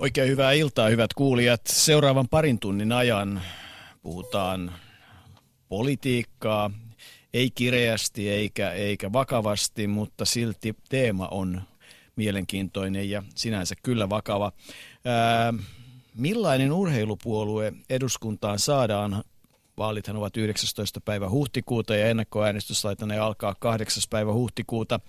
Oikein hyvää iltaa, hyvät kuulijat. Seuraavan parin tunnin ajan puhutaan politiikkaa, ei kireästi eikä, eikä vakavasti, mutta silti teema on mielenkiintoinen ja sinänsä kyllä vakava. Ää, millainen urheilupuolue eduskuntaan saadaan? Vaalithan ovat 19. päivä huhtikuuta ja ennakkoäänestyslaitanne alkaa 8. päivä huhtikuuta.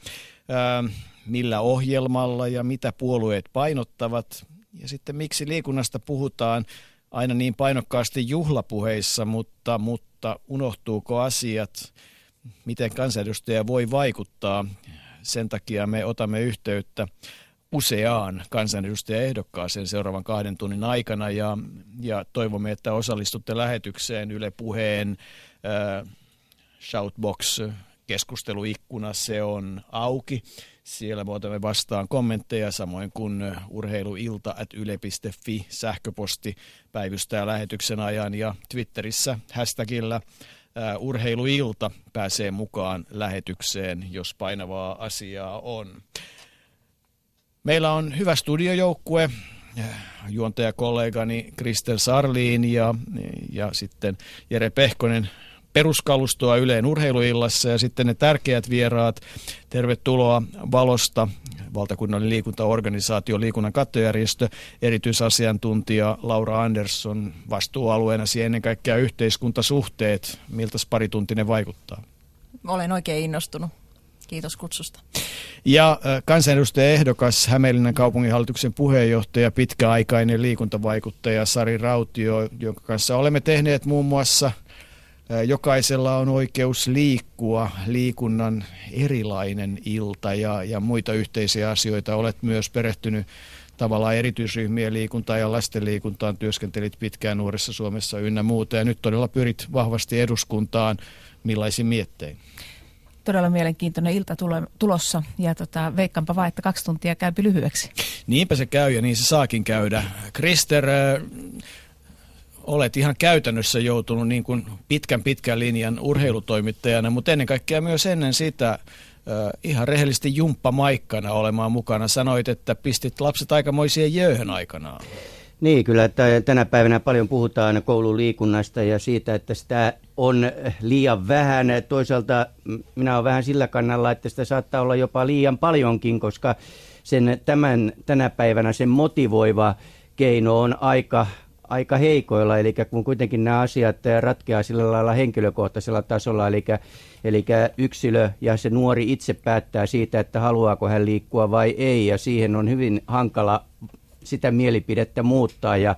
Ää, millä ohjelmalla ja mitä puolueet painottavat? Ja sitten miksi liikunnasta puhutaan aina niin painokkaasti juhlapuheissa, mutta, mutta unohtuuko asiat, miten kansanedustaja voi vaikuttaa? Sen takia me otamme yhteyttä useaan kansanedustajaehdokkaaseen seuraavan kahden tunnin aikana ja, ja toivomme, että osallistutte lähetykseen Yle Puheen äh, Shoutbox keskusteluikkuna, se on auki. Siellä me otamme vastaan kommentteja, samoin kuin urheiluilta.yle.fi sähköposti päivystää lähetyksen ajan ja Twitterissä hashtagillä uh, urheiluilta pääsee mukaan lähetykseen, jos painavaa asiaa on. Meillä on hyvä studiojoukkue, juontajakollegani Kristel Sarliin ja, ja sitten Jere Pehkonen peruskalustoa Yleen urheiluillassa ja sitten ne tärkeät vieraat. Tervetuloa Valosta, valtakunnallinen liikuntaorganisaatio, liikunnan kattojärjestö, erityisasiantuntija Laura Andersson, vastuualueena ennen kaikkea yhteiskuntasuhteet. Miltä parituntinen vaikuttaa? Olen oikein innostunut. Kiitos kutsusta. Ja kansanedustaja ehdokas Hämeenlinnan kaupunginhallituksen puheenjohtaja, pitkäaikainen liikuntavaikuttaja Sari Rautio, jonka kanssa olemme tehneet muun muassa – Jokaisella on oikeus liikkua, liikunnan erilainen ilta ja, ja muita yhteisiä asioita. Olet myös perehtynyt tavallaan erityisryhmien liikuntaan ja lasten liikuntaan, työskentelit pitkään nuoressa Suomessa ynnä muuta ja nyt todella pyrit vahvasti eduskuntaan. Millaisin miettein? Todella mielenkiintoinen ilta tulossa ja tota, veikkaanpa vaan, että kaksi tuntia käypi lyhyeksi. Niinpä se käy ja niin se saakin käydä. Krister, olet ihan käytännössä joutunut niin kuin pitkän pitkän linjan urheilutoimittajana, mutta ennen kaikkea myös ennen sitä ihan rehellisesti jumppamaikkana olemaan mukana. Sanoit, että pistit lapset aikamoisien jööhön aikanaan. Niin, kyllä tänä päivänä paljon puhutaan koululiikunnasta ja siitä, että sitä on liian vähän. Toisaalta minä olen vähän sillä kannalla, että sitä saattaa olla jopa liian paljonkin, koska sen tämän, tänä päivänä sen motivoiva keino on aika aika heikoilla, eli kun kuitenkin nämä asiat ratkeaa sillä lailla henkilökohtaisella tasolla, eli, eli yksilö ja se nuori itse päättää siitä, että haluaako hän liikkua vai ei, ja siihen on hyvin hankala sitä mielipidettä muuttaa, ja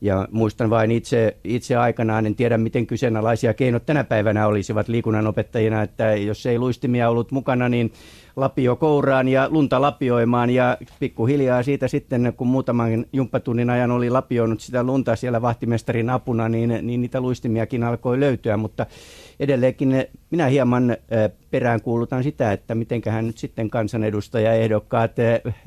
ja muistan vain itse, itse aikanaan, en tiedä miten kyseenalaisia keinot tänä päivänä olisivat liikunnanopettajina, että jos ei luistimia ollut mukana, niin lapio kouraan ja lunta lapioimaan. Ja pikkuhiljaa siitä sitten, kun muutaman jumppatunnin ajan oli lapioinut sitä lunta siellä vahtimestarin apuna, niin, niin niitä luistimiakin alkoi löytyä, mutta edelleenkin minä hieman peräänkuulutan sitä, että mitenköhän nyt sitten kansanedustajaehdokkaat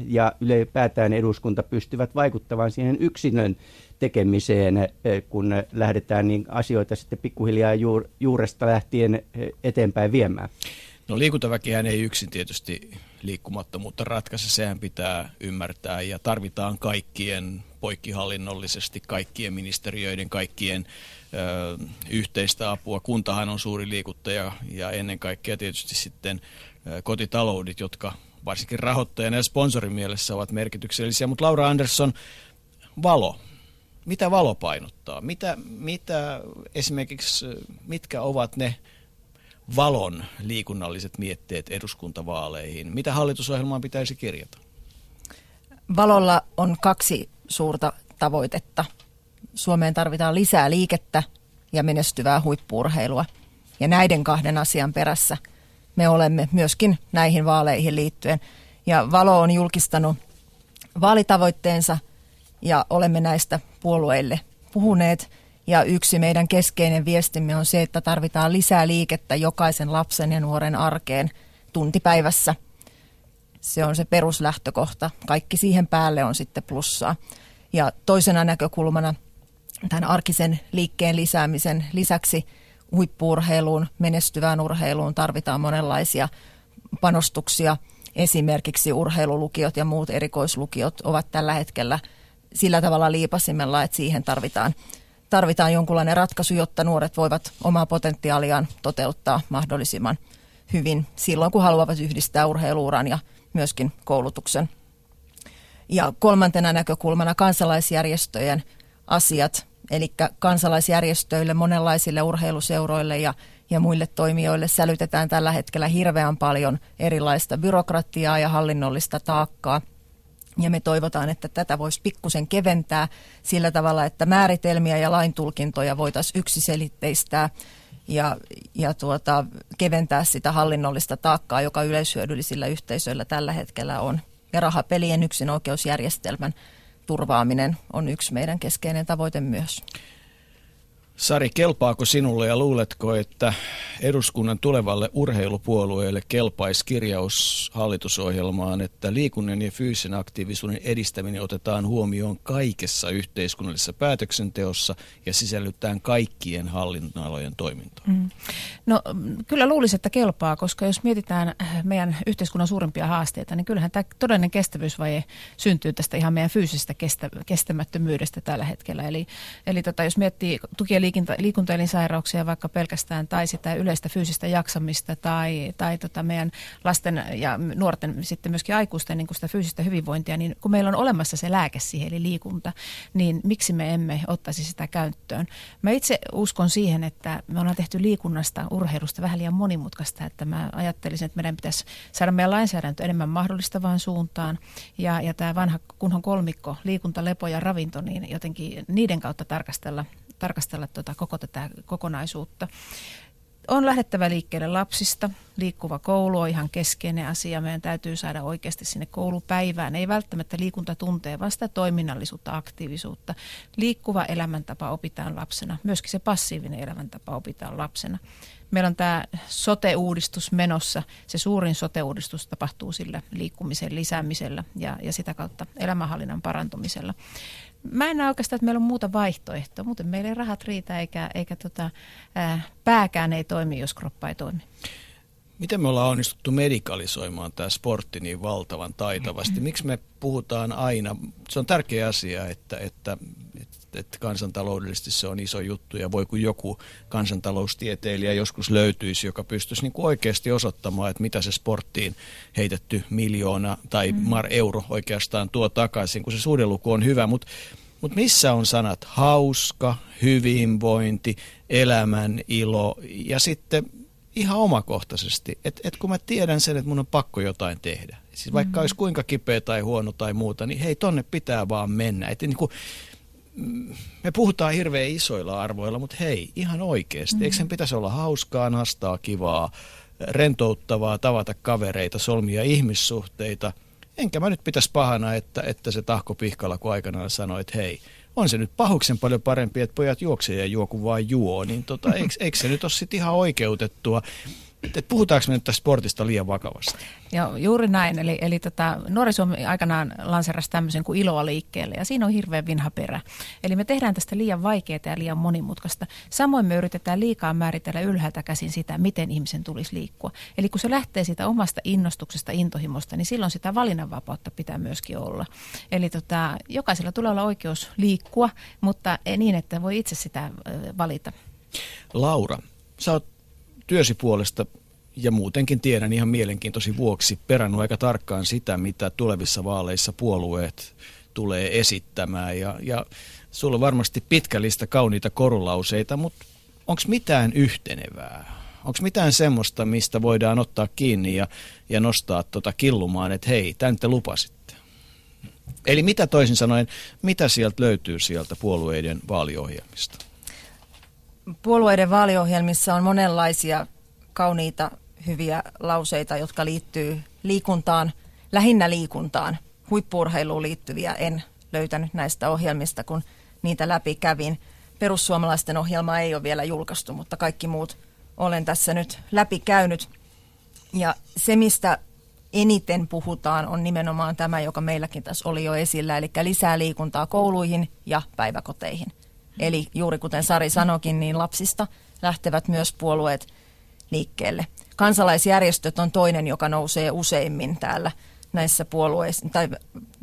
ja ylipäätään eduskunta pystyvät vaikuttamaan siihen yksilön tekemiseen, kun lähdetään niin asioita sitten pikkuhiljaa juuresta lähtien eteenpäin viemään. No liikuntaväkihän ei yksin tietysti liikkumattomuutta ratkaise, sehän pitää ymmärtää ja tarvitaan kaikkien poikkihallinnollisesti, kaikkien ministeriöiden, kaikkien ö, yhteistä apua. Kuntahan on suuri liikuttaja ja ennen kaikkea tietysti sitten ö, kotitaloudet, jotka varsinkin rahoittajana ja sponsorin mielessä ovat merkityksellisiä. Mutta Laura Andersson, valo. Mitä valo painottaa? Mitä, mitä esimerkiksi, mitkä ovat ne valon liikunnalliset mietteet eduskuntavaaleihin. Mitä hallitusohjelmaan pitäisi kirjata? Valolla on kaksi suurta tavoitetta. Suomeen tarvitaan lisää liikettä ja menestyvää huippuurheilua. Ja näiden kahden asian perässä me olemme myöskin näihin vaaleihin liittyen. Ja Valo on julkistanut vaalitavoitteensa ja olemme näistä puolueille puhuneet – ja yksi meidän keskeinen viestimme on se, että tarvitaan lisää liikettä jokaisen lapsen ja nuoren arkeen tuntipäivässä. Se on se peruslähtökohta. Kaikki siihen päälle on sitten plussaa. Ja toisena näkökulmana tämän arkisen liikkeen lisäämisen lisäksi huippuurheiluun, menestyvään urheiluun tarvitaan monenlaisia panostuksia. Esimerkiksi urheilulukiot ja muut erikoislukiot ovat tällä hetkellä sillä tavalla liipasimella, että siihen tarvitaan, tarvitaan jonkunlainen ratkaisu, jotta nuoret voivat omaa potentiaaliaan toteuttaa mahdollisimman hyvin silloin, kun haluavat yhdistää urheiluuran ja myöskin koulutuksen. Ja kolmantena näkökulmana kansalaisjärjestöjen asiat, eli kansalaisjärjestöille, monenlaisille urheiluseuroille ja, ja muille toimijoille sälytetään tällä hetkellä hirveän paljon erilaista byrokratiaa ja hallinnollista taakkaa. Ja me toivotaan, että tätä voisi pikkusen keventää sillä tavalla, että määritelmiä ja laintulkintoja voitaisiin yksiselitteistää ja, ja tuota, keventää sitä hallinnollista taakkaa, joka yleishyödyllisillä yhteisöillä tällä hetkellä on. Ja rahapelien yksinoikeusjärjestelmän turvaaminen on yksi meidän keskeinen tavoite myös. Sari, kelpaako sinulle ja luuletko, että eduskunnan tulevalle urheilupuolueelle kelpaisi kirjaus hallitusohjelmaan, että liikunnan ja fyysisen aktiivisuuden edistäminen otetaan huomioon kaikessa yhteiskunnallisessa päätöksenteossa ja sisällyttään kaikkien hallinnalojen toimintaan? Mm. No kyllä luulisi, että kelpaa, koska jos mietitään meidän yhteiskunnan suurimpia haasteita, niin kyllähän tämä todellinen kestävyysvaje syntyy tästä ihan meidän fyysisestä kestä, kestämättömyydestä tällä hetkellä. Eli, eli tota, jos miettii tuki- liikunta, liikuntaelinsairauksia vaikka pelkästään tai sitä yleistä fyysistä jaksamista tai, tai tota meidän lasten ja nuorten sitten myöskin aikuisten niin sitä fyysistä hyvinvointia, niin kun meillä on olemassa se lääke siihen eli liikunta, niin miksi me emme ottaisi sitä käyttöön? Mä itse uskon siihen, että me ollaan tehty liikunnasta, urheilusta vähän liian monimutkaista, että mä ajattelisin, että meidän pitäisi saada meidän lainsäädäntö enemmän mahdollistavaan suuntaan ja, ja tämä vanha kunhan kolmikko, liikunta, lepo ja ravinto, niin jotenkin niiden kautta tarkastella tarkastella tuota koko tätä kokonaisuutta. On lähdettävä liikkeelle lapsista. Liikkuva koulu on ihan keskeinen asia. Meidän täytyy saada oikeasti sinne koulupäivään. Ei välttämättä liikuntatunteja, vaan sitä toiminnallisuutta, aktiivisuutta. Liikkuva elämäntapa opitaan lapsena. Myöskin se passiivinen elämäntapa opitaan lapsena. Meillä on tämä sote-uudistus menossa. Se suurin sote-uudistus tapahtuu sillä liikkumisen lisäämisellä ja, ja sitä kautta elämänhallinnan parantumisella mä en näe oikeastaan, että meillä on muuta vaihtoehtoa. Muuten meillä ei rahat riitä eikä, eikä tota, ää, pääkään ei toimi, jos kroppa ei toimi. Miten me ollaan onnistuttu medikalisoimaan tämä sportti niin valtavan taitavasti? Miksi me puhutaan aina, se on tärkeä asia, että, että, että, että kansantaloudellisesti se on iso juttu ja voi kun joku kansantaloustieteilijä joskus löytyisi, joka pystyisi niin kuin oikeasti osoittamaan, että mitä se sporttiin heitetty miljoona tai mm. mar euro oikeastaan tuo takaisin, kun se suhdeluku on hyvä, mutta mutta missä on sanat hauska, hyvinvointi, elämän ilo ja sitten ihan omakohtaisesti, että et kun mä tiedän sen, että mun on pakko jotain tehdä. Siis vaikka mm-hmm. olisi kuinka kipeä tai huono tai muuta, niin hei, tonne pitää vaan mennä. Et niin kuin, mm, me puhutaan hirveän isoilla arvoilla, mutta hei, ihan oikeasti. Mm-hmm. Eikö sen pitäisi olla hauskaa, nastaa, kivaa, rentouttavaa, tavata kavereita, solmia ihmissuhteita. Enkä mä nyt pitäisi pahana, että, että se Tahko Pihkala, kun aikanaan sanoi, että hei, on se nyt pahuksen paljon parempi, että pojat juoksee ja juo vaan juo, niin tota, eikö, eikö se nyt ole sitten ihan oikeutettua? Että puhutaanko me nyt tästä sportista liian vakavasti? Joo, juuri näin. Eli, eli tota, Nuori Suomi aikanaan lanserasi tämmöisen kuin iloa liikkeelle ja siinä on hirveän vinha perä. Eli me tehdään tästä liian vaikeaa ja liian monimutkaista. Samoin me yritetään liikaa määritellä ylhäältä käsin sitä, miten ihmisen tulisi liikkua. Eli kun se lähtee siitä omasta innostuksesta, intohimosta, niin silloin sitä valinnanvapautta pitää myöskin olla. Eli tota, jokaisella tulee olla oikeus liikkua, mutta ei niin, että voi itse sitä valita. Laura, sä oot työsi puolesta ja muutenkin tiedän ihan mielenkiintoisin vuoksi perannut aika tarkkaan sitä, mitä tulevissa vaaleissa puolueet tulee esittämään. Ja, ja sulla on varmasti pitkä lista kauniita korulauseita, mutta onko mitään yhtenevää? Onko mitään semmoista, mistä voidaan ottaa kiinni ja, ja nostaa tota killumaan, että hei, tämän te lupasitte? Eli mitä toisin sanoen, mitä sieltä löytyy sieltä puolueiden vaaliohjelmista? Puolueiden vaaliohjelmissa on monenlaisia kauniita, hyviä lauseita, jotka liittyy liikuntaan, lähinnä liikuntaan. Huippuurheiluun liittyviä en löytänyt näistä ohjelmista, kun niitä läpi kävin. Perussuomalaisten ohjelma ei ole vielä julkaistu, mutta kaikki muut olen tässä nyt läpi käynyt. Ja se, mistä eniten puhutaan, on nimenomaan tämä, joka meilläkin tässä oli jo esillä, eli lisää liikuntaa kouluihin ja päiväkoteihin. Eli juuri kuten Sari sanokin, niin lapsista lähtevät myös puolueet liikkeelle. Kansalaisjärjestöt on toinen, joka nousee useimmin täällä näissä puolueissa, tai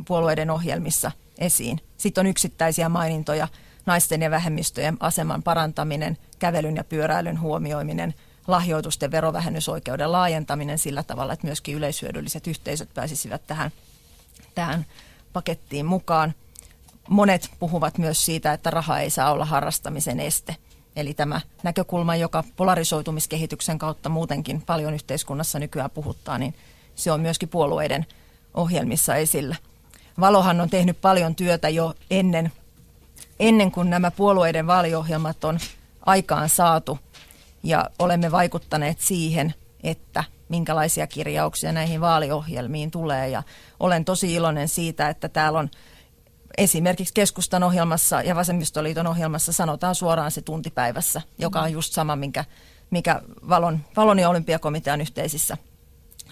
puolueiden ohjelmissa esiin. Sitten on yksittäisiä mainintoja, naisten ja vähemmistöjen aseman parantaminen, kävelyn ja pyöräilyn huomioiminen, lahjoitusten verovähennysoikeuden laajentaminen sillä tavalla, että myöskin yleishyödylliset yhteisöt pääsisivät tähän, tähän pakettiin mukaan. Monet puhuvat myös siitä, että raha ei saa olla harrastamisen este. Eli tämä näkökulma, joka polarisoitumiskehityksen kautta muutenkin paljon yhteiskunnassa nykyään puhuttaa, niin se on myöskin puolueiden ohjelmissa esillä. Valohan on tehnyt paljon työtä jo ennen, ennen kuin nämä puolueiden vaaliohjelmat on aikaan saatu ja olemme vaikuttaneet siihen, että minkälaisia kirjauksia näihin vaaliohjelmiin tulee ja olen tosi iloinen siitä, että täällä on esimerkiksi keskustan ohjelmassa ja vasemmistoliiton ohjelmassa sanotaan suoraan se tuntipäivässä, joka on just sama, minkä, mikä Valon, Valon ja olympiakomitean yhteisissä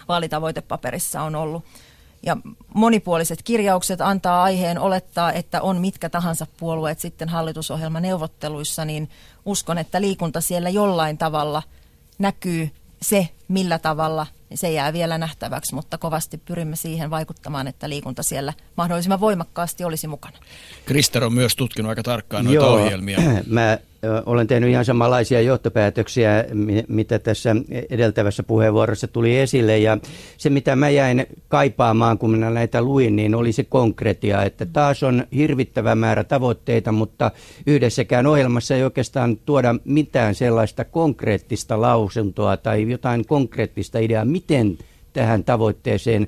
vaalitavoitepaperissa on ollut. Ja monipuoliset kirjaukset antaa aiheen olettaa, että on mitkä tahansa puolueet sitten hallitusohjelmaneuvotteluissa, niin uskon, että liikunta siellä jollain tavalla näkyy se, millä tavalla se jää vielä nähtäväksi, mutta kovasti pyrimme siihen vaikuttamaan, että liikunta siellä mahdollisimman voimakkaasti olisi mukana. Krister on myös tutkinut aika tarkkaan noita Joo, ohjelmia. Mä olen tehnyt ihan samanlaisia johtopäätöksiä, mitä tässä edeltävässä puheenvuorossa tuli esille. Ja se, mitä mä jäin kaipaamaan, kun minä näitä luin, niin oli se konkretia, että taas on hirvittävä määrä tavoitteita, mutta yhdessäkään ohjelmassa ei oikeastaan tuoda mitään sellaista konkreettista lausuntoa tai jotain konkreettista ideaa, miten tähän tavoitteeseen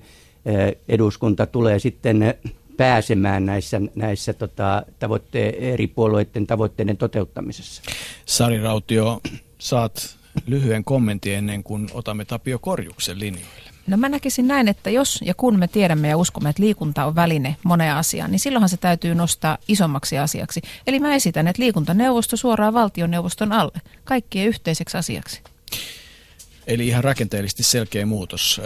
eduskunta tulee sitten pääsemään näissä, näissä tota, tavoitte- eri puolueiden tavoitteiden toteuttamisessa. Sari Rautio, saat lyhyen kommentin ennen kuin otamme Tapio Korjuksen linjoille. No mä näkisin näin, että jos ja kun me tiedämme ja uskomme, että liikunta on väline moneen asiaan, niin silloinhan se täytyy nostaa isommaksi asiaksi. Eli mä esitän, että liikuntaneuvosto suoraan valtioneuvoston alle, kaikkien yhteiseksi asiaksi. Eli ihan rakenteellisesti selkeä muutos.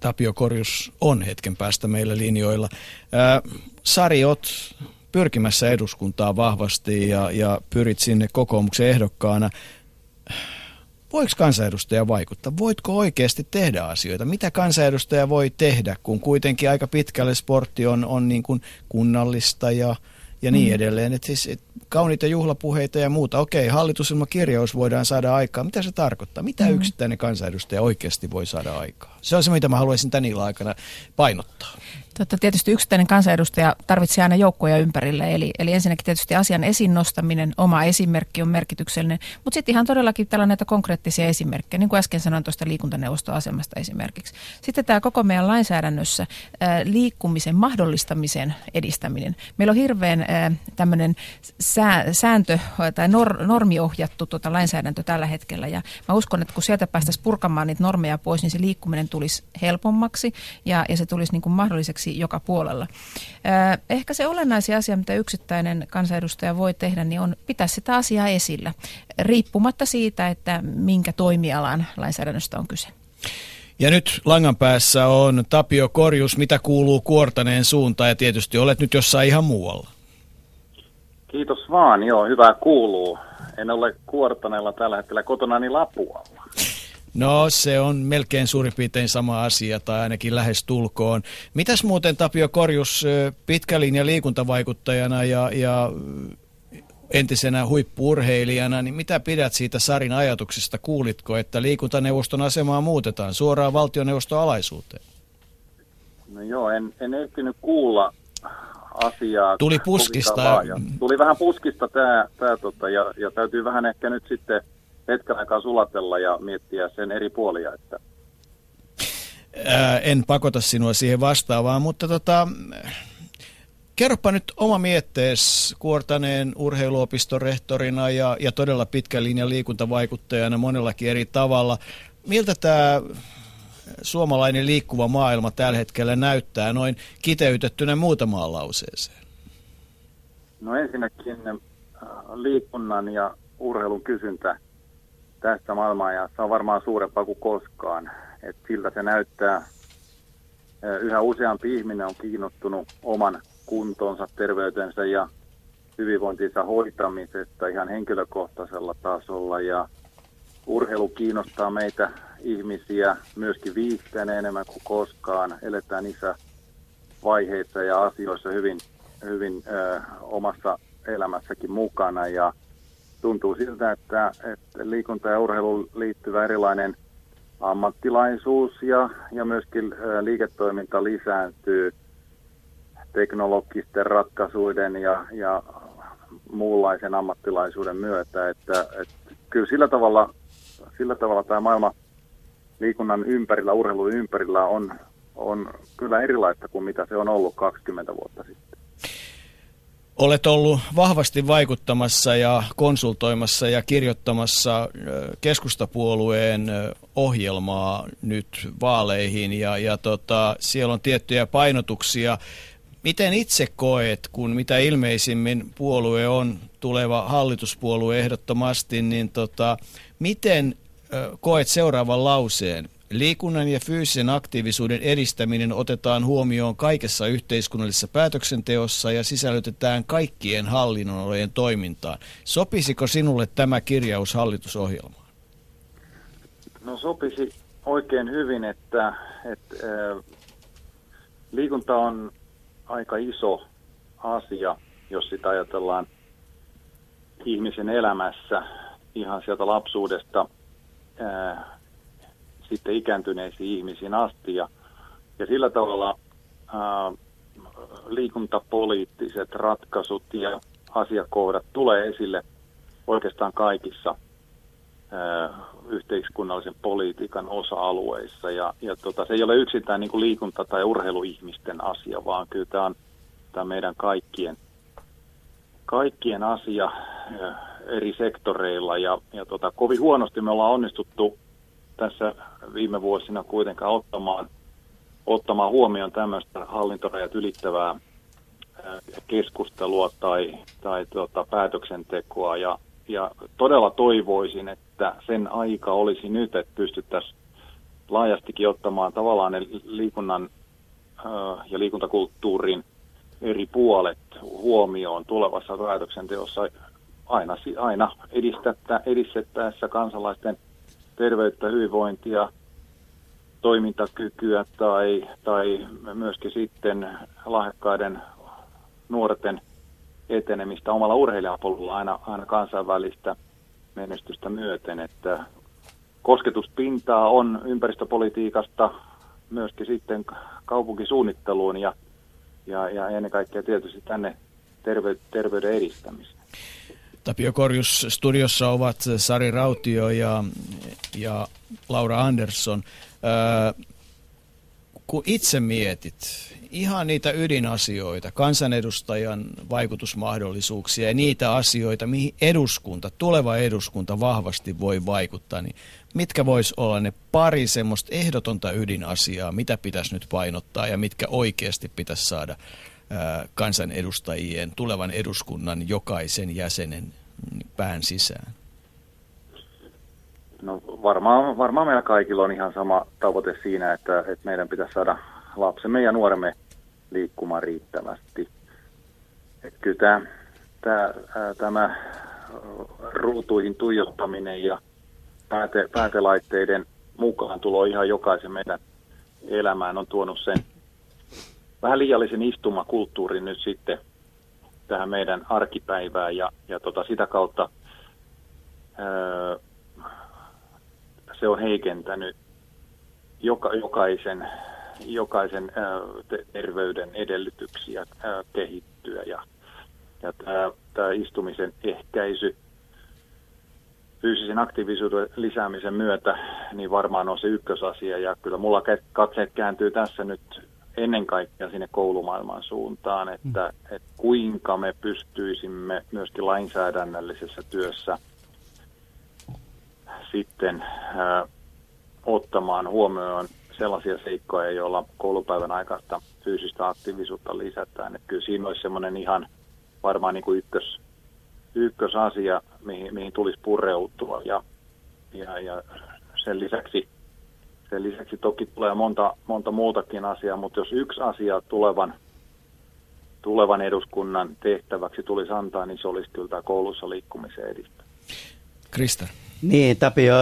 Tapio Korjus on hetken päästä meillä linjoilla. Ää, Sari, oot pyrkimässä eduskuntaa vahvasti ja, ja pyrit sinne kokoomuksen ehdokkaana. Voiko kansanedustaja vaikuttaa? Voitko oikeasti tehdä asioita? Mitä kansanedustaja voi tehdä, kun kuitenkin aika pitkälle sportti on, on niin kuin kunnallista ja, ja niin mm. edelleen. Et siis, et kauniita juhlapuheita ja muuta. Okei, hallitusilmakirjaus voidaan saada aikaa. Mitä se tarkoittaa? Mitä mm. yksittäinen kansanedustaja oikeasti voi saada aikaa? Se on se, mitä mä haluaisin tän illan aikana painottaa. Totta, tietysti yksittäinen kansanedustaja tarvitsee aina joukkoja ympärille, eli, eli ensinnäkin tietysti asian esiin nostaminen, oma esimerkki on merkityksellinen, mutta sitten ihan todellakin tällä näitä konkreettisia esimerkkejä, niin kuin äsken sanoin tuosta liikuntaneuvostoasemasta esimerkiksi. Sitten tämä koko meidän lainsäädännössä ää, liikkumisen mahdollistamisen edistäminen. Meillä on hirveän tämmöinen sää, sääntö tai nor, normiohjattu tuota lainsäädäntö tällä hetkellä, ja mä uskon, että kun sieltä päästäisiin purkamaan niitä normeja pois, niin se liikkuminen tulisi helpommaksi ja, ja se tulisi niin kuin mahdolliseksi hyväksi joka puolella. Ehkä se olennaisin asia, mitä yksittäinen kansanedustaja voi tehdä, niin on pitää sitä asiaa esillä, riippumatta siitä, että minkä toimialan lainsäädännöstä on kyse. Ja nyt langan päässä on Tapio Korjus, mitä kuuluu Kuortaneen suuntaan ja tietysti olet nyt jossain ihan muualla. Kiitos vaan, joo, hyvää kuuluu. En ole Kuortaneella tällä hetkellä kotona niin Lapualla. No se on melkein suurin piirtein sama asia tai ainakin lähes tulkoon. Mitäs muuten Tapio Korjus pitkälin ja liikuntavaikuttajana ja, ja entisenä huippuurheilijana, niin mitä pidät siitä Sarin ajatuksesta? Kuulitko, että liikuntaneuvoston asemaa muutetaan suoraan valtioneuvoston alaisuuteen? No joo, en, en ehtinyt kuulla asiaa. Tuli puskista. Tuli vähän puskista tämä, tämä tota, ja, ja täytyy vähän ehkä nyt sitten – hetken aikaa sulatella ja miettiä sen eri puolia. Että... Ää, en pakota sinua siihen vastaavaan, mutta tota, kerropa nyt oma miettees Kuortaneen urheiluopiston rehtorina ja, ja todella pitkän linjan liikuntavaikuttajana monellakin eri tavalla. Miltä tämä suomalainen liikkuva maailma tällä hetkellä näyttää noin kiteytettynä muutamaan lauseeseen? No ensinnäkin liikunnan ja urheilun kysyntä tästä maailmanajassa on varmaan suurempaa kuin koskaan. Et siltä se näyttää. Yhä useampi ihminen on kiinnostunut oman kuntonsa, terveytensä ja hyvinvointinsa hoitamisesta ihan henkilökohtaisella tasolla. Ja urheilu kiinnostaa meitä ihmisiä myöskin viihteenä enemmän kuin koskaan. Eletään isä vaiheissa ja asioissa hyvin, hyvin ö, omassa elämässäkin mukana ja tuntuu siltä, että, että liikunta- ja urheiluun liittyvä erilainen ammattilaisuus ja, ja myöskin liiketoiminta lisääntyy teknologisten ratkaisuiden ja, ja muunlaisen ammattilaisuuden myötä, että, että kyllä sillä tavalla, sillä tavalla tämä maailma liikunnan ympärillä, urheilun ympärillä on, on kyllä erilaista kuin mitä se on ollut 20 vuotta sitten. Olet ollut vahvasti vaikuttamassa ja konsultoimassa ja kirjoittamassa keskustapuolueen ohjelmaa nyt vaaleihin ja, ja tota, siellä on tiettyjä painotuksia. Miten itse koet, kun mitä ilmeisimmin puolue on tuleva hallituspuolue ehdottomasti, niin tota, miten koet seuraavan lauseen? Liikunnan ja fyysisen aktiivisuuden edistäminen otetaan huomioon kaikessa yhteiskunnallisessa päätöksenteossa ja sisällytetään kaikkien hallinnonalojen toimintaan. Sopisiko sinulle tämä kirjaus hallitusohjelmaan? No sopisi oikein hyvin, että, että äh, liikunta on aika iso asia, jos sitä ajatellaan ihmisen elämässä ihan sieltä lapsuudesta ää, sitten ikääntyneisiin ihmisiin asti. Ja, ja sillä tavalla ää, liikuntapoliittiset ratkaisut ja asiakohdat tulee esille oikeastaan kaikissa ää, yhteiskunnallisen politiikan osa-alueissa. Ja, ja tota, se ei ole yksintään niin kuin liikunta- tai urheiluihmisten asia, vaan kyllä tämä on, tämä meidän kaikkien, kaikkien asia eri sektoreilla. Ja, ja tota, kovin huonosti me ollaan onnistuttu tässä viime vuosina kuitenkaan ottamaan, ottamaan huomioon tämmöistä hallintorajat ylittävää keskustelua tai, tai tuota, päätöksentekoa. Ja, ja todella toivoisin, että sen aika olisi nyt, että pystyttäisiin laajastikin ottamaan tavallaan ne liikunnan ja liikuntakulttuurin eri puolet huomioon tulevassa päätöksenteossa aina, aina edistettä, edistettäessä kansalaisten terveyttä, hyvinvointia, toimintakykyä tai, tai myöskin sitten lahjakkaiden nuorten etenemistä omalla urheilijapolulla aina, aina kansainvälistä menestystä myöten, että kosketuspintaa on ympäristöpolitiikasta myöskin sitten kaupunkisuunnitteluun ja, ja, ja ennen kaikkea tietysti tänne terve, terveyden edistämiseen. Tapio Korjus studiossa ovat Sari Rautio ja, ja Laura Andersson. Öö, kun itse mietit ihan niitä ydinasioita, kansanedustajan vaikutusmahdollisuuksia ja niitä asioita, mihin eduskunta, tuleva eduskunta vahvasti voi vaikuttaa, niin mitkä vois olla ne pari semmoista ehdotonta ydinasiaa, mitä pitäisi nyt painottaa ja mitkä oikeasti pitäisi saada kansanedustajien, tulevan eduskunnan jokaisen jäsenen pään sisään? No varmaan, varmaan meillä kaikilla on ihan sama tavoite siinä, että, että meidän pitäisi saada lapsemme ja nuoremme liikkumaan riittävästi. Että kyllä tämä, tämä, tämä ruutuihin tuijottaminen ja pääte, päätelaitteiden mukaan tulo ihan jokaisen meidän elämään on tuonut sen vähän liiallisen istumakulttuurin nyt sitten tähän meidän arkipäivään ja, ja tota, sitä kautta ää, se on heikentänyt joka, jokaisen, jokaisen ää, te, terveyden edellytyksiä ää, kehittyä ja, ja tämä istumisen ehkäisy fyysisen aktiivisuuden lisäämisen myötä, niin varmaan on se ykkösasia. Ja kyllä mulla katseet kääntyy tässä nyt ennen kaikkea sinne koulumaailman suuntaan, että, mm. että kuinka me pystyisimme myöskin lainsäädännöllisessä työssä sitten ää, ottamaan huomioon sellaisia seikkoja, joilla koulupäivän aikaista fyysistä aktiivisuutta lisätään. Että kyllä siinä olisi semmoinen ihan varmaan niin kuin ykkös, ykkösasia, mihin, mihin tulisi pureutua. Ja, ja, ja sen lisäksi sen lisäksi toki tulee monta, monta muutakin asiaa, mutta jos yksi asia tulevan, tulevan eduskunnan tehtäväksi tulisi antaa, niin se olisi kyllä tämä koulussa liikkumisen edistä. Krista. Niin, Tapio,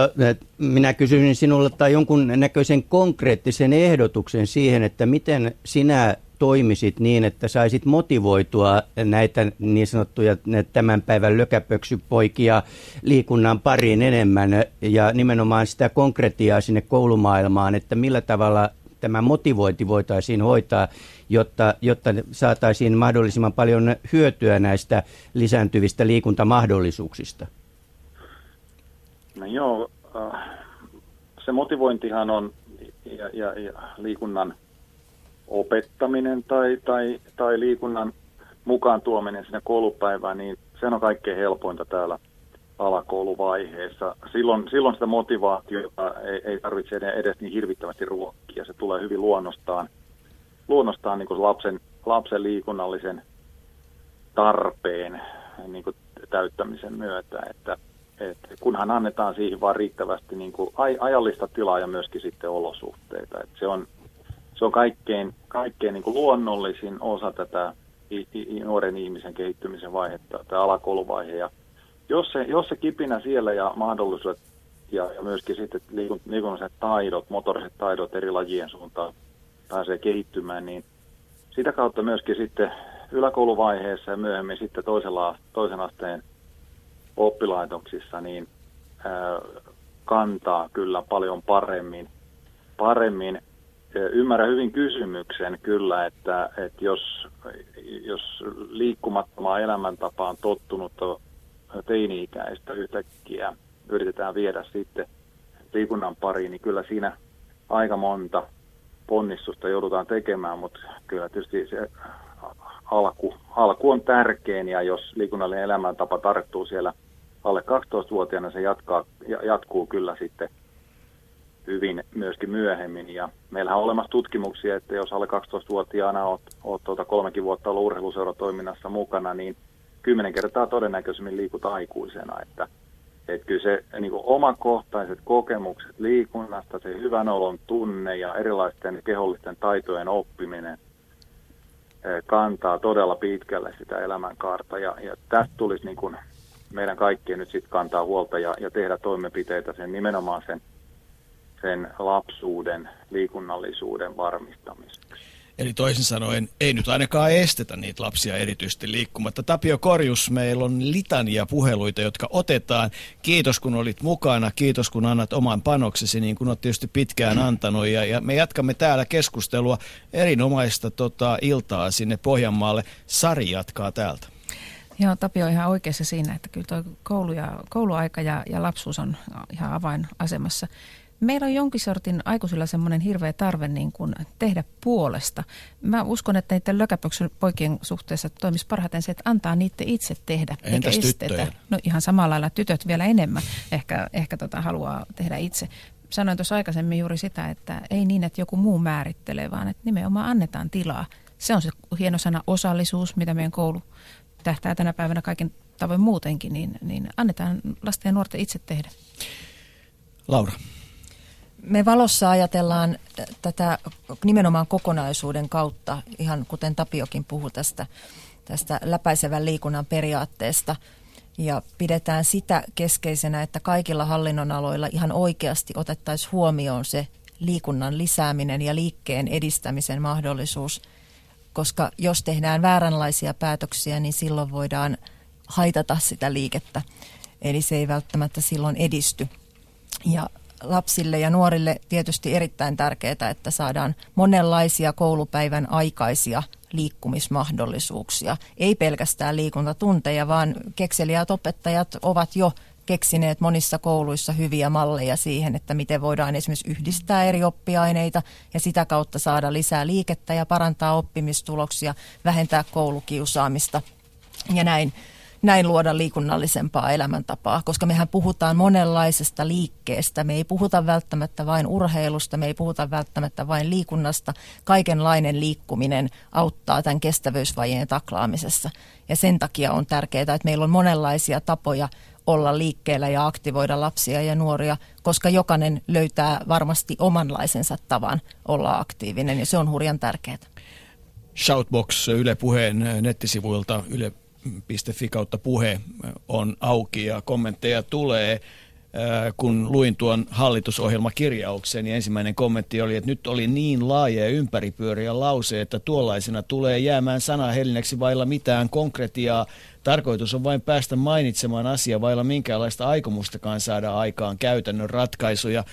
minä kysyisin sinulle tai jonkun näköisen konkreettisen ehdotuksen siihen, että miten sinä toimisit niin, että saisit motivoitua näitä niin sanottuja tämän päivän lökäpöksypoikia liikunnan pariin enemmän ja nimenomaan sitä konkretiaa sinne koulumaailmaan, että millä tavalla tämä motivointi voitaisiin hoitaa, jotta, jotta saataisiin mahdollisimman paljon hyötyä näistä lisääntyvistä liikuntamahdollisuuksista? No joo, äh, se motivointihan on ja, ja, ja liikunnan opettaminen tai, tai, tai liikunnan mukaan tuominen sinne koulupäivään, niin se on kaikkein helpointa täällä alakouluvaiheessa. Silloin, silloin sitä motivaatiota ei, ei tarvitse edes niin hirvittävästi ruokkia. Se tulee hyvin luonnostaan, luonnostaan niin kuin lapsen, lapsen liikunnallisen tarpeen niin kuin täyttämisen myötä. Että, että kunhan annetaan siihen vaan riittävästi niin kuin ajallista tilaa ja myöskin sitten olosuhteita. Että se on, se on kaikkein, kaikkein niin kuin luonnollisin osa tätä nuoren ihmisen kehittymisen vaihetta, tämä alakouluvaihe. Ja jos se, jos se kipinä siellä ja mahdollisuudet ja, ja myöskin sitten liikun, liikunnalliset taidot, motoriset taidot eri lajien suuntaan pääsee kehittymään, niin sitä kautta myöskin sitten yläkouluvaiheessa ja myöhemmin sitten toisella, toisen asteen oppilaitoksissa, niin ää, kantaa kyllä paljon paremmin. paremmin. Ymmärrän hyvin kysymyksen kyllä, että, että jos, jos liikkumattomaan elämäntapaan tottunut teini-ikäistä yhtäkkiä yritetään viedä sitten liikunnan pariin, niin kyllä siinä aika monta ponnistusta joudutaan tekemään, mutta kyllä tietysti se alku, alku on tärkein ja jos liikunnallinen elämäntapa tarttuu siellä alle 12-vuotiaana, se jatkaa, jatkuu kyllä sitten hyvin myöskin myöhemmin. Ja meillähän on olemassa tutkimuksia, että jos alle 12-vuotiaana olet, olet tuota kolmekin vuotta ollut urheiluseuratoiminnassa mukana, niin kymmenen kertaa todennäköisemmin liikut aikuisena. Että, että kyllä se niin kuin omakohtaiset kokemukset liikunnasta, se hyvän olon tunne ja erilaisten kehollisten taitojen oppiminen eh, kantaa todella pitkälle sitä elämänkaarta. Ja, ja tästä tulisi niin kuin meidän kaikkien nyt sitten kantaa huolta ja, ja tehdä toimenpiteitä sen nimenomaan sen, sen lapsuuden liikunnallisuuden varmistamiseksi. Eli toisin sanoen, ei nyt ainakaan estetä niitä lapsia erityisesti liikkumatta. Tapio Korjus, meillä on litania puheluita, jotka otetaan. Kiitos kun olit mukana, kiitos kun annat oman panoksesi, niin kuin olet tietysti pitkään antanut. Ja, ja me jatkamme täällä keskustelua erinomaista tota, iltaa sinne Pohjanmaalle. Sari jatkaa täältä. Joo, Tapio on ihan oikeassa siinä, että kyllä tuo koulu ja, kouluaika ja, ja lapsuus on ihan avainasemassa. Meillä on jonkin sortin aikuisilla semmoinen hirveä tarve niin kuin tehdä puolesta. Mä uskon, että niiden lökäpöksyn poikien suhteessa toimisi parhaiten se, että antaa niiden itse tehdä. Entäs eikä estetä. No ihan samalla lailla tytöt vielä enemmän ehkä, ehkä tota haluaa tehdä itse. Sanoin tuossa aikaisemmin juuri sitä, että ei niin, että joku muu määrittelee, vaan että nimenomaan annetaan tilaa. Se on se hieno sana osallisuus, mitä meidän koulu tähtää tänä päivänä kaiken tavoin muutenkin, niin, niin annetaan lasten ja nuorten itse tehdä. Laura. Me valossa ajatellaan tätä nimenomaan kokonaisuuden kautta, ihan kuten Tapiokin puhui tästä, tästä läpäisevän liikunnan periaatteesta. Ja pidetään sitä keskeisenä, että kaikilla hallinnonaloilla ihan oikeasti otettaisiin huomioon se liikunnan lisääminen ja liikkeen edistämisen mahdollisuus. Koska jos tehdään vääränlaisia päätöksiä, niin silloin voidaan haitata sitä liikettä. Eli se ei välttämättä silloin edisty. Ja lapsille ja nuorille tietysti erittäin tärkeää, että saadaan monenlaisia koulupäivän aikaisia liikkumismahdollisuuksia. Ei pelkästään liikuntatunteja, vaan kekseliäät opettajat ovat jo keksineet monissa kouluissa hyviä malleja siihen, että miten voidaan esimerkiksi yhdistää eri oppiaineita ja sitä kautta saada lisää liikettä ja parantaa oppimistuloksia, vähentää koulukiusaamista ja näin näin luoda liikunnallisempaa elämäntapaa, koska mehän puhutaan monenlaisesta liikkeestä. Me ei puhuta välttämättä vain urheilusta, me ei puhuta välttämättä vain liikunnasta. Kaikenlainen liikkuminen auttaa tämän kestävyysvajeen taklaamisessa. Ja sen takia on tärkeää, että meillä on monenlaisia tapoja olla liikkeellä ja aktivoida lapsia ja nuoria, koska jokainen löytää varmasti omanlaisensa tavan olla aktiivinen ja se on hurjan tärkeää. Shoutbox Yle Puheen nettisivuilta yle fi kautta puhe on auki ja kommentteja tulee. kun luin tuon hallitusohjelmakirjauksen, niin ensimmäinen kommentti oli, että nyt oli niin laaja ja ympäripyöriä lause, että tuollaisena tulee jäämään sanahelinäksi vailla mitään konkretiaa. Tarkoitus on vain päästä mainitsemaan asia vailla minkäänlaista aikomustakaan saada aikaan käytännön ratkaisuja.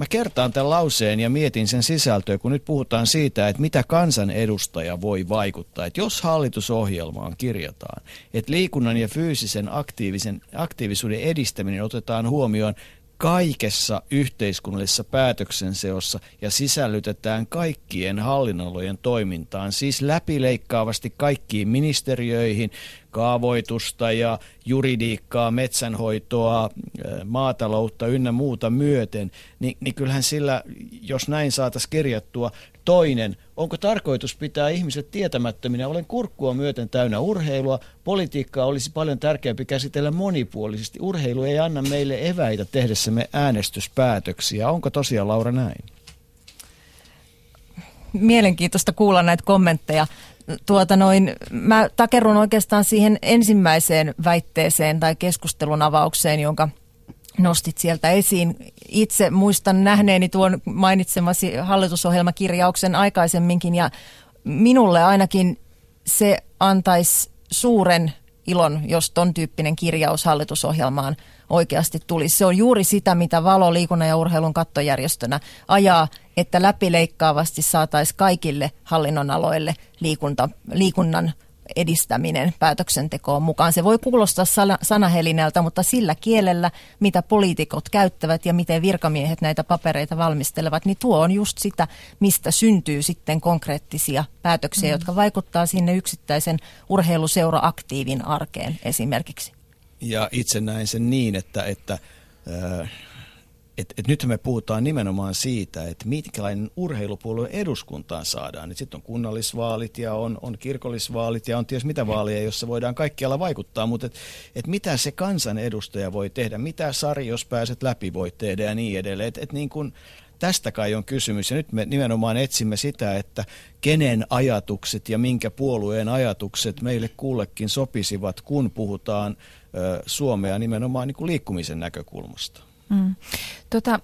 Mä kertaan tämän lauseen ja mietin sen sisältöä, kun nyt puhutaan siitä, että mitä kansanedustaja voi vaikuttaa. Että jos hallitusohjelmaan kirjataan, että liikunnan ja fyysisen aktiivisen, aktiivisuuden edistäminen otetaan huomioon kaikessa yhteiskunnallisessa päätöksenseossa ja sisällytetään kaikkien hallinnalojen toimintaan, siis läpileikkaavasti kaikkiin ministeriöihin, kaavoitusta ja juridiikkaa, metsänhoitoa, maataloutta ynnä muuta myöten, niin, niin kyllähän sillä, jos näin saataisiin kirjattua, toinen, onko tarkoitus pitää ihmiset tietämättöminä? Olen kurkkua myöten täynnä urheilua. Politiikkaa olisi paljon tärkeämpi käsitellä monipuolisesti. Urheilu ei anna meille eväitä tehdessämme äänestyspäätöksiä. Onko tosiaan Laura näin? Mielenkiintoista kuulla näitä kommentteja tuota noin, mä takerun oikeastaan siihen ensimmäiseen väitteeseen tai keskustelun avaukseen, jonka nostit sieltä esiin. Itse muistan nähneeni tuon mainitsemasi hallitusohjelmakirjauksen aikaisemminkin ja minulle ainakin se antaisi suuren ilon, jos ton tyyppinen kirjaus hallitusohjelmaan oikeasti tulisi. Se on juuri sitä, mitä Valo liikunnan ja urheilun kattojärjestönä ajaa, että läpileikkaavasti saataisiin kaikille hallinnonaloille liikunta, liikunnan edistäminen päätöksentekoon mukaan. Se voi kuulostaa sanahelinältä, mutta sillä kielellä, mitä poliitikot käyttävät ja miten virkamiehet näitä papereita valmistelevat, niin tuo on just sitä, mistä syntyy sitten konkreettisia päätöksiä, mm. jotka vaikuttaa sinne yksittäisen urheiluseura-aktiivin arkeen esimerkiksi. Ja itse näen sen niin, että, että äh, et, et nyt me puhutaan nimenomaan siitä, että mitkälainen urheilupuolue eduskuntaan saadaan. Sitten on kunnallisvaalit ja on, on kirkollisvaalit ja on ties mitä vaaleja, jossa voidaan kaikkialla vaikuttaa, mutta et, et mitä se kansanedustaja voi tehdä, mitä Sari, jos pääset läpi, voi tehdä ja niin edelleen. Et, et niin kun, tästä kai on kysymys ja nyt me nimenomaan etsimme sitä, että kenen ajatukset ja minkä puolueen ajatukset meille kullekin sopisivat, kun puhutaan ö, Suomea nimenomaan niin kuin liikkumisen näkökulmasta. Mm. Tota,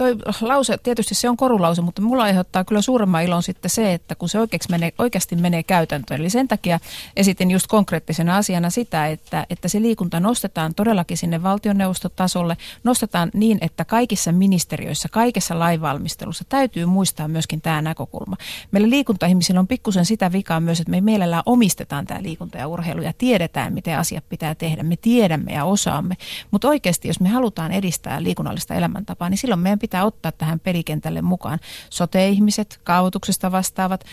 toi lause, tietysti se on korulause, mutta mulla aiheuttaa kyllä suuremman ilon sitten se, että kun se menee, oikeasti menee käytäntöön. Eli sen takia esitin just konkreettisena asiana sitä, että, että se liikunta nostetaan todellakin sinne valtioneuvostotasolle, nostetaan niin, että kaikissa ministeriöissä, kaikessa lainvalmistelussa täytyy muistaa myöskin tämä näkökulma. Meillä liikuntaihmisillä on pikkusen sitä vikaa myös, että me mielellään omistetaan tämä liikunta ja urheilu ja tiedetään, miten asiat pitää tehdä. Me tiedämme ja osaamme, mutta oikeasti jos me halutaan edistää liikunnallista elämäntapaa, niin silloin meidän pitää ottaa tähän pelikentälle mukaan sote-ihmiset, kaavoituksesta vastaavat,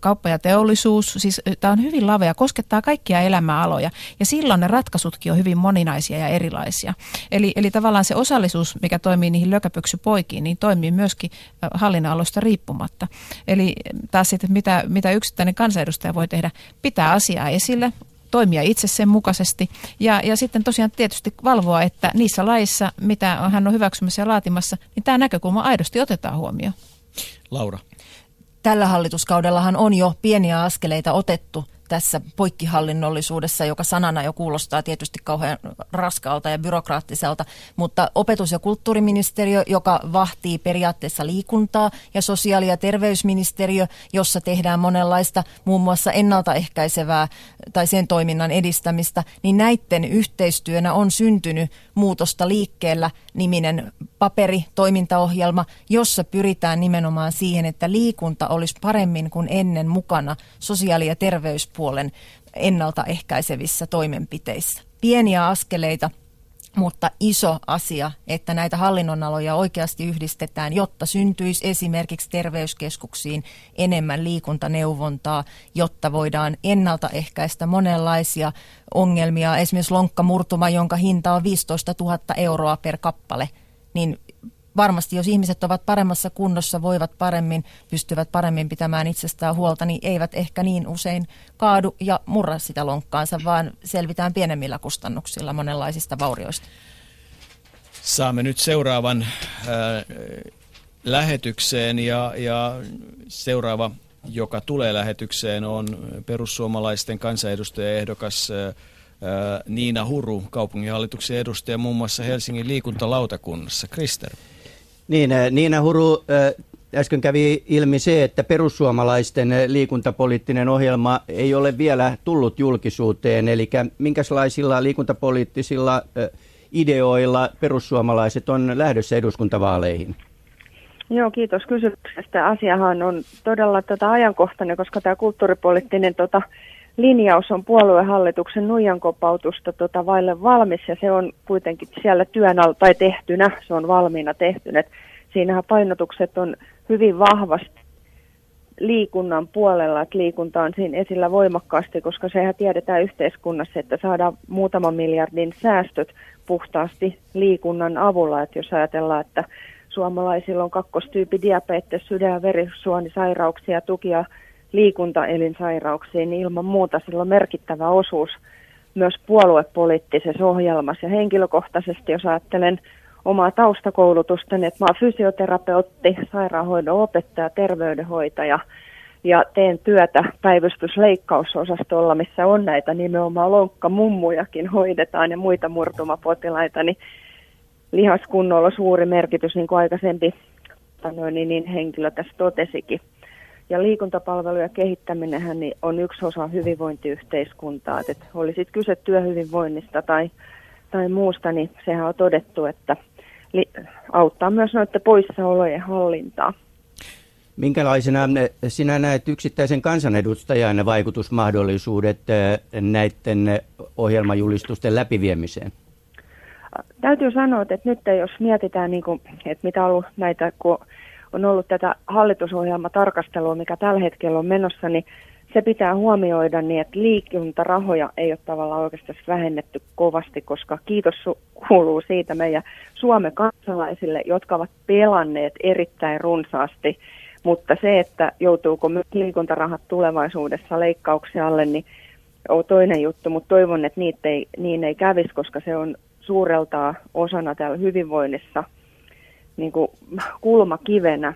kauppa ja teollisuus. Siis tämä on hyvin lavea, koskettaa kaikkia elämäaloja ja silloin ne ratkaisutkin on hyvin moninaisia ja erilaisia. Eli, eli tavallaan se osallisuus, mikä toimii niihin lökäpyksypoikiin, niin toimii myöskin hallinnonaloista riippumatta. Eli taas sitten, mitä, mitä yksittäinen kansanedustaja voi tehdä, pitää asiaa esille, toimia itse sen mukaisesti ja, ja sitten tosiaan tietysti valvoa, että niissä laissa, mitä hän on hyväksymässä ja laatimassa, niin tämä näkökulma aidosti otetaan huomioon. Laura. Tällä hallituskaudellahan on jo pieniä askeleita otettu tässä poikkihallinnollisuudessa, joka sanana jo kuulostaa tietysti kauhean raskaalta ja byrokraattiselta, mutta opetus- ja kulttuuriministeriö, joka vahtii periaatteessa liikuntaa, ja sosiaali- ja terveysministeriö, jossa tehdään monenlaista muun muassa ennaltaehkäisevää tai sen toiminnan edistämistä, niin näiden yhteistyönä on syntynyt muutosta liikkeellä niminen paperi, toimintaohjelma, jossa pyritään nimenomaan siihen, että liikunta olisi paremmin kuin ennen mukana sosiaali- ja terveyspuolen ennaltaehkäisevissä toimenpiteissä. Pieniä askeleita, mutta iso asia, että näitä hallinnonaloja oikeasti yhdistetään, jotta syntyisi esimerkiksi terveyskeskuksiin enemmän liikuntaneuvontaa, jotta voidaan ennaltaehkäistä monenlaisia ongelmia. Esimerkiksi lonkkamurtuma, jonka hinta on 15 000 euroa per kappale, niin varmasti jos ihmiset ovat paremmassa kunnossa, voivat paremmin, pystyvät paremmin pitämään itsestään huolta, niin eivät ehkä niin usein kaadu ja murra sitä lonkkaansa, vaan selvitään pienemmillä kustannuksilla monenlaisista vaurioista. Saamme nyt seuraavan äh, lähetykseen ja, ja seuraava, joka tulee lähetykseen, on perussuomalaisten kansanedustajaehdokas äh, Niina Huru, kaupunginhallituksen edustaja muun muassa Helsingin liikuntalautakunnassa. Krister. Niin, Niina Huru, äsken kävi ilmi se, että perussuomalaisten liikuntapoliittinen ohjelma ei ole vielä tullut julkisuuteen. Eli minkälaisilla liikuntapoliittisilla ideoilla perussuomalaiset on lähdössä eduskuntavaaleihin? Joo, kiitos kysymyksestä. Asiahan on todella tota ajankohtainen, koska tämä kulttuuripoliittinen tota, linjaus on puoluehallituksen nuijankopautusta tota, vaille valmis ja se on kuitenkin siellä työn alla tai tehtynä, se on valmiina tehtynä. Siinähän painotukset on hyvin vahvasti liikunnan puolella, että liikunta on siinä esillä voimakkaasti, koska sehän tiedetään yhteiskunnassa, että saadaan muutaman miljardin säästöt puhtaasti liikunnan avulla. Että jos ajatellaan, että suomalaisilla on kakkostyyppi diabetes, sydän- ja verisuonisairauksia, tukia liikuntaelinsairauksiin, niin ilman muuta sillä on merkittävä osuus myös puoluepoliittisessa ohjelmassa. Ja henkilökohtaisesti, jos ajattelen omaa taustakoulutusta, niin että mä olen fysioterapeutti, sairaanhoidon opettaja, terveydenhoitaja ja teen työtä päivystysleikkausosastolla, missä on näitä nimenomaan lonkkamummujakin hoidetaan ja muita murtumapotilaita, niin lihaskunnolla suuri merkitys, niin kuin aikaisempi niin, niin henkilö tässä totesikin. Ja liikuntapalvelujen kehittäminen niin on yksi osa hyvinvointiyhteiskuntaa. Että oli sitten kyse työhyvinvoinnista tai, tai muusta, niin sehän on todettu, että li, auttaa myös noiden poissaolojen hallintaa. Minkälaisena sinä näet yksittäisen kansanedustajan vaikutusmahdollisuudet näiden ohjelmajulistusten läpiviemiseen? Täytyy sanoa, että nyt jos mietitään, niin kuin, että mitä on ollut näitä, kun on ollut tätä hallitusohjelmatarkastelua, mikä tällä hetkellä on menossa, niin se pitää huomioida niin, että liikuntarahoja ei ole tavallaan oikeastaan vähennetty kovasti, koska kiitos kuuluu siitä meidän Suomen kansalaisille, jotka ovat pelanneet erittäin runsaasti. Mutta se, että joutuuko myös liikuntarahat tulevaisuudessa leikkauksia alle, niin on toinen juttu, mutta toivon, että niitä ei, niin ei kävisi, koska se on suurelta osana täällä hyvinvoinnissa niin kuin kulmakivenä,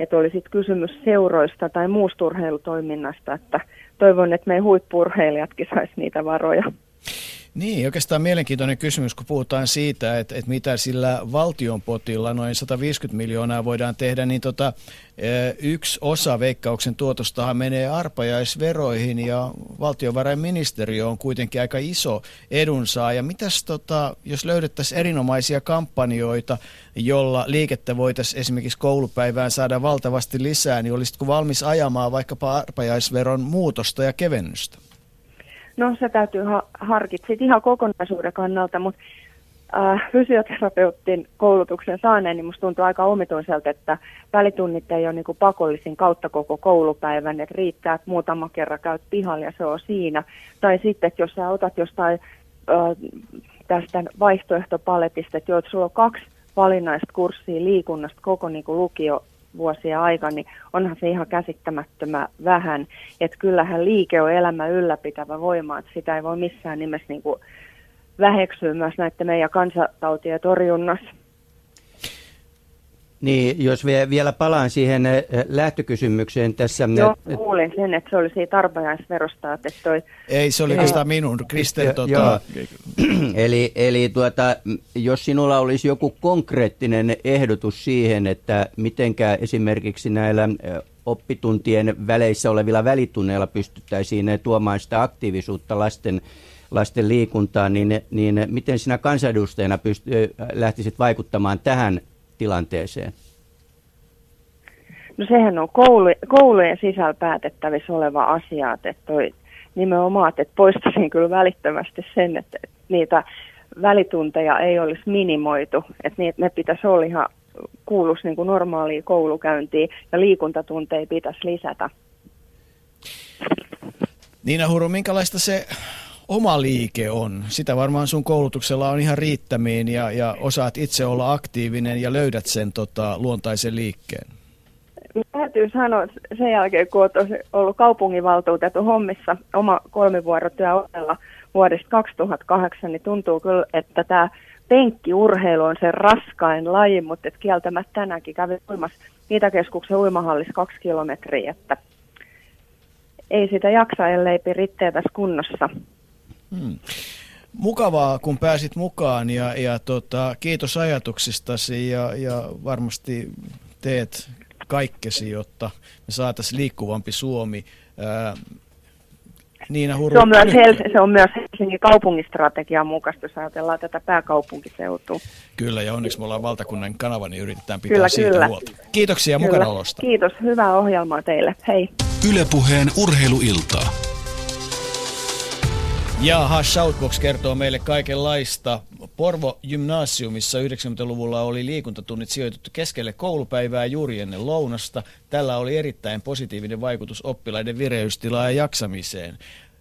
että oli sitten kysymys seuroista tai muusta urheilutoiminnasta, että toivon, että meidän huippurheilijatkin saisi niitä varoja. Niin, oikeastaan mielenkiintoinen kysymys, kun puhutaan siitä, että, että mitä sillä valtion potilla, noin 150 miljoonaa voidaan tehdä, niin tota, yksi osa veikkauksen tuotostahan menee arpajaisveroihin ja valtiovarainministeriö on kuitenkin aika iso edunsaaja. Mitäs tota, jos löydettäisiin erinomaisia kampanjoita, jolla liikettä voitaisiin esimerkiksi koulupäivään saada valtavasti lisää, niin olisitko valmis ajamaan vaikkapa arpajaisveron muutosta ja kevennystä? No se täytyy ha- harkita ihan kokonaisuuden kannalta, mutta äh, fysioterapeutin koulutuksen saaneen, niin musta tuntuu aika omituiselta, että välitunnit ei ole niin kuin pakollisin kautta koko koulupäivän, että riittää, että muutama kerran käyt pihalla ja se on siinä. Tai sitten, että jos sä otat jostain äh, tästä vaihtoehtopaletista, että, jo, että sulla on kaksi valinnaista kurssia liikunnasta koko niin kuin lukio vuosia aika, niin onhan se ihan käsittämättömän vähän. Että kyllähän liike on elämä ylläpitävä voima, että sitä ei voi missään nimessä niin kuin väheksyä myös näiden meidän kansatautien torjunnassa. Niin, jos vielä palaan siihen eh, lähtökysymykseen tässä. Joo, kuulin sen, että se oli siitä arpajaisverosta, että toi... Ei, se oli oikeastaan minun, Kristen. Tota... eli eli tuota, jos sinulla olisi joku konkreettinen ehdotus siihen, että mitenkä esimerkiksi näillä eh, oppituntien väleissä olevilla välitunneilla pystyttäisiin tuomaan sitä aktiivisuutta lasten lasten liikuntaan, niin, niin miten sinä kansanedustajana pyst- eh, lähtisit vaikuttamaan tähän tilanteeseen? No sehän on koulu, koulujen sisällä päätettävissä oleva asia, että toi nimenomaan, että poistaisin kyllä välittömästi sen, että niitä välitunteja ei olisi minimoitu, että ne pitäisi olla ihan kuulus niin kuin normaaliin koulukäyntiin ja liikuntatunteja pitäisi lisätä. Niina Huru, minkälaista se oma liike on. Sitä varmaan sun koulutuksella on ihan riittämiin ja, ja osaat itse olla aktiivinen ja löydät sen tota, luontaisen liikkeen. Täytyy sanoa sen jälkeen, kun olet ollut kaupunginvaltuutettu hommissa oma kolmivuorotyö ohella vuodesta 2008, niin tuntuu kyllä, että tämä penkkiurheilu on se raskain laji, mutta et kieltämättä tänäänkin kävi uimassa Itäkeskuksen uimahallissa kaksi kilometriä, että ei sitä jaksa, ellei piritteetäs kunnossa. Hmm. Mukavaa, kun pääsit mukaan ja, ja tota, kiitos ajatuksistasi ja, ja varmasti teet kaikkesi, jotta me saataisiin liikkuvampi Suomi. Ää, Niina Huru. Se on, myös Hels- se on myös Helsingin kaupungistrategian mukaista, jos ajatellaan tätä pääkaupunkiseutua. Kyllä, ja onneksi me ollaan valtakunnan kanava, niin yritetään pitää kyllä, siitä kyllä. huolta. Kiitoksia kyllä. mukanaolosta. Kiitos, hyvää ohjelmaa teille. Hei. Ylepuheen urheiluiltaa. Ja Shoutbox kertoo meille kaikenlaista. Porvo Gymnasiumissa 90-luvulla oli liikuntatunnit sijoitettu keskelle koulupäivää juuri ennen lounasta. Tällä oli erittäin positiivinen vaikutus oppilaiden vireystilaan ja jaksamiseen.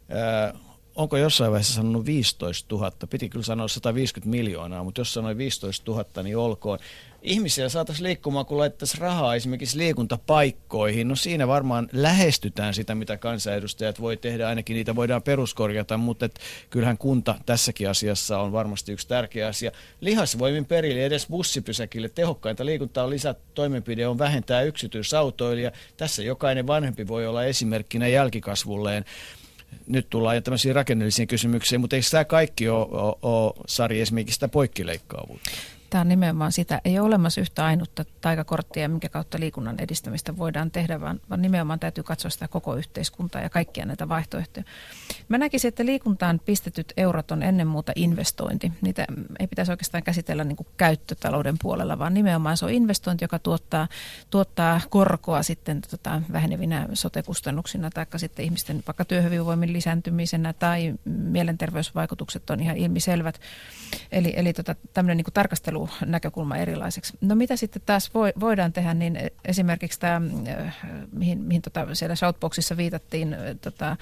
Ää, onko jossain vaiheessa sanonut 15 000? Piti kyllä sanoa 150 miljoonaa, mutta jos sanoi 15 000, niin olkoon ihmisiä saataisiin liikkumaan, kun laittaisiin rahaa esimerkiksi liikuntapaikkoihin. No siinä varmaan lähestytään sitä, mitä kansanedustajat voi tehdä, ainakin niitä voidaan peruskorjata, mutta et kyllähän kunta tässäkin asiassa on varmasti yksi tärkeä asia. Lihasvoimin perille edes bussipysäkille tehokkainta liikuntaa lisätoimenpide on vähentää yksityisautoilija. Tässä jokainen vanhempi voi olla esimerkkinä jälkikasvulleen nyt tullaan jo tämmöisiin rakenteellisiin kysymyksiin, mutta eikö tämä kaikki ole, ole, ole Sari esimerkiksi sitä poikkileikkaavuutta? Tämä on nimenomaan sitä. Ei ole olemassa yhtä ainutta taikakorttia, minkä kautta liikunnan edistämistä voidaan tehdä, vaan, vaan nimenomaan täytyy katsoa sitä koko yhteiskuntaa ja kaikkia näitä vaihtoehtoja. Mä näkisin, että liikuntaan pistetyt eurot on ennen muuta investointi. Niitä ei pitäisi oikeastaan käsitellä niin kuin käyttötalouden puolella, vaan nimenomaan se on investointi, joka tuottaa, tuottaa korkoa sitten tota, vähenevinä sotekustannuksina tai sitten ihmisten vaikka työhyvinvoimin lisääntymisenä tai mielenterveysvaikutukset on ihan ilmiselvät. Eli, eli tota, tämmöinen niin kuin näkökulma erilaiseksi. No mitä sitten taas voi, voidaan tehdä, niin esimerkiksi tämä, äh, mihin, mihin tota siellä Shoutboxissa viitattiin äh, tota,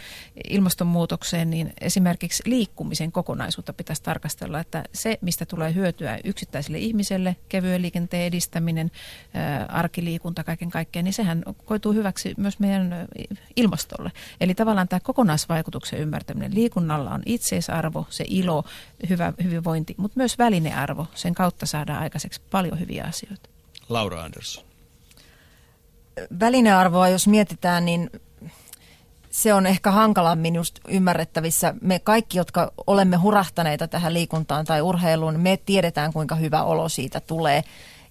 ilmastonmuutokseen, niin esimerkiksi liikkumisen kokonaisuutta pitäisi tarkastella, että se, mistä tulee hyötyä yksittäiselle ihmiselle, kevyen liikenteen edistäminen, äh, arkiliikunta kaiken kaikkiaan, niin sehän koituu hyväksi myös meidän ilmastolle. Eli tavallaan tämä kokonaisvaikutuksen ymmärtäminen. Liikunnalla on itseisarvo, se ilo, hyvä hyvinvointi, mutta myös välinearvo. Sen kautta saadaan aikaiseksi paljon hyviä asioita. Laura Andersson. Välinearvoa, jos mietitään, niin se on ehkä hankalammin just ymmärrettävissä. Me kaikki, jotka olemme hurahtaneita tähän liikuntaan tai urheiluun, me tiedetään, kuinka hyvä olo siitä tulee.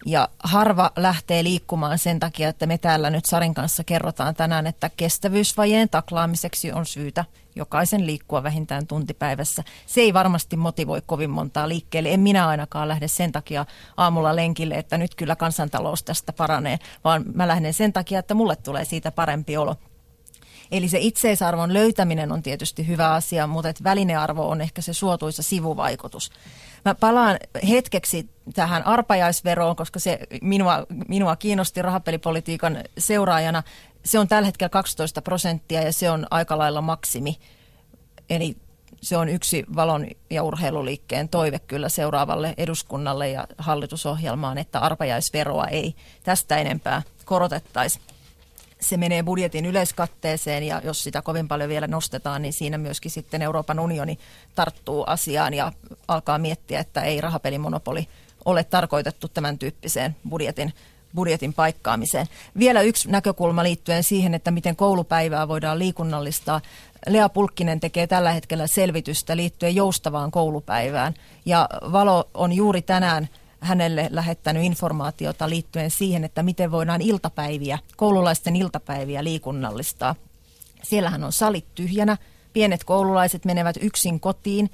Ja harva lähtee liikkumaan sen takia, että me täällä nyt Sarin kanssa kerrotaan tänään, että kestävyysvajeen taklaamiseksi on syytä jokaisen liikkua vähintään tuntipäivässä. Se ei varmasti motivoi kovin montaa liikkeelle. En minä ainakaan lähde sen takia aamulla lenkille, että nyt kyllä kansantalous tästä paranee, vaan mä lähden sen takia, että mulle tulee siitä parempi olo. Eli se itseisarvon löytäminen on tietysti hyvä asia, mutta että välinearvo on ehkä se suotuisa sivuvaikutus. Mä palaan hetkeksi tähän arpajaisveroon, koska se minua, minua kiinnosti rahapelipolitiikan seuraajana. Se on tällä hetkellä 12 prosenttia ja se on aika lailla maksimi. Eli se on yksi valon ja urheiluliikkeen toive kyllä seuraavalle eduskunnalle ja hallitusohjelmaan, että arpajaisveroa ei tästä enempää korotettaisi se menee budjetin yleiskatteeseen ja jos sitä kovin paljon vielä nostetaan, niin siinä myöskin sitten Euroopan unioni tarttuu asiaan ja alkaa miettiä, että ei rahapelimonopoli ole tarkoitettu tämän tyyppiseen budjetin budjetin paikkaamiseen. Vielä yksi näkökulma liittyen siihen, että miten koulupäivää voidaan liikunnallistaa. Lea Pulkkinen tekee tällä hetkellä selvitystä liittyen joustavaan koulupäivään. Ja Valo on juuri tänään hänelle lähettänyt informaatiota liittyen siihen, että miten voidaan iltapäiviä, koululaisten iltapäiviä liikunnallistaa. Siellähän on salit tyhjänä, pienet koululaiset menevät yksin kotiin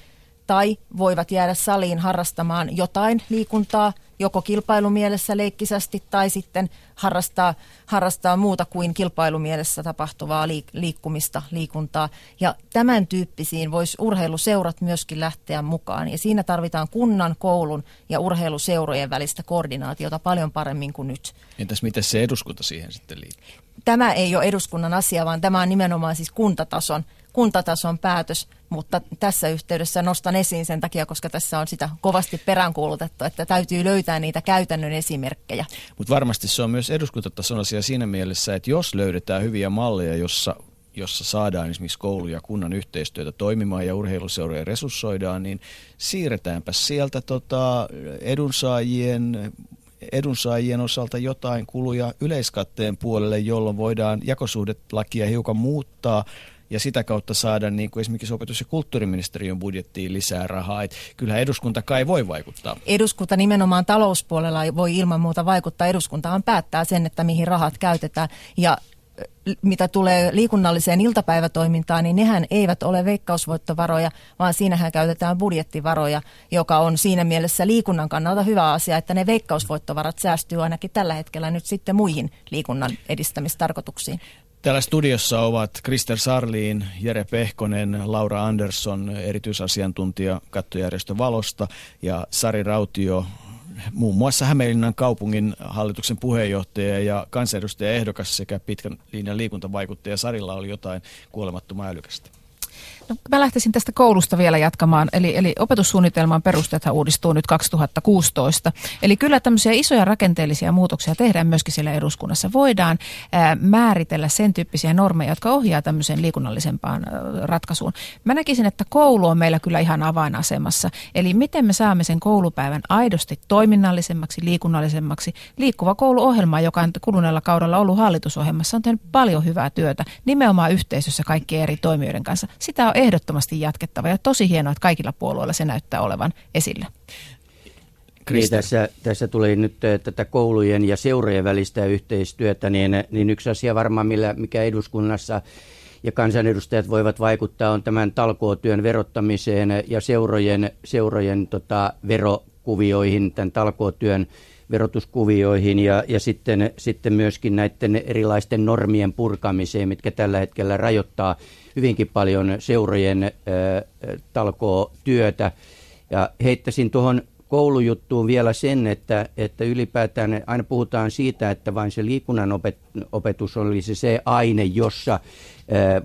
tai voivat jäädä saliin harrastamaan jotain liikuntaa – joko kilpailumielessä leikkisästi tai sitten harrastaa, harrastaa muuta kuin kilpailumielessä tapahtuvaa liik- liikkumista, liikuntaa. Ja tämän tyyppisiin voisi urheiluseurat myöskin lähteä mukaan. Ja siinä tarvitaan kunnan, koulun ja urheiluseurojen välistä koordinaatiota paljon paremmin kuin nyt. Entäs miten se eduskunta siihen sitten liittyy? Tämä ei ole eduskunnan asia, vaan tämä on nimenomaan siis kuntatason kuntatason päätös, mutta tässä yhteydessä nostan esiin sen takia, koska tässä on sitä kovasti peräänkuulutettu, että täytyy löytää niitä käytännön esimerkkejä. Mutta varmasti se on myös eduskuntatason asia siinä mielessä, että jos löydetään hyviä malleja, jossa jossa saadaan esimerkiksi koulu- ja kunnan yhteistyötä toimimaan ja urheiluseuroja resurssoidaan, niin siirretäänpä sieltä tota edunsaajien edunsaajien osalta jotain kuluja yleiskatteen puolelle, jolloin voidaan jakosuhdelakia hiukan muuttaa ja sitä kautta saada niin kuin esimerkiksi opetus- ja kulttuuriministeriön budjettiin lisää rahaa. Et kyllähän eduskunta kai voi vaikuttaa. Eduskunta nimenomaan talouspuolella voi ilman muuta vaikuttaa. Eduskuntahan päättää sen, että mihin rahat käytetään ja mitä tulee liikunnalliseen iltapäivätoimintaan, niin nehän eivät ole veikkausvoittovaroja, vaan siinähän käytetään budjettivaroja, joka on siinä mielessä liikunnan kannalta hyvä asia, että ne veikkausvoittovarat säästyy ainakin tällä hetkellä nyt sitten muihin liikunnan edistämistarkoituksiin. Täällä studiossa ovat Krister Sarliin, Jere Pehkonen, Laura Andersson, erityisasiantuntija kattojärjestö Valosta ja Sari Rautio, muun muassa Hämeenlinnan kaupungin hallituksen puheenjohtaja ja kansanedustaja ehdokas sekä pitkän linjan liikuntavaikuttaja Sarilla oli jotain kuolemattomaa älykästä. No, mä lähtisin tästä koulusta vielä jatkamaan. Eli, eli opetussuunnitelman perusteethan uudistuu nyt 2016. Eli kyllä tämmöisiä isoja rakenteellisia muutoksia tehdään myöskin siellä eduskunnassa. Voidaan ää, määritellä sen tyyppisiä normeja, jotka ohjaa tämmöiseen liikunnallisempaan ää, ratkaisuun. Mä näkisin, että koulu on meillä kyllä ihan avainasemassa. Eli miten me saamme sen koulupäivän aidosti toiminnallisemmaksi, liikunnallisemmaksi. Liikkuva kouluohjelma, joka on kuluneella kaudella ollut hallitusohjelmassa, on tehnyt paljon hyvää työtä nimenomaan yhteisössä kaikkien eri toimijoiden kanssa. Sitä on ehdottomasti jatkettava ja tosi hienoa, että kaikilla puolueilla se näyttää olevan esillä. Niin, tässä, tässä tuli nyt eh, tätä koulujen ja seurojen välistä yhteistyötä, niin, niin yksi asia varmaan, millä, mikä eduskunnassa ja kansanedustajat voivat vaikuttaa, on tämän talkootyön verottamiseen ja seurojen, seurojen tota, verokuvioihin, tämän talkootyön verotuskuvioihin ja, ja sitten, sitten myöskin näiden erilaisten normien purkamiseen, mitkä tällä hetkellä rajoittaa hyvinkin paljon seurojen äh, talkootyötä. Ja heittäisin tuohon koulujuttuun vielä sen, että, että ylipäätään aina puhutaan siitä, että vain se liikunnan opet, opetus olisi se aine, jossa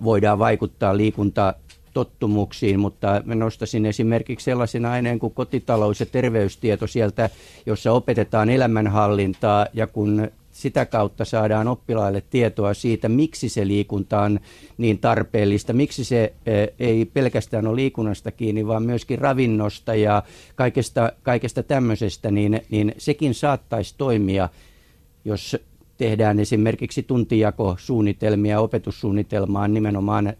voidaan vaikuttaa liikunta tottumuksiin, mutta mä nostaisin esimerkiksi sellaisen aineen kuin kotitalous- ja terveystieto sieltä, jossa opetetaan elämänhallintaa ja kun sitä kautta saadaan oppilaille tietoa siitä, miksi se liikunta on niin tarpeellista, miksi se eh, ei pelkästään ole liikunnasta kiinni, vaan myöskin ravinnosta ja kaikesta, kaikesta tämmöisestä, niin, niin sekin saattaisi toimia, jos tehdään esimerkiksi tuntijakosuunnitelmia opetussuunnitelmaan nimenomaan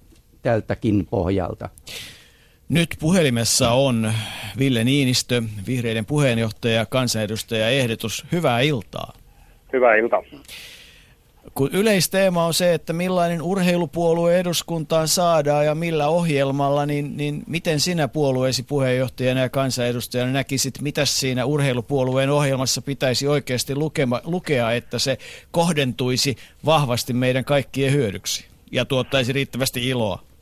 tältäkin pohjalta. Nyt puhelimessa on Ville Niinistö, vihreiden puheenjohtaja, kansanedustaja ehdotus. Hyvää iltaa. Hyvää iltaa. Kun yleisteema on se, että millainen urheilupuolue eduskuntaan saadaan ja millä ohjelmalla, niin, niin miten sinä puolueesi puheenjohtajana ja kansanedustajana näkisit, mitä siinä urheilupuolueen ohjelmassa pitäisi oikeasti lukema, lukea, että se kohdentuisi vahvasti meidän kaikkien hyödyksi ja tuottaisi riittävästi iloa?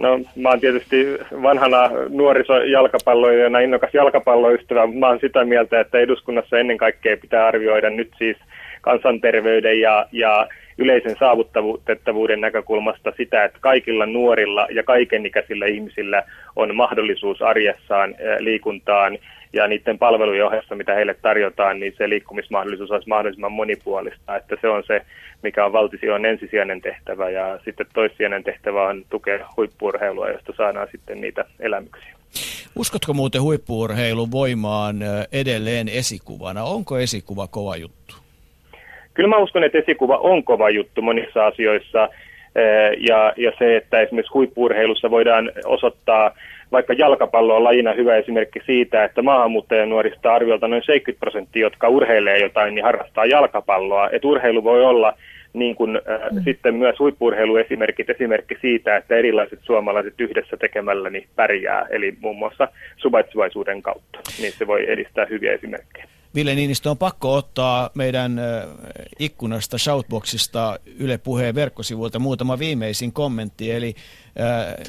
No mä oon tietysti vanhana nuorisojalkapalloilijana innokas jalkapalloystävä. Mä oon sitä mieltä, että eduskunnassa ennen kaikkea pitää arvioida nyt siis kansanterveyden ja, ja yleisen saavuttavuuden näkökulmasta sitä, että kaikilla nuorilla ja kaikenikäisillä ihmisillä on mahdollisuus arjessaan liikuntaan ja niiden palvelujen ohessa, mitä heille tarjotaan, niin se liikkumismahdollisuus olisi mahdollisimman monipuolista. Että se on se, mikä on valtion ensisijainen tehtävä ja sitten toissijainen tehtävä on tukea huippuurheilua, josta saadaan sitten niitä elämyksiä. Uskotko muuten huippuurheilun voimaan edelleen esikuvana? Onko esikuva kova juttu? Kyllä mä uskon, että esikuva on kova juttu monissa asioissa. Ja, ja se, että esimerkiksi huippuurheilussa voidaan osoittaa vaikka jalkapallo on lajina hyvä esimerkki siitä, että nuorista arviolta noin 70 prosenttia, jotka urheilee jotain, niin harrastaa jalkapalloa. Että urheilu voi olla niin kuin, äh, mm. sitten myös huippuurheiluesimerkit esimerkki siitä, että erilaiset suomalaiset yhdessä tekemällä niin pärjää, eli muun muassa suvaitsevaisuuden kautta, niin se voi edistää hyviä esimerkkejä. Ville Niinistö on pakko ottaa meidän ikkunasta, shoutboxista Yle Puheen verkkosivuilta muutama viimeisin kommentti. Eli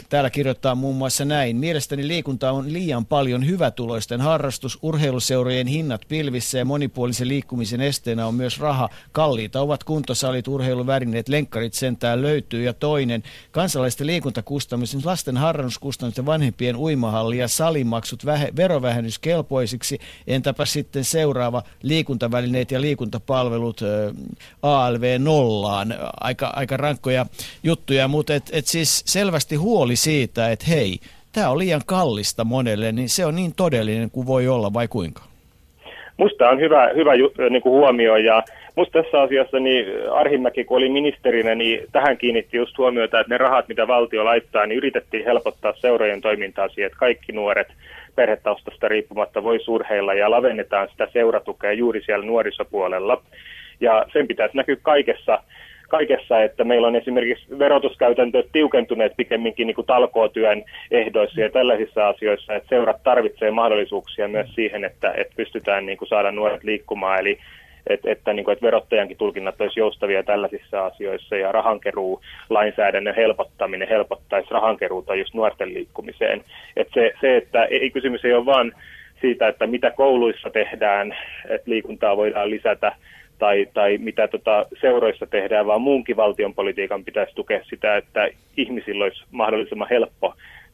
Täällä kirjoittaa muun muassa näin. Mielestäni liikunta on liian paljon hyvätuloisten harrastus. Urheiluseurojen hinnat pilvissä ja monipuolisen liikkumisen esteenä on myös raha. Kalliita ovat kuntosalit, urheiluvärineet, lenkkarit sentään löytyy. Ja toinen, kansalaisten liikuntakustannukset, lasten harrannuskustannukset, vanhempien uimahalli ja salimaksut vähe, verovähennyskelpoisiksi. Entäpä sitten seuraava, liikuntavälineet ja liikuntapalvelut ALV nollaan. Aika, aika rankkoja juttuja, mutta et, et siis selvästi selvästi huoli siitä, että hei, tämä on liian kallista monelle, niin se on niin todellinen kuin voi olla vai kuinka? Musta on hyvä, hyvä niin kuin huomio ja musta tässä asiassa niin Arhimäki, kun oli ministerinä, niin tähän kiinnitti just huomiota, että ne rahat, mitä valtio laittaa, niin yritettiin helpottaa seurojen toimintaa siihen, että kaikki nuoret perhetaustasta riippumatta voi surheilla ja lavennetaan sitä seuratukea juuri siellä nuorisopuolella. Ja sen pitäisi näkyä kaikessa kaikessa, että meillä on esimerkiksi verotuskäytäntöt tiukentuneet pikemminkin niin kuin talkootyön ehdoissa ja tällaisissa asioissa, että seurat tarvitsee mahdollisuuksia myös siihen, että, että pystytään niin kuin saada nuoret liikkumaan, eli että, että, niin kuin, että verottajankin tulkinnat olisi joustavia tällaisissa asioissa ja rahankeruu lainsäädännön helpottaminen helpottaisi rahankeruuta just nuorten liikkumiseen. Että se, se, että ei kysymys ei ole vain siitä, että mitä kouluissa tehdään, että liikuntaa voidaan lisätä, tai, tai mitä tota seuroissa tehdään, vaan muunkin valtion politiikan pitäisi tukea sitä, että ihmisillä olisi mahdollisimman helppo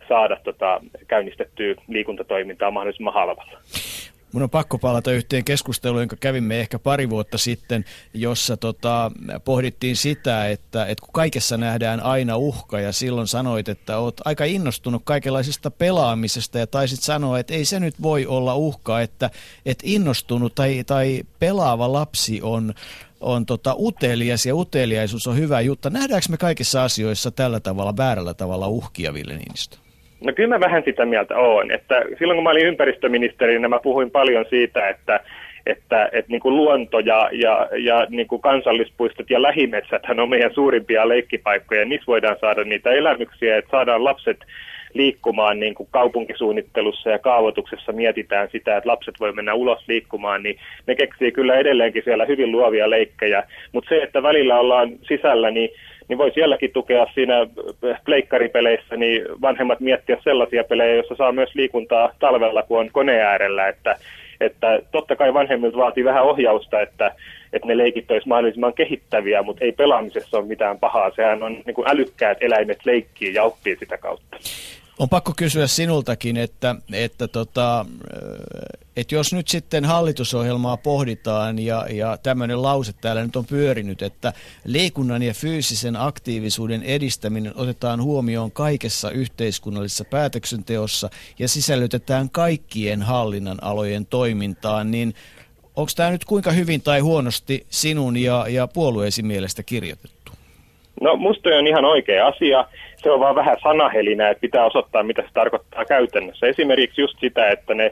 saada tota, käynnistettyä liikuntatoimintaa mahdollisimman halvalla. Mun on pakko palata yhteen keskusteluun, jonka kävimme ehkä pari vuotta sitten, jossa tota, pohdittiin sitä, että, että kun kaikessa nähdään aina uhka ja silloin sanoit, että oot aika innostunut kaikenlaisesta pelaamisesta ja taisit sanoa, että ei se nyt voi olla uhka, että, että innostunut tai, tai pelaava lapsi on, on tota utelias ja uteliaisuus on hyvä juttu. Nähdäänkö me kaikissa asioissa tällä tavalla, väärällä tavalla uhkia, Ville Niinistö? No kyllä mä vähän sitä mieltä olen, että silloin kun mä olin ympäristöministeri, niin mä puhuin paljon siitä, että että, että niin kuin luonto ja, ja, ja niin kuin kansallispuistot ja lähimetsäthän on meidän suurimpia leikkipaikkoja. Niissä voidaan saada niitä elämyksiä, että saadaan lapset liikkumaan niin kuin kaupunkisuunnittelussa ja kaavoituksessa mietitään sitä, että lapset voi mennä ulos liikkumaan, niin ne keksii kyllä edelleenkin siellä hyvin luovia leikkejä. Mutta se, että välillä ollaan sisällä, niin niin voi sielläkin tukea siinä pleikkaripeleissä, niin vanhemmat miettiä sellaisia pelejä, joissa saa myös liikuntaa talvella, kun on koneen äärellä, että, että totta kai vanhemmilta vaatii vähän ohjausta, että, että ne leikit olisivat mahdollisimman kehittäviä, mutta ei pelaamisessa ole mitään pahaa. Sehän on niin kuin älykkäät eläimet leikkii ja oppii sitä kautta. On pakko kysyä sinultakin, että, että, tota, että jos nyt sitten hallitusohjelmaa pohditaan ja, ja tämmöinen lause täällä nyt on pyörinyt, että liikunnan ja fyysisen aktiivisuuden edistäminen otetaan huomioon kaikessa yhteiskunnallisessa päätöksenteossa ja sisällytetään kaikkien hallinnan alojen toimintaan, niin onko tämä nyt kuinka hyvin tai huonosti sinun ja, ja puolueesi mielestä kirjoitettu? No musta on ihan oikea asia se on vaan vähän sanahelinä, että pitää osoittaa, mitä se tarkoittaa käytännössä. Esimerkiksi just sitä, että ne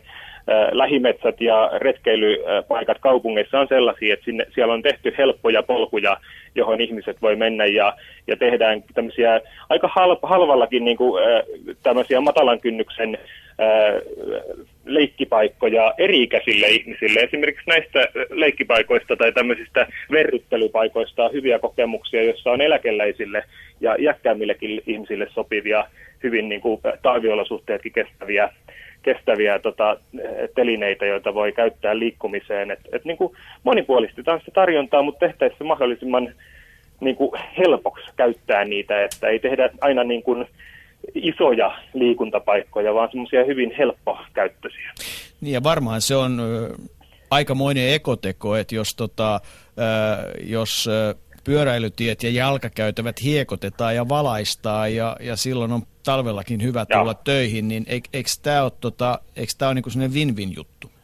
lähimetsät ja retkeilypaikat kaupungeissa on sellaisia, että sinne, siellä on tehty helppoja polkuja, johon ihmiset voi mennä ja, ja tehdään tämmöisiä aika halv, halvallakin niin kuin, tämmöisiä matalan kynnyksen leikkipaikkoja eri-ikäisille ihmisille. Esimerkiksi näistä leikkipaikoista tai tämmöisistä verryttelypaikoista on hyviä kokemuksia, joissa on eläkeläisille ja iäkkäämmillekin ihmisille sopivia, hyvin niin kuin talviolosuhteetkin kestäviä kestäviä tota, telineitä, joita voi käyttää liikkumiseen. Et, et niin kuin monipuolistetaan sitä tarjontaa, mutta tehtäisiin se mahdollisimman niin kuin helpoksi käyttää niitä, että ei tehdä aina niin kuin isoja liikuntapaikkoja, vaan semmoisia hyvin helppokäyttöisiä. Niin ja varmaan se on aikamoinen ekoteko, että jos, tota, jos pyöräilytiet ja jalkakäytävät hiekotetaan ja valaistaan ja, ja silloin on talvellakin hyvä tulla Joo. töihin, niin eikö tämä ole, tota, ole niin sellainen win-win juttu?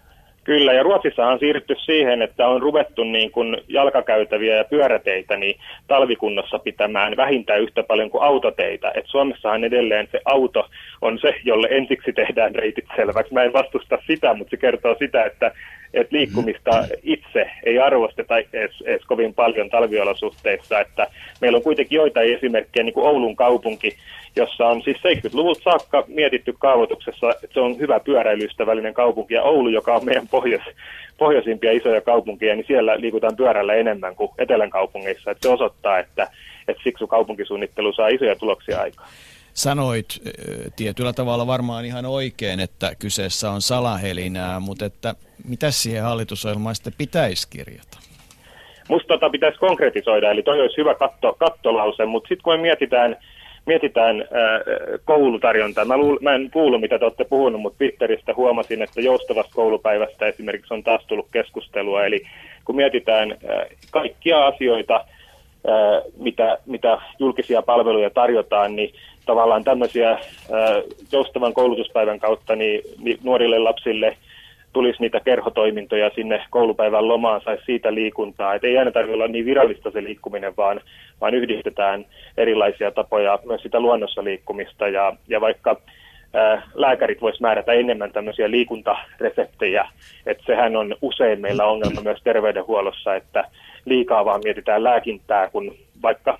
Kyllä, ja Ruotsissahan on siirrytty siihen, että on ruvettu niin kuin jalkakäytäviä ja pyöräteitä niin talvikunnossa pitämään vähintään yhtä paljon kuin autoteitä. Et Suomessahan edelleen se auto on se, jolle ensiksi tehdään reitit selväksi. Mä en vastusta sitä, mutta se kertoo sitä, että, että liikkumista itse ei arvosteta edes, edes kovin paljon talviolosuhteissa. Että meillä on kuitenkin joitain esimerkkejä, niin kuin Oulun kaupunki, jossa on siis 70-luvulta saakka mietitty kaavoituksessa, että se on hyvä pyöräilyystävällinen kaupunki. Ja Oulu, joka on meidän pohjois, pohjoisimpia isoja kaupunkeja, niin siellä liikutaan pyörällä enemmän kuin etelän kaupungeissa. Että se osoittaa, että, että siksi kaupunkisuunnittelu saa isoja tuloksia aikaan. Sanoit tietyllä tavalla varmaan ihan oikein, että kyseessä on salahelinää, mutta että mitä siihen hallitusohjelmaan sitten pitäisi kirjata? Musta tota pitäisi konkretisoida, eli toi olisi hyvä katto, kattolause, mutta sitten kun me mietitään mietitään ää, koulutarjontaa. Mä, luul, mä en kuulu, mitä te olette puhunut, mutta Twitteristä huomasin, että joustavasta koulupäivästä esimerkiksi on taas tullut keskustelua. Eli kun mietitään ää, kaikkia asioita, mitä, mitä julkisia palveluja tarjotaan, niin tavallaan tämmöisiä joustavan koulutuspäivän kautta niin, niin nuorille lapsille tulisi niitä kerhotoimintoja sinne koulupäivän lomaan, saisi siitä liikuntaa. Et ei aina tarvitse olla niin virallista se liikkuminen, vaan, vaan yhdistetään erilaisia tapoja myös sitä luonnossa liikkumista. Ja, ja vaikka ää, lääkärit vois määrätä enemmän tämmöisiä liikuntareseptejä, että sehän on usein meillä ongelma myös terveydenhuollossa, että liikaa vaan mietitään lääkintää, kun vaikka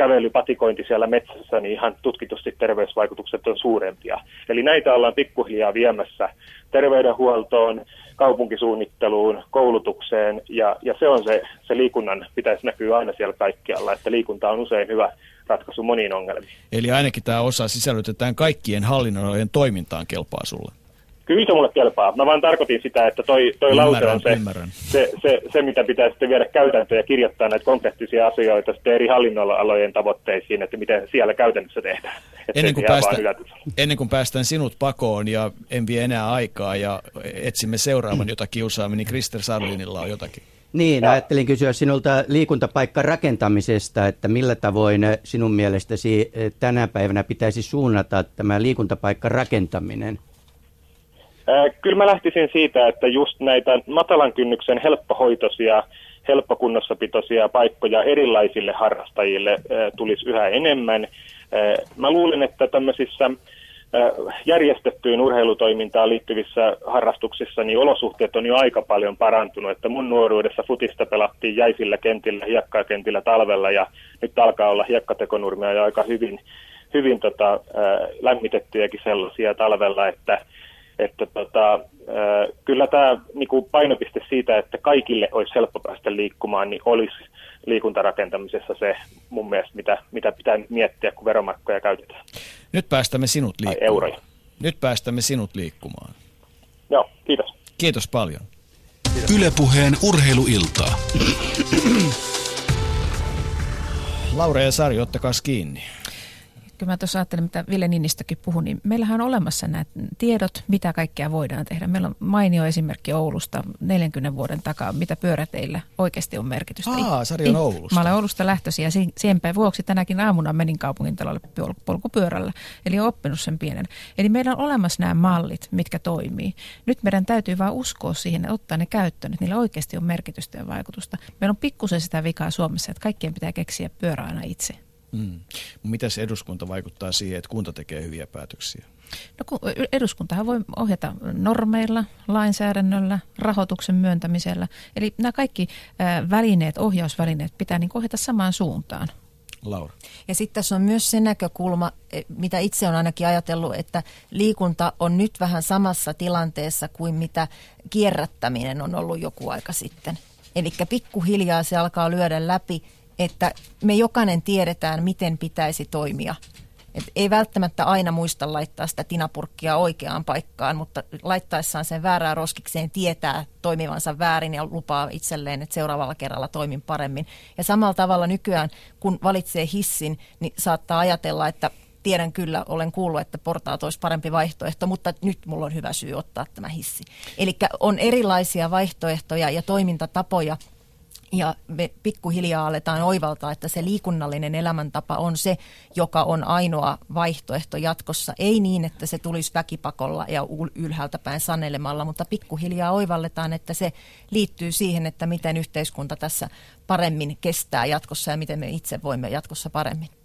kävelypatikointi siellä metsässä, niin ihan tutkitusti terveysvaikutukset on suurempia. Eli näitä ollaan pikkuhiljaa viemässä terveydenhuoltoon, kaupunkisuunnitteluun, koulutukseen, ja, ja se on se, se liikunnan pitäisi näkyä aina siellä kaikkialla, että liikunta on usein hyvä ratkaisu moniin ongelmiin. Eli ainakin tämä osa sisällytetään kaikkien hallinnojen toimintaan kelpaa sulle. Kyllä se mulle kelpaa. Mä vaan tarkoitin sitä, että toi, toi lause on se, se, se, se, mitä pitää sitten viedä käytäntöön ja kirjoittaa näitä konkreettisia asioita sitten eri hallinnonalojen tavoitteisiin, että miten siellä käytännössä tehdään. ennen kuin, päästä, ennen kuin päästään sinut pakoon ja en vie enää aikaa ja etsimme seuraavan, jota kiusaamme, niin Krister Sarlinilla on jotakin. Niin, ja. ajattelin kysyä sinulta liikuntapaikka rakentamisesta, että millä tavoin sinun mielestäsi tänä päivänä pitäisi suunnata tämä liikuntapaikka rakentaminen? Kyllä mä lähtisin siitä, että just näitä matalan kynnyksen helppohoitoisia, helppokunnossapitoisia paikkoja erilaisille harrastajille tulisi yhä enemmän. Mä luulen, että tämmöisissä järjestettyyn urheilutoimintaan liittyvissä harrastuksissa niin olosuhteet on jo aika paljon parantunut. Että mun nuoruudessa futista pelattiin jäisillä kentillä, hiekkakentillä talvella ja nyt alkaa olla hiekkatekonurmia jo aika hyvin, hyvin tota, lämmitettyjäkin sellaisia talvella, että että tota, kyllä tämä niinku painopiste siitä, että kaikille olisi helppo päästä liikkumaan, niin olisi liikuntarakentamisessa se mun mielestä, mitä, mitä pitää miettiä, kun veromarkkoja käytetään. Nyt päästämme sinut liikkumaan. euroja. Nyt päästämme sinut liikkumaan. Joo, kiitos. Kiitos paljon. Kiitos. Ylepuheen urheiluiltaa. Laura ja Sari, ottakaa kiinni kyllä mä tuossa ajattelin, mitä Ville Ninnistökin puhui, niin meillähän on olemassa nämä tiedot, mitä kaikkea voidaan tehdä. Meillä on mainio esimerkki Oulusta 40 vuoden takaa, mitä pyöräteillä oikeasti on merkitystä. Aa, Sari on Oulusta. Mä olen Oulusta lähtöisin ja sen vuoksi tänäkin aamuna menin kaupungin talolle polkupyörällä. Eli olen oppinut sen pienen. Eli meillä on olemassa nämä mallit, mitkä toimii. Nyt meidän täytyy vain uskoa siihen ja ottaa ne käyttöön, että niillä oikeasti on merkitystä ja vaikutusta. Meillä on pikkusen sitä vikaa Suomessa, että kaikkien pitää keksiä pyörä aina itse. Mm. Miten se eduskunta vaikuttaa siihen, että kunta tekee hyviä päätöksiä? No, eduskuntahan voi ohjata normeilla, lainsäädännöllä, rahoituksen myöntämisellä. Eli nämä kaikki välineet, ohjausvälineet pitää niin ohjata samaan suuntaan. Laura. Ja sitten tässä on myös se näkökulma, e, mitä itse on ainakin ajatellut, että liikunta on nyt vähän samassa tilanteessa kuin mitä kierrättäminen on ollut joku aika sitten. Eli pikkuhiljaa se alkaa lyödä läpi että me jokainen tiedetään, miten pitäisi toimia. Et ei välttämättä aina muista laittaa sitä tinapurkkia oikeaan paikkaan, mutta laittaessaan sen väärään roskikseen tietää toimivansa väärin ja lupaa itselleen, että seuraavalla kerralla toimin paremmin. Ja samalla tavalla nykyään, kun valitsee hissin, niin saattaa ajatella, että tiedän kyllä, olen kuullut, että portaat olisi parempi vaihtoehto, mutta nyt mulla on hyvä syy ottaa tämä hissi. Eli on erilaisia vaihtoehtoja ja toimintatapoja, ja me pikkuhiljaa aletaan oivaltaa, että se liikunnallinen elämäntapa on se, joka on ainoa vaihtoehto jatkossa. Ei niin, että se tulisi väkipakolla ja ylhäältä päin sanelemalla, mutta pikkuhiljaa oivalletaan, että se liittyy siihen, että miten yhteiskunta tässä paremmin kestää jatkossa ja miten me itse voimme jatkossa paremmin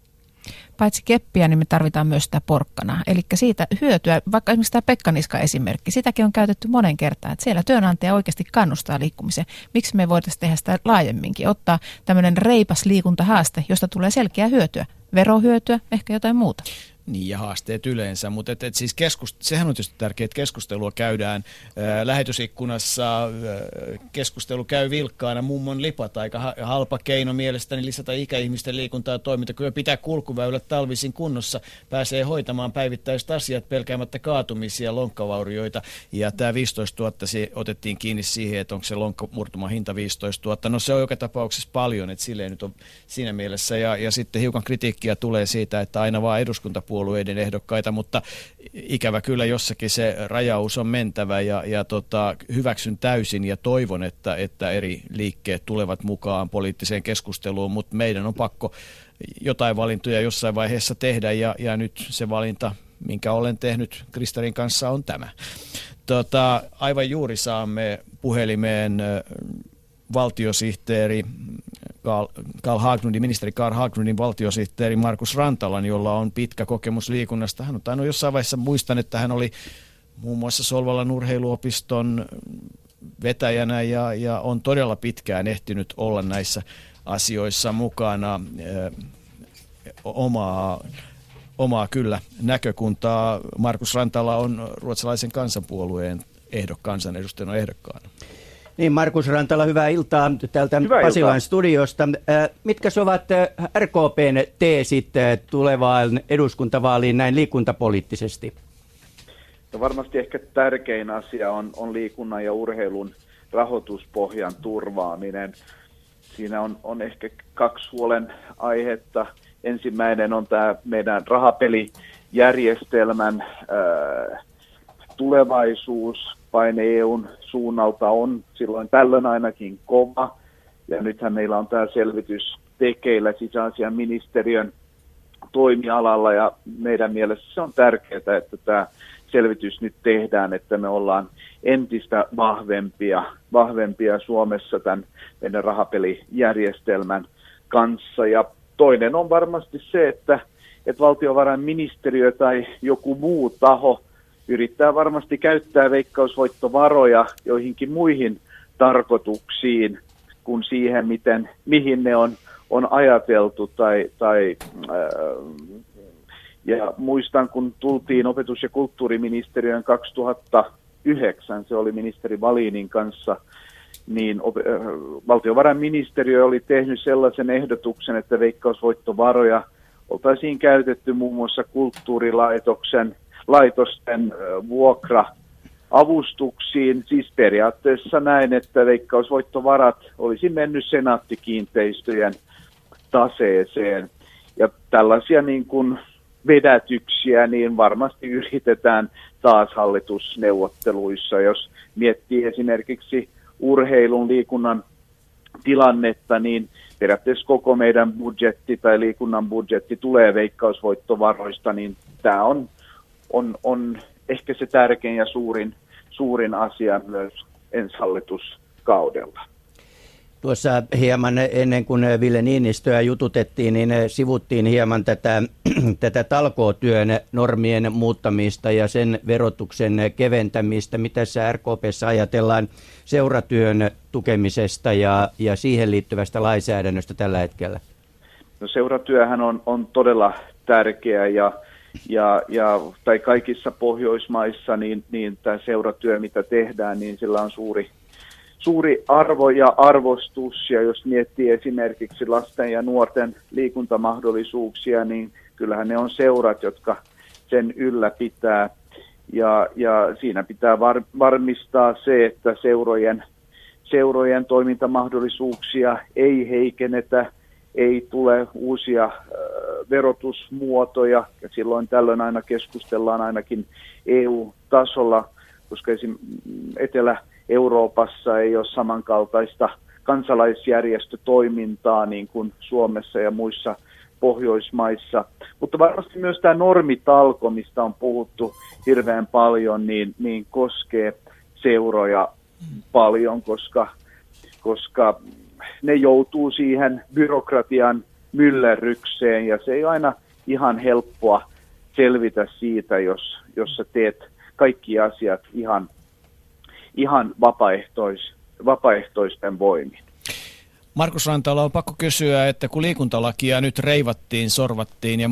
paitsi keppiä, niin me tarvitaan myös sitä porkkana. Eli siitä hyötyä, vaikka esimerkiksi tämä Pekka Niska-esimerkki, sitäkin on käytetty monen kertaan, että siellä työnantaja oikeasti kannustaa liikkumiseen. Miksi me voitaisiin tehdä sitä laajemminkin, ottaa tämmöinen reipas liikuntahaaste, josta tulee selkeä hyötyä, verohyötyä, ehkä jotain muuta. Niin, ja haasteet yleensä, mutta et, et siis keskust, sehän on tietysti tärkeää, että keskustelua käydään. Ää, lähetysikkunassa ää, keskustelu käy vilkkaana, mummon lipat, aika halpa keino mielestäni lisätä ikäihmisten liikuntaa ja toiminta. Kyllä pitää kulkuväylät talvisin kunnossa, pääsee hoitamaan päivittäiset asiat pelkäämättä kaatumisia, lonkkavaurioita. Ja tämä 15 000 se otettiin kiinni siihen, että onko se lonkkamurtuma hinta 15 000. No se on joka tapauksessa paljon, että silleen nyt on siinä mielessä. Ja, ja sitten hiukan kritiikkiä tulee siitä, että aina vaan eduskunta puolueiden ehdokkaita, mutta ikävä kyllä jossakin se rajaus on mentävä ja, ja tota, hyväksyn täysin ja toivon, että, että eri liikkeet tulevat mukaan poliittiseen keskusteluun, mutta meidän on pakko jotain valintoja jossain vaiheessa tehdä ja, ja nyt se valinta, minkä olen tehnyt Kristarin kanssa, on tämä. Tota, aivan juuri saamme puhelimeen valtiosihteeri Karl, Haglundin, ministeri Karl Haglundin valtiosihteeri Markus Rantalan, jolla on pitkä kokemus liikunnasta. Hän on tainnut jossain vaiheessa, muistan, että hän oli muun muassa Solvalan urheiluopiston vetäjänä ja, ja on todella pitkään ehtinyt olla näissä asioissa mukana omaa, omaa kyllä näkökuntaa. Markus Rantala on ruotsalaisen kansanpuolueen ehdok, kansanedustajana ehdokkaana. Niin, Markus Rantala, hyvää iltaa täältä hyvää Pasilan iltaa. studiosta. mitkä ovat RKPn teesit tulevaan eduskuntavaaliin näin liikuntapoliittisesti? No varmasti ehkä tärkein asia on, on liikunnan ja urheilun rahoituspohjan turvaaminen. Siinä on, on ehkä kaksi huolen aihetta. Ensimmäinen on tämä meidän rahapelijärjestelmän ää, tulevaisuus. Paine EUn suunnalta on silloin tällöin ainakin kova. Ja nythän meillä on tämä selvitys tekeillä sisäasian ministeriön toimialalla ja meidän mielestä se on tärkeää, että tämä selvitys nyt tehdään, että me ollaan entistä vahvempia, vahvempia Suomessa tämän meidän rahapelijärjestelmän kanssa. Ja toinen on varmasti se, että, että valtiovarainministeriö tai joku muu taho yrittää varmasti käyttää veikkausvoittovaroja joihinkin muihin tarkoituksiin kuin siihen, miten, mihin ne on, on ajateltu tai, tai äh, ja muistan, kun tultiin opetus- ja kulttuuriministeriön 2009, se oli ministeri Valinin kanssa, niin äh, valtiovarainministeriö oli tehnyt sellaisen ehdotuksen, että veikkausvoittovaroja oltaisiin käytetty muun muassa kulttuurilaitoksen laitosten vuokra avustuksiin, siis periaatteessa näin, että veikkausvoittovarat olisi mennyt senaattikiinteistöjen taseeseen. Ja tällaisia niin kuin vedätyksiä, niin varmasti yritetään taas hallitusneuvotteluissa, jos miettii esimerkiksi urheilun, liikunnan tilannetta, niin periaatteessa koko meidän budjetti tai liikunnan budjetti tulee veikkausvoittovaroista, niin tämä on, on, on ehkä se tärkein ja suurin, suurin asia myös ensi hallituskaudella. Tuossa hieman ennen kuin Ville Niinistöä jututettiin, niin sivuttiin hieman tätä, tätä talkootyön normien muuttamista ja sen verotuksen keventämistä. Mitä se RKPssä ajatellaan seuratyön tukemisesta ja, ja siihen liittyvästä lainsäädännöstä tällä hetkellä? No seuratyöhän on, on todella tärkeä ja, ja, ja tai kaikissa Pohjoismaissa niin, niin tämä seuratyö, mitä tehdään, niin sillä on suuri suuri arvo ja arvostus, ja jos miettii esimerkiksi lasten ja nuorten liikuntamahdollisuuksia, niin kyllähän ne on seurat, jotka sen ylläpitää. Ja, ja siinä pitää var, varmistaa se, että seurojen, seurojen toimintamahdollisuuksia ei heikennetä, ei tule uusia äh, verotusmuotoja, ja silloin tällöin aina keskustellaan ainakin EU-tasolla, koska esim. Etelä- Euroopassa ei ole samankaltaista kansalaisjärjestötoimintaa niin kuin Suomessa ja muissa Pohjoismaissa. Mutta varmasti myös tämä normitalko, mistä on puhuttu hirveän paljon, niin, niin koskee seuroja paljon, koska, koska ne joutuu siihen byrokratian myllerrykseen ja se ei aina ihan helppoa selvitä siitä, jos, jos sä teet kaikki asiat ihan ihan vapaaehtois, vapaaehtoisten voimin. Markus Rantala on pakko kysyä, että kun liikuntalakia nyt reivattiin, sorvattiin ja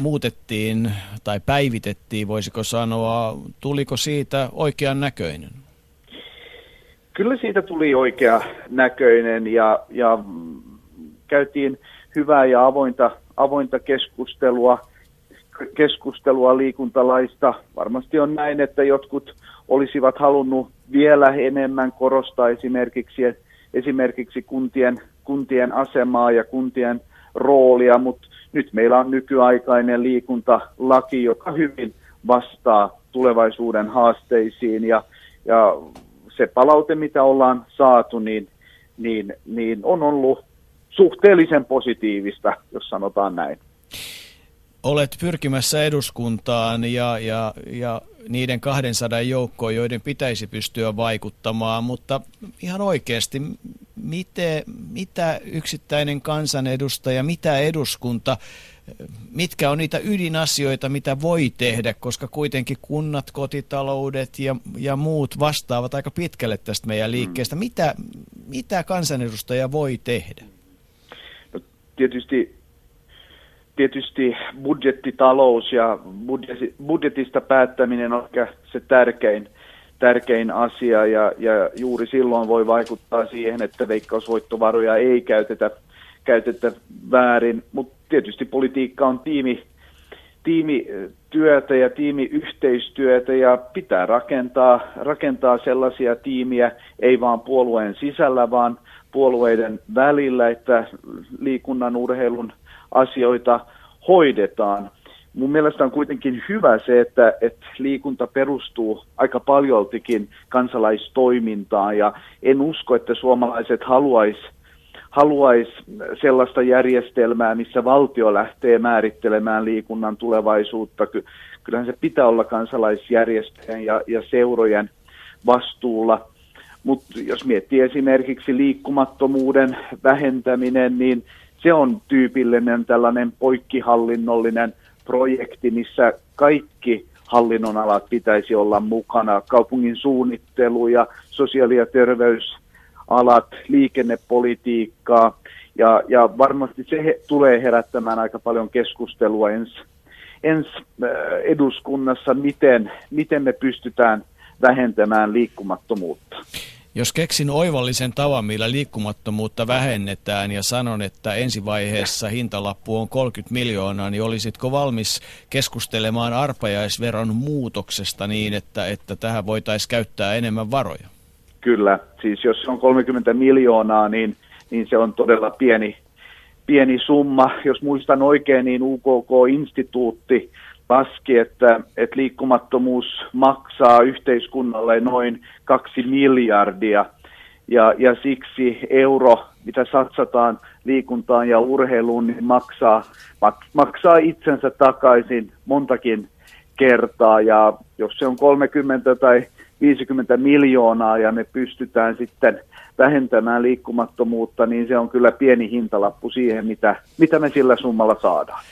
muutettiin tai päivitettiin, voisiko sanoa, tuliko siitä oikean näköinen? Kyllä siitä tuli oikea näköinen ja, ja käytiin hyvää ja avointa, avointa keskustelua, keskustelua liikuntalaista. Varmasti on näin, että jotkut olisivat halunnut vielä enemmän korostaa esimerkiksi, esimerkiksi kuntien, kuntien asemaa ja kuntien roolia, mutta nyt meillä on nykyaikainen liikuntalaki, joka hyvin vastaa tulevaisuuden haasteisiin ja, ja se palaute, mitä ollaan saatu, niin, niin, niin on ollut suhteellisen positiivista, jos sanotaan näin. olet pyrkimässä eduskuntaan ja, ja, ja niiden 200 joukkoon, joiden pitäisi pystyä vaikuttamaan, mutta ihan oikeasti, miten, mitä yksittäinen kansanedustaja, mitä eduskunta, mitkä on niitä ydinasioita, mitä voi tehdä, koska kuitenkin kunnat, kotitaloudet ja, ja muut vastaavat aika pitkälle tästä meidän liikkeestä. Mitä, mitä kansanedustaja voi tehdä? No, tietysti tietysti budjettitalous ja budjetista päättäminen on ehkä se tärkein, tärkein asia ja, ja juuri silloin voi vaikuttaa siihen, että veikkausvoittovaroja ei käytetä, käytetä väärin, mutta tietysti politiikka on tiimi, tiimityötä ja tiimiyhteistyötä ja pitää rakentaa, rakentaa sellaisia tiimiä, ei vaan puolueen sisällä, vaan puolueiden välillä, että liikunnan, urheilun – asioita hoidetaan. Mun mielestä on kuitenkin hyvä se, että, että liikunta perustuu aika paljoltikin kansalaistoimintaan ja en usko, että suomalaiset haluaisi haluais sellaista järjestelmää, missä valtio lähtee määrittelemään liikunnan tulevaisuutta. Kyllähän se pitää olla kansalaisjärjestöjen ja, ja seurojen vastuulla. Mutta jos miettii esimerkiksi liikkumattomuuden vähentäminen, niin se on tyypillinen tällainen poikkihallinnollinen projekti, missä kaikki hallinnonalat pitäisi olla mukana, kaupungin suunnittelu ja sosiaali- ja terveysalat, liikennepolitiikkaa, ja, ja varmasti se he, tulee herättämään aika paljon keskustelua ensi ens, eduskunnassa, miten, miten me pystytään vähentämään liikkumattomuutta. Jos keksin oivallisen tavan, millä liikkumattomuutta vähennetään ja sanon, että ensivaiheessa hintalappu on 30 miljoonaa, niin olisitko valmis keskustelemaan arpajaisveron muutoksesta niin, että, että tähän voitaisiin käyttää enemmän varoja? Kyllä, siis jos on 30 miljoonaa, niin, niin se on todella pieni, pieni summa. Jos muistan oikein, niin UKK-instituutti laski, että, että liikkumattomuus maksaa yhteiskunnalle noin kaksi miljardia. Ja, ja siksi euro, mitä satsataan liikuntaan ja urheiluun, niin maksaa, mak, maksaa itsensä takaisin montakin kertaa. Ja jos se on 30 tai 50 miljoonaa ja me pystytään sitten vähentämään liikkumattomuutta, niin se on kyllä pieni hintalappu siihen, mitä, mitä me sillä summalla saadaan.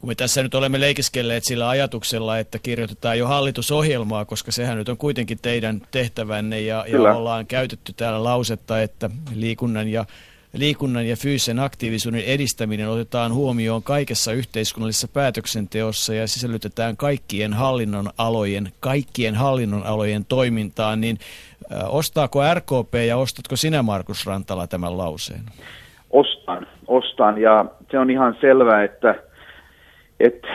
Kun me tässä nyt olemme leikiskelleet sillä ajatuksella, että kirjoitetaan jo hallitusohjelmaa, koska sehän nyt on kuitenkin teidän tehtävänne ja, ja ollaan käytetty täällä lausetta, että liikunnan ja liikunnan ja fyysisen aktiivisuuden edistäminen otetaan huomioon kaikessa yhteiskunnallisessa päätöksenteossa ja sisällytetään kaikkien hallinnon alojen, kaikkien hallinnon alojen toimintaan, niin ostaako RKP ja ostatko sinä Markus Rantala tämän lauseen? Ostan, ostan ja se on ihan selvää, että että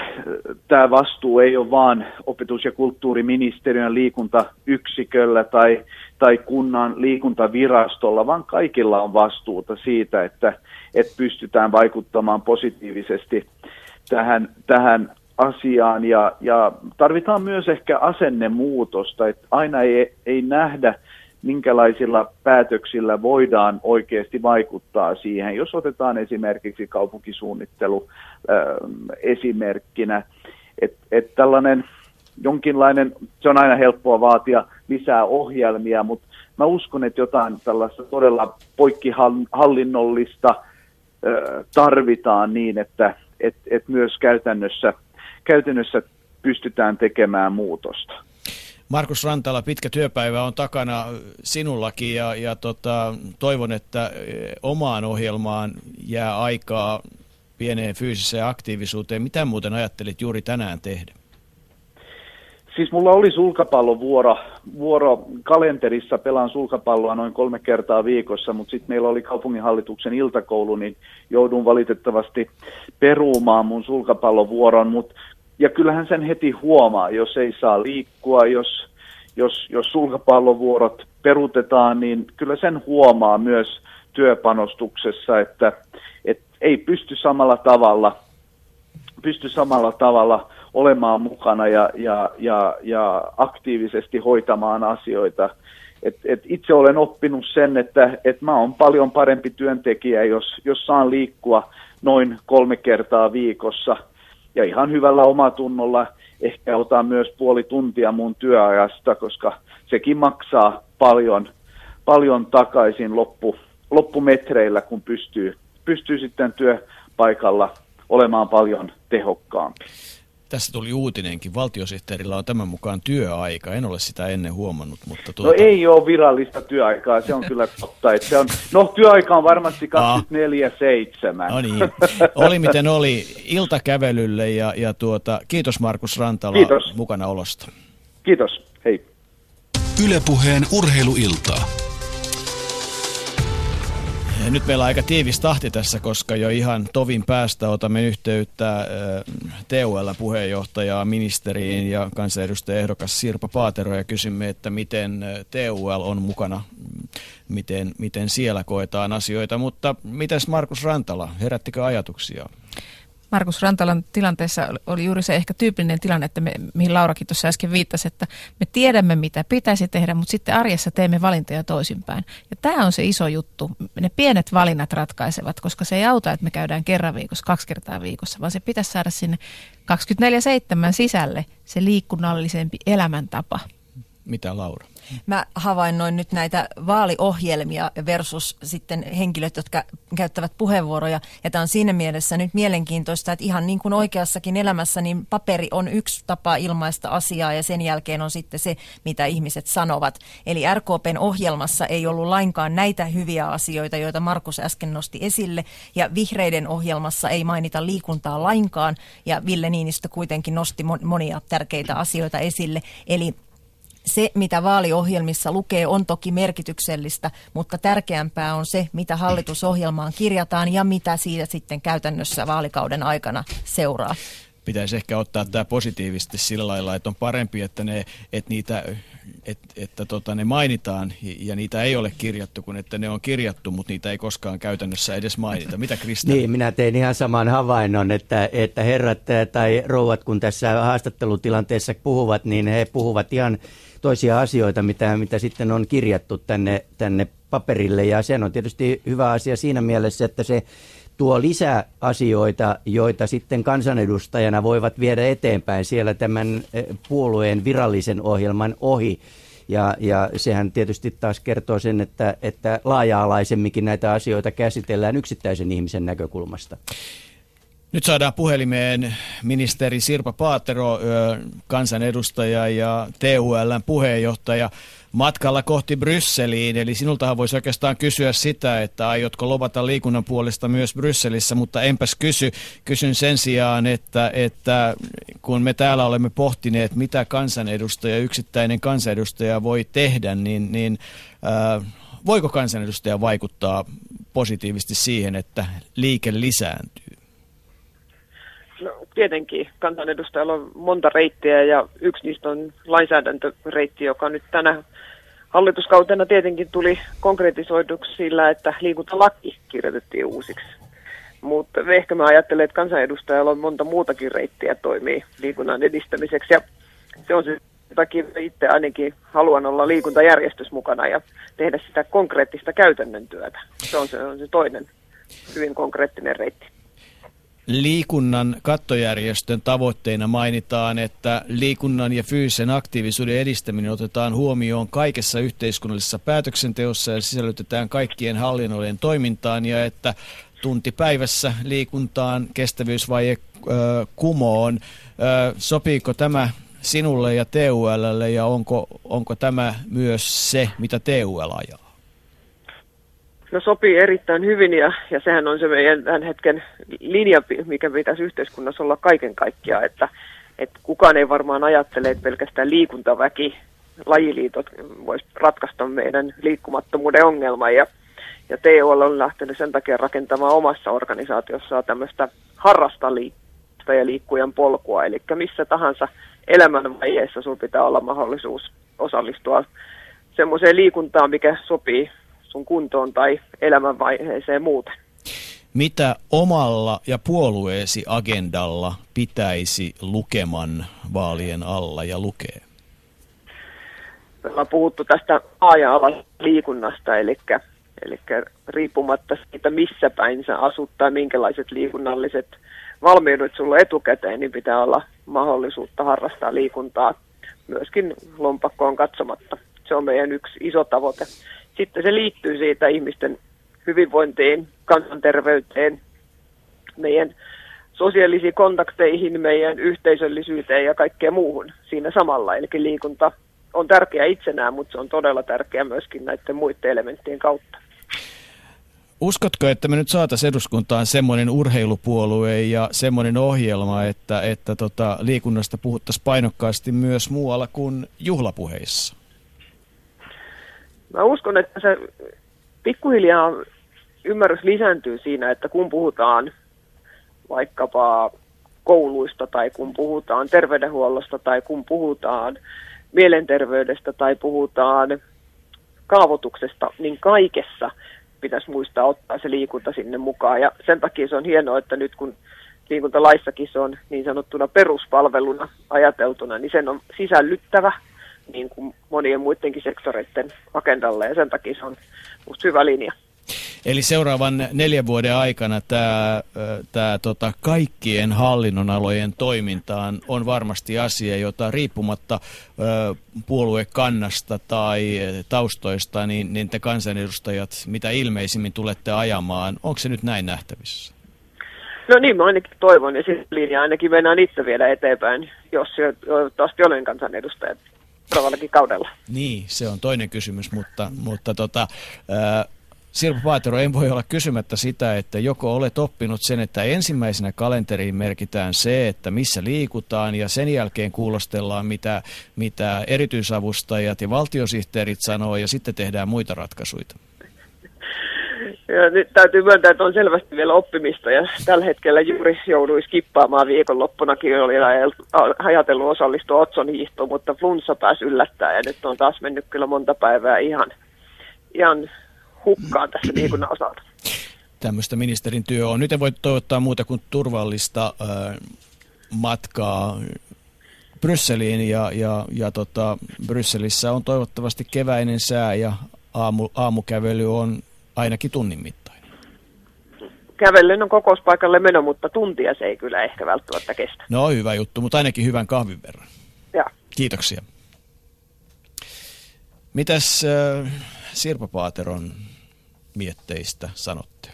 tämä vastuu ei ole vain opetus- ja kulttuuriministeriön liikuntayksiköllä tai, tai kunnan liikuntavirastolla, vaan kaikilla on vastuuta siitä, että, että pystytään vaikuttamaan positiivisesti tähän, tähän asiaan. Ja, ja tarvitaan myös ehkä asennemuutosta, että aina ei, ei nähdä minkälaisilla päätöksillä voidaan oikeasti vaikuttaa siihen. Jos otetaan esimerkiksi kaupunkisuunnittelu äh, esimerkkinä, että et tällainen jonkinlainen, se on aina helppoa vaatia lisää ohjelmia, mutta mä uskon, että jotain tällaista todella poikkihallinnollista tarvitaan niin, että et, et myös käytännössä, käytännössä pystytään tekemään muutosta. Markus Rantala, pitkä työpäivä on takana sinullakin ja, ja tota, toivon, että omaan ohjelmaan jää aikaa pieneen fyysiseen aktiivisuuteen. Mitä muuten ajattelit juuri tänään tehdä? Siis mulla oli sulkapallovuoro vuoro kalenterissa, pelaan sulkapalloa noin kolme kertaa viikossa, mutta sitten meillä oli kaupunginhallituksen iltakoulu, niin joudun valitettavasti peruumaan mun sulkapallovuoron, mutta ja kyllähän sen heti huomaa, jos ei saa liikkua, jos, jos, jos sulkapallovuorot perutetaan, niin kyllä sen huomaa myös työpanostuksessa, että, että ei pysty samalla tavalla, pysty samalla tavalla olemaan mukana ja, ja, ja, ja aktiivisesti hoitamaan asioita. Et, et itse olen oppinut sen, että et mä oon paljon parempi työntekijä, jos, jos saan liikkua noin kolme kertaa viikossa – ja ihan hyvällä omatunnolla ehkä otan myös puoli tuntia mun työajasta, koska sekin maksaa paljon, paljon takaisin loppu, loppumetreillä, kun pystyy, pystyy sitten työpaikalla olemaan paljon tehokkaampi. Tässä tuli uutinenkin. Valtiosihteerillä on tämän mukaan työaika. En ole sitä ennen huomannut, mutta... No tuota... No ei ole virallista työaikaa, se on kyllä totta. Että se on, no työaika on varmasti 24-7. No niin, oli miten oli iltakävelylle ja, ja tuota, kiitos Markus Rantala kiitos. mukana olosta. Kiitos, hei. Ylepuheen urheiluiltaa. Ja nyt meillä on aika tiivis tahti tässä, koska jo ihan tovin päästä otamme yhteyttä TUL-puheenjohtajaa, ministeriin ja kansanedustaja ehdokas Sirpa Paatero ja kysymme, että miten TUL on mukana, miten, miten siellä koetaan asioita. Mutta mitäs Markus Rantala, herättikö ajatuksia? Markus Rantalan tilanteessa oli juuri se ehkä tyypillinen tilanne, että me, mihin Laurakin tuossa äsken viittasi, että me tiedämme mitä pitäisi tehdä, mutta sitten arjessa teemme valintoja toisinpäin. Ja tämä on se iso juttu. Ne pienet valinnat ratkaisevat, koska se ei auta, että me käydään kerran viikossa, kaksi kertaa viikossa, vaan se pitäisi saada sinne 24-7 sisälle se liikunnallisempi elämäntapa. Mitä Laura? Mä havainnoin nyt näitä vaaliohjelmia versus sitten henkilöt, jotka käyttävät puheenvuoroja. Ja tämä on siinä mielessä nyt mielenkiintoista, että ihan niin kuin oikeassakin elämässä, niin paperi on yksi tapa ilmaista asiaa ja sen jälkeen on sitten se, mitä ihmiset sanovat. Eli RKPn ohjelmassa ei ollut lainkaan näitä hyviä asioita, joita Markus äsken nosti esille. Ja vihreiden ohjelmassa ei mainita liikuntaa lainkaan. Ja Ville Niinistö kuitenkin nosti monia tärkeitä asioita esille. Eli se, mitä vaaliohjelmissa lukee, on toki merkityksellistä, mutta tärkeämpää on se, mitä hallitusohjelmaan kirjataan ja mitä siitä sitten käytännössä vaalikauden aikana seuraa pitäisi ehkä ottaa tämä positiivisesti sillä lailla, että on parempi, että, ne, että, niitä, että, että tota, ne mainitaan ja niitä ei ole kirjattu, kuin että ne on kirjattu, mutta niitä ei koskaan käytännössä edes mainita. Mitä Krista? Niin, minä tein ihan saman havainnon, että, että herrat tai rouvat, kun tässä haastattelutilanteessa puhuvat, niin he puhuvat ihan toisia asioita, mitä, mitä sitten on kirjattu tänne, tänne paperille. Ja se on tietysti hyvä asia siinä mielessä, että se tuo lisää asioita, joita sitten kansanedustajana voivat viedä eteenpäin siellä tämän eh, puolueen virallisen ohjelman ohi. Ja, ja sehän tietysti taas kertoo sen, että, että laaja-alaisemminkin näitä asioita käsitellään yksittäisen ihmisen näkökulmasta. Nyt saadaan puhelimeen ministeri Sirpa Paatero, kansanedustaja ja TULn puheenjohtaja matkalla kohti Brysseliin. Eli sinultahan voisi oikeastaan kysyä sitä, että aiotko lopata liikunnan puolesta myös Brysselissä, mutta enpäs kysy. Kysyn sen sijaan, että, että kun me täällä olemme pohtineet, mitä kansanedustaja, yksittäinen kansanedustaja voi tehdä, niin, niin äh, voiko kansanedustaja vaikuttaa positiivisesti siihen, että liike lisääntyy? Tietenkin kansanedustajalla on monta reittiä ja yksi niistä on lainsäädäntöreitti, joka nyt tänä hallituskautena tietenkin tuli konkretisoiduksi sillä, että liikuntalaki kirjoitettiin uusiksi. Mutta ehkä mä ajattelen, että kansanedustajalla on monta muutakin reittiä toimii liikunnan edistämiseksi ja se on se takia itse ainakin haluan olla liikuntajärjestys mukana ja tehdä sitä konkreettista käytännön työtä. Se on se, on se toinen hyvin konkreettinen reitti. Liikunnan kattojärjestön tavoitteina mainitaan, että liikunnan ja fyysisen aktiivisuuden edistäminen otetaan huomioon kaikessa yhteiskunnallisessa päätöksenteossa ja sisällytetään kaikkien hallinnollinen toimintaan ja että tunti päivässä liikuntaan kestävyysvaje ö, kumoon. Sopiiko tämä sinulle ja TULlle ja onko, onko tämä myös se, mitä TUL ajaa? No sopii erittäin hyvin ja, ja sehän on se meidän tämän hetken linja, mikä pitäisi yhteiskunnassa olla kaiken kaikkiaan, että, että kukaan ei varmaan ajattele, että pelkästään liikuntaväki, lajiliitot voisi ratkaista meidän liikkumattomuuden ongelman. Ja, ja TOL on lähtenyt sen takia rakentamaan omassa organisaatiossaan tämmöistä harrasta ja liikkujan polkua, eli missä tahansa elämänvaiheessa sinulla pitää olla mahdollisuus osallistua semmoiseen liikuntaan, mikä sopii sun kuntoon tai elämänvaiheeseen muuten. Mitä omalla ja puolueesi agendalla pitäisi lukeman vaalien alla ja lukee? Me ollaan puhuttu tästä aaja liikunnasta, eli, eli riippumatta siitä, missä päin sä asut tai minkälaiset liikunnalliset valmiudet sulla etukäteen, niin pitää olla mahdollisuutta harrastaa liikuntaa myöskin lompakkoon katsomatta. Se on meidän yksi iso tavoite. Sitten se liittyy siitä ihmisten hyvinvointiin, kansanterveyteen, meidän sosiaalisiin kontakteihin, meidän yhteisöllisyyteen ja kaikkeen muuhun siinä samalla. Eli liikunta on tärkeä itsenään, mutta se on todella tärkeä myöskin näiden muiden elementtien kautta. Uskotko, että me nyt saataisiin eduskuntaan semmoinen urheilupuolue ja semmoinen ohjelma, että, että tota, liikunnasta puhuttaisiin painokkaasti myös muualla kuin juhlapuheissa? Mä uskon, että se pikkuhiljaa ymmärrys lisääntyy siinä, että kun puhutaan vaikkapa kouluista tai kun puhutaan terveydenhuollosta tai kun puhutaan mielenterveydestä tai puhutaan kaavoituksesta, niin kaikessa pitäisi muistaa ottaa se liikunta sinne mukaan. Ja sen takia se on hienoa, että nyt kun liikuntalaissakin se on niin sanottuna peruspalveluna ajateltuna, niin sen on sisällyttävä niin kuin monien muidenkin sektoreiden agendalle ja sen takia se on musta hyvä linja. Eli seuraavan neljän vuoden aikana tämä, tämä tota, kaikkien hallinnonalojen toimintaan on varmasti asia, jota riippumatta ö, puoluekannasta tai taustoista, niin, niin te kansanedustajat mitä ilmeisimmin tulette ajamaan. Onko se nyt näin nähtävissä? No niin, mä ainakin toivon, ja siis linja ainakin mennään itse vielä eteenpäin, jos toivottavasti olen kansanedustajat seuraavallakin kaudella. Niin, se on toinen kysymys, mutta, mutta tota, ää, Sirpa Paatero, en voi olla kysymättä sitä, että joko olet oppinut sen, että ensimmäisenä kalenteriin merkitään se, että missä liikutaan, ja sen jälkeen kuulostellaan, mitä, mitä erityisavustajat ja valtiosihteerit sanoo, ja sitten tehdään muita ratkaisuja. Ja nyt täytyy myöntää, että on selvästi vielä oppimista ja tällä hetkellä juuri jouduin skippaamaan viikonloppunakin, oli ajatellut osallistua Otson hiihtoon, mutta flunssa pääsi yllättää ja nyt on taas mennyt kyllä monta päivää ihan, ihan hukkaan tässä liikunnan osalta. Tämmöistä ministerin työ on. Nyt en voi toivottaa muuta kuin turvallista äh, matkaa Brysseliin ja, ja, ja tota, Brysselissä on toivottavasti keväinen sää ja aamu, aamukävely on ainakin tunnin mittainen. Kävellen on kokouspaikalle meno, mutta tuntia se ei kyllä ehkä välttämättä kestä. No hyvä juttu, mutta ainakin hyvän kahvin verran. Ja. Kiitoksia. Mitäs äh, Sirpa Paateron mietteistä sanotte?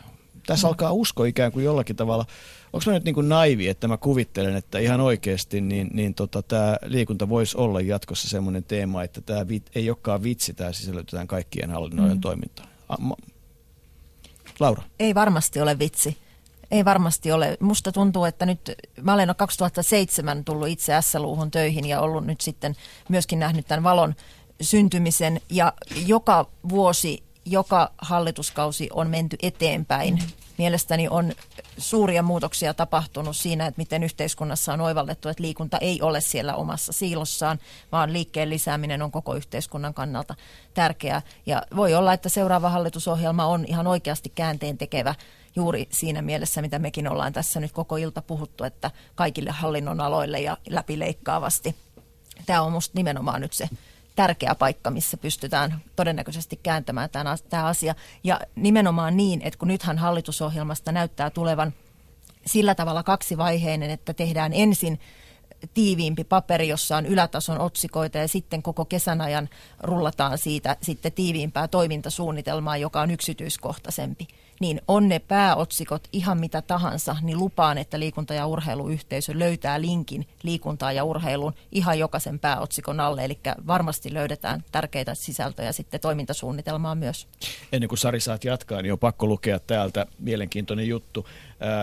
Tässä alkaa usko ikään kuin jollakin tavalla. Onko mä nyt niin kuin naivi, että mä kuvittelen, että ihan oikeasti niin, niin tota, tämä liikunta voisi olla jatkossa semmoinen teema, että tämä ei olekaan vitsi, tämä sisällytetään kaikkien hallinnoiden mm. toimintaan. Laura. Ei varmasti ole vitsi. Ei varmasti ole. Musta tuntuu, että nyt mä olen 2007 tullut itse S-luuhun töihin ja ollut nyt sitten myöskin nähnyt tämän valon syntymisen ja joka vuosi, joka hallituskausi on menty eteenpäin. Mielestäni on suuria muutoksia tapahtunut siinä, että miten yhteiskunnassa on oivallettu, että liikunta ei ole siellä omassa siilossaan, vaan liikkeen lisääminen on koko yhteiskunnan kannalta tärkeää. Ja voi olla, että seuraava hallitusohjelma on ihan oikeasti käänteen tekevä juuri siinä mielessä, mitä mekin ollaan tässä nyt koko ilta puhuttu, että kaikille hallinnon aloille ja läpileikkaavasti. Tämä on minusta nimenomaan nyt se tärkeä paikka, missä pystytään todennäköisesti kääntämään tämä, asia. Ja nimenomaan niin, että kun nythän hallitusohjelmasta näyttää tulevan sillä tavalla kaksivaiheinen, että tehdään ensin tiiviimpi paperi, jossa on ylätason otsikoita ja sitten koko kesän ajan rullataan siitä sitten tiiviimpää toimintasuunnitelmaa, joka on yksityiskohtaisempi niin on ne pääotsikot ihan mitä tahansa, niin lupaan, että liikunta- ja urheiluyhteisö löytää linkin liikuntaa ja urheiluun ihan jokaisen pääotsikon alle, eli varmasti löydetään tärkeitä sisältöjä sitten toimintasuunnitelmaa myös. Ennen kuin Sari saat jatkaa, niin on pakko lukea täältä mielenkiintoinen juttu.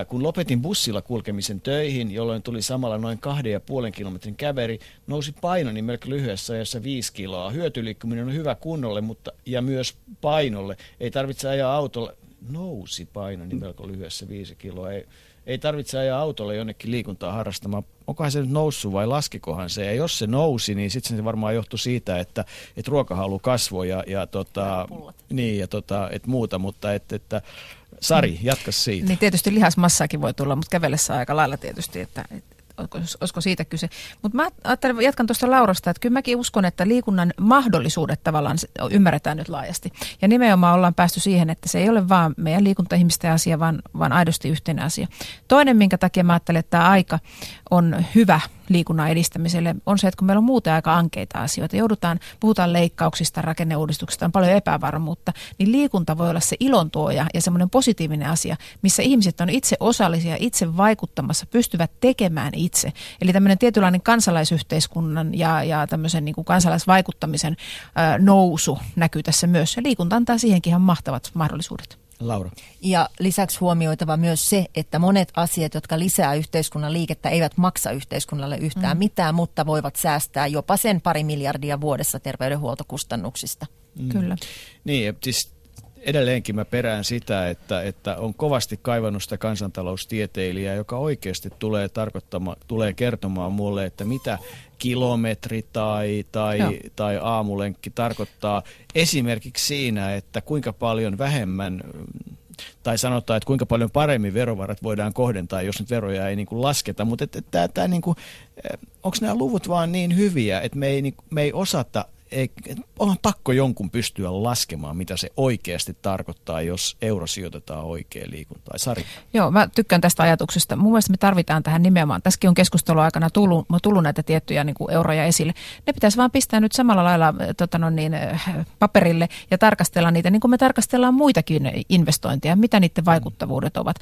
Kun lopetin bussilla kulkemisen töihin, jolloin tuli samalla noin kahden ja puolen kilometrin käveri, nousi painoni melko lyhyessä ajassa viisi kiloa. Hyötyliikkuminen on hyvä kunnolle mutta, ja myös painolle. Ei tarvitse ajaa autolla nousi paino niin melko lyhyessä viisi kiloa. Ei, ei tarvitse ajaa autolla jonnekin liikuntaa harrastamaan. Onkohan se nyt noussut vai laskikohan se? Ja jos se nousi, niin sitten se varmaan johtui siitä, että, että ruokahalu kasvoi ja, ja, tota, niin, ja tota, et muuta, mutta et, että Sari, jatka siitä. Niin tietysti lihasmassaakin voi tulla, mutta kävellessä aika lailla tietysti, että, että olisiko siitä kyse. Mutta mä ajattelen, jatkan tuosta Laurasta, että kyllä mäkin uskon, että liikunnan mahdollisuudet tavallaan ymmärretään nyt laajasti. Ja nimenomaan ollaan päästy siihen, että se ei ole vaan meidän liikuntaihmisten asia, vaan, vaan aidosti yhteinen asia. Toinen, minkä takia mä ajattelen, että tämä aika on hyvä liikunnan edistämiselle, on se, että kun meillä on muuten aika ankeita asioita, joudutaan, puhutaan leikkauksista, rakenneuudistuksista, on paljon epävarmuutta, niin liikunta voi olla se ilontuoja ja semmoinen positiivinen asia, missä ihmiset on itse osallisia, itse vaikuttamassa, pystyvät tekemään itse. Eli tämmöinen tietynlainen kansalaisyhteiskunnan ja, ja tämmöisen niin kuin kansalaisvaikuttamisen nousu näkyy tässä myös. Ja liikunta antaa siihenkin ihan mahtavat mahdollisuudet. Laura. Ja lisäksi huomioitava myös se, että monet asiat, jotka lisää yhteiskunnan liikettä, eivät maksa yhteiskunnalle yhtään mm. mitään, mutta voivat säästää jopa sen pari miljardia vuodessa terveydenhuoltokustannuksista. Mm. Kyllä. Niin, siis edelleenkin mä perään sitä, että, että on kovasti kaivannut sitä kansantaloustieteilijää, joka oikeasti tulee, tulee kertomaan mulle, että mitä kilometri tai, tai, tai aamulenkki tarkoittaa esimerkiksi siinä, että kuinka paljon vähemmän tai sanotaan, että kuinka paljon paremmin verovarat voidaan kohdentaa, jos nyt veroja ei niin kuin lasketa. Mutta niin onko nämä luvut vaan niin hyviä, että me ei, niin, me ei osata ei, onhan pakko jonkun pystyä laskemaan, mitä se oikeasti tarkoittaa, jos euro sijoitetaan oikein liikuntaan. Sari? Joo, mä tykkään tästä ajatuksesta. Mun mielestä me tarvitaan tähän nimenomaan. Tässäkin on keskustelun aikana tullut, tullut näitä tiettyjä niin kuin euroja esille. Ne pitäisi vaan pistää nyt samalla lailla tota no niin, paperille ja tarkastella niitä, niin kuin me tarkastellaan muitakin investointeja, mitä niiden vaikuttavuudet ovat.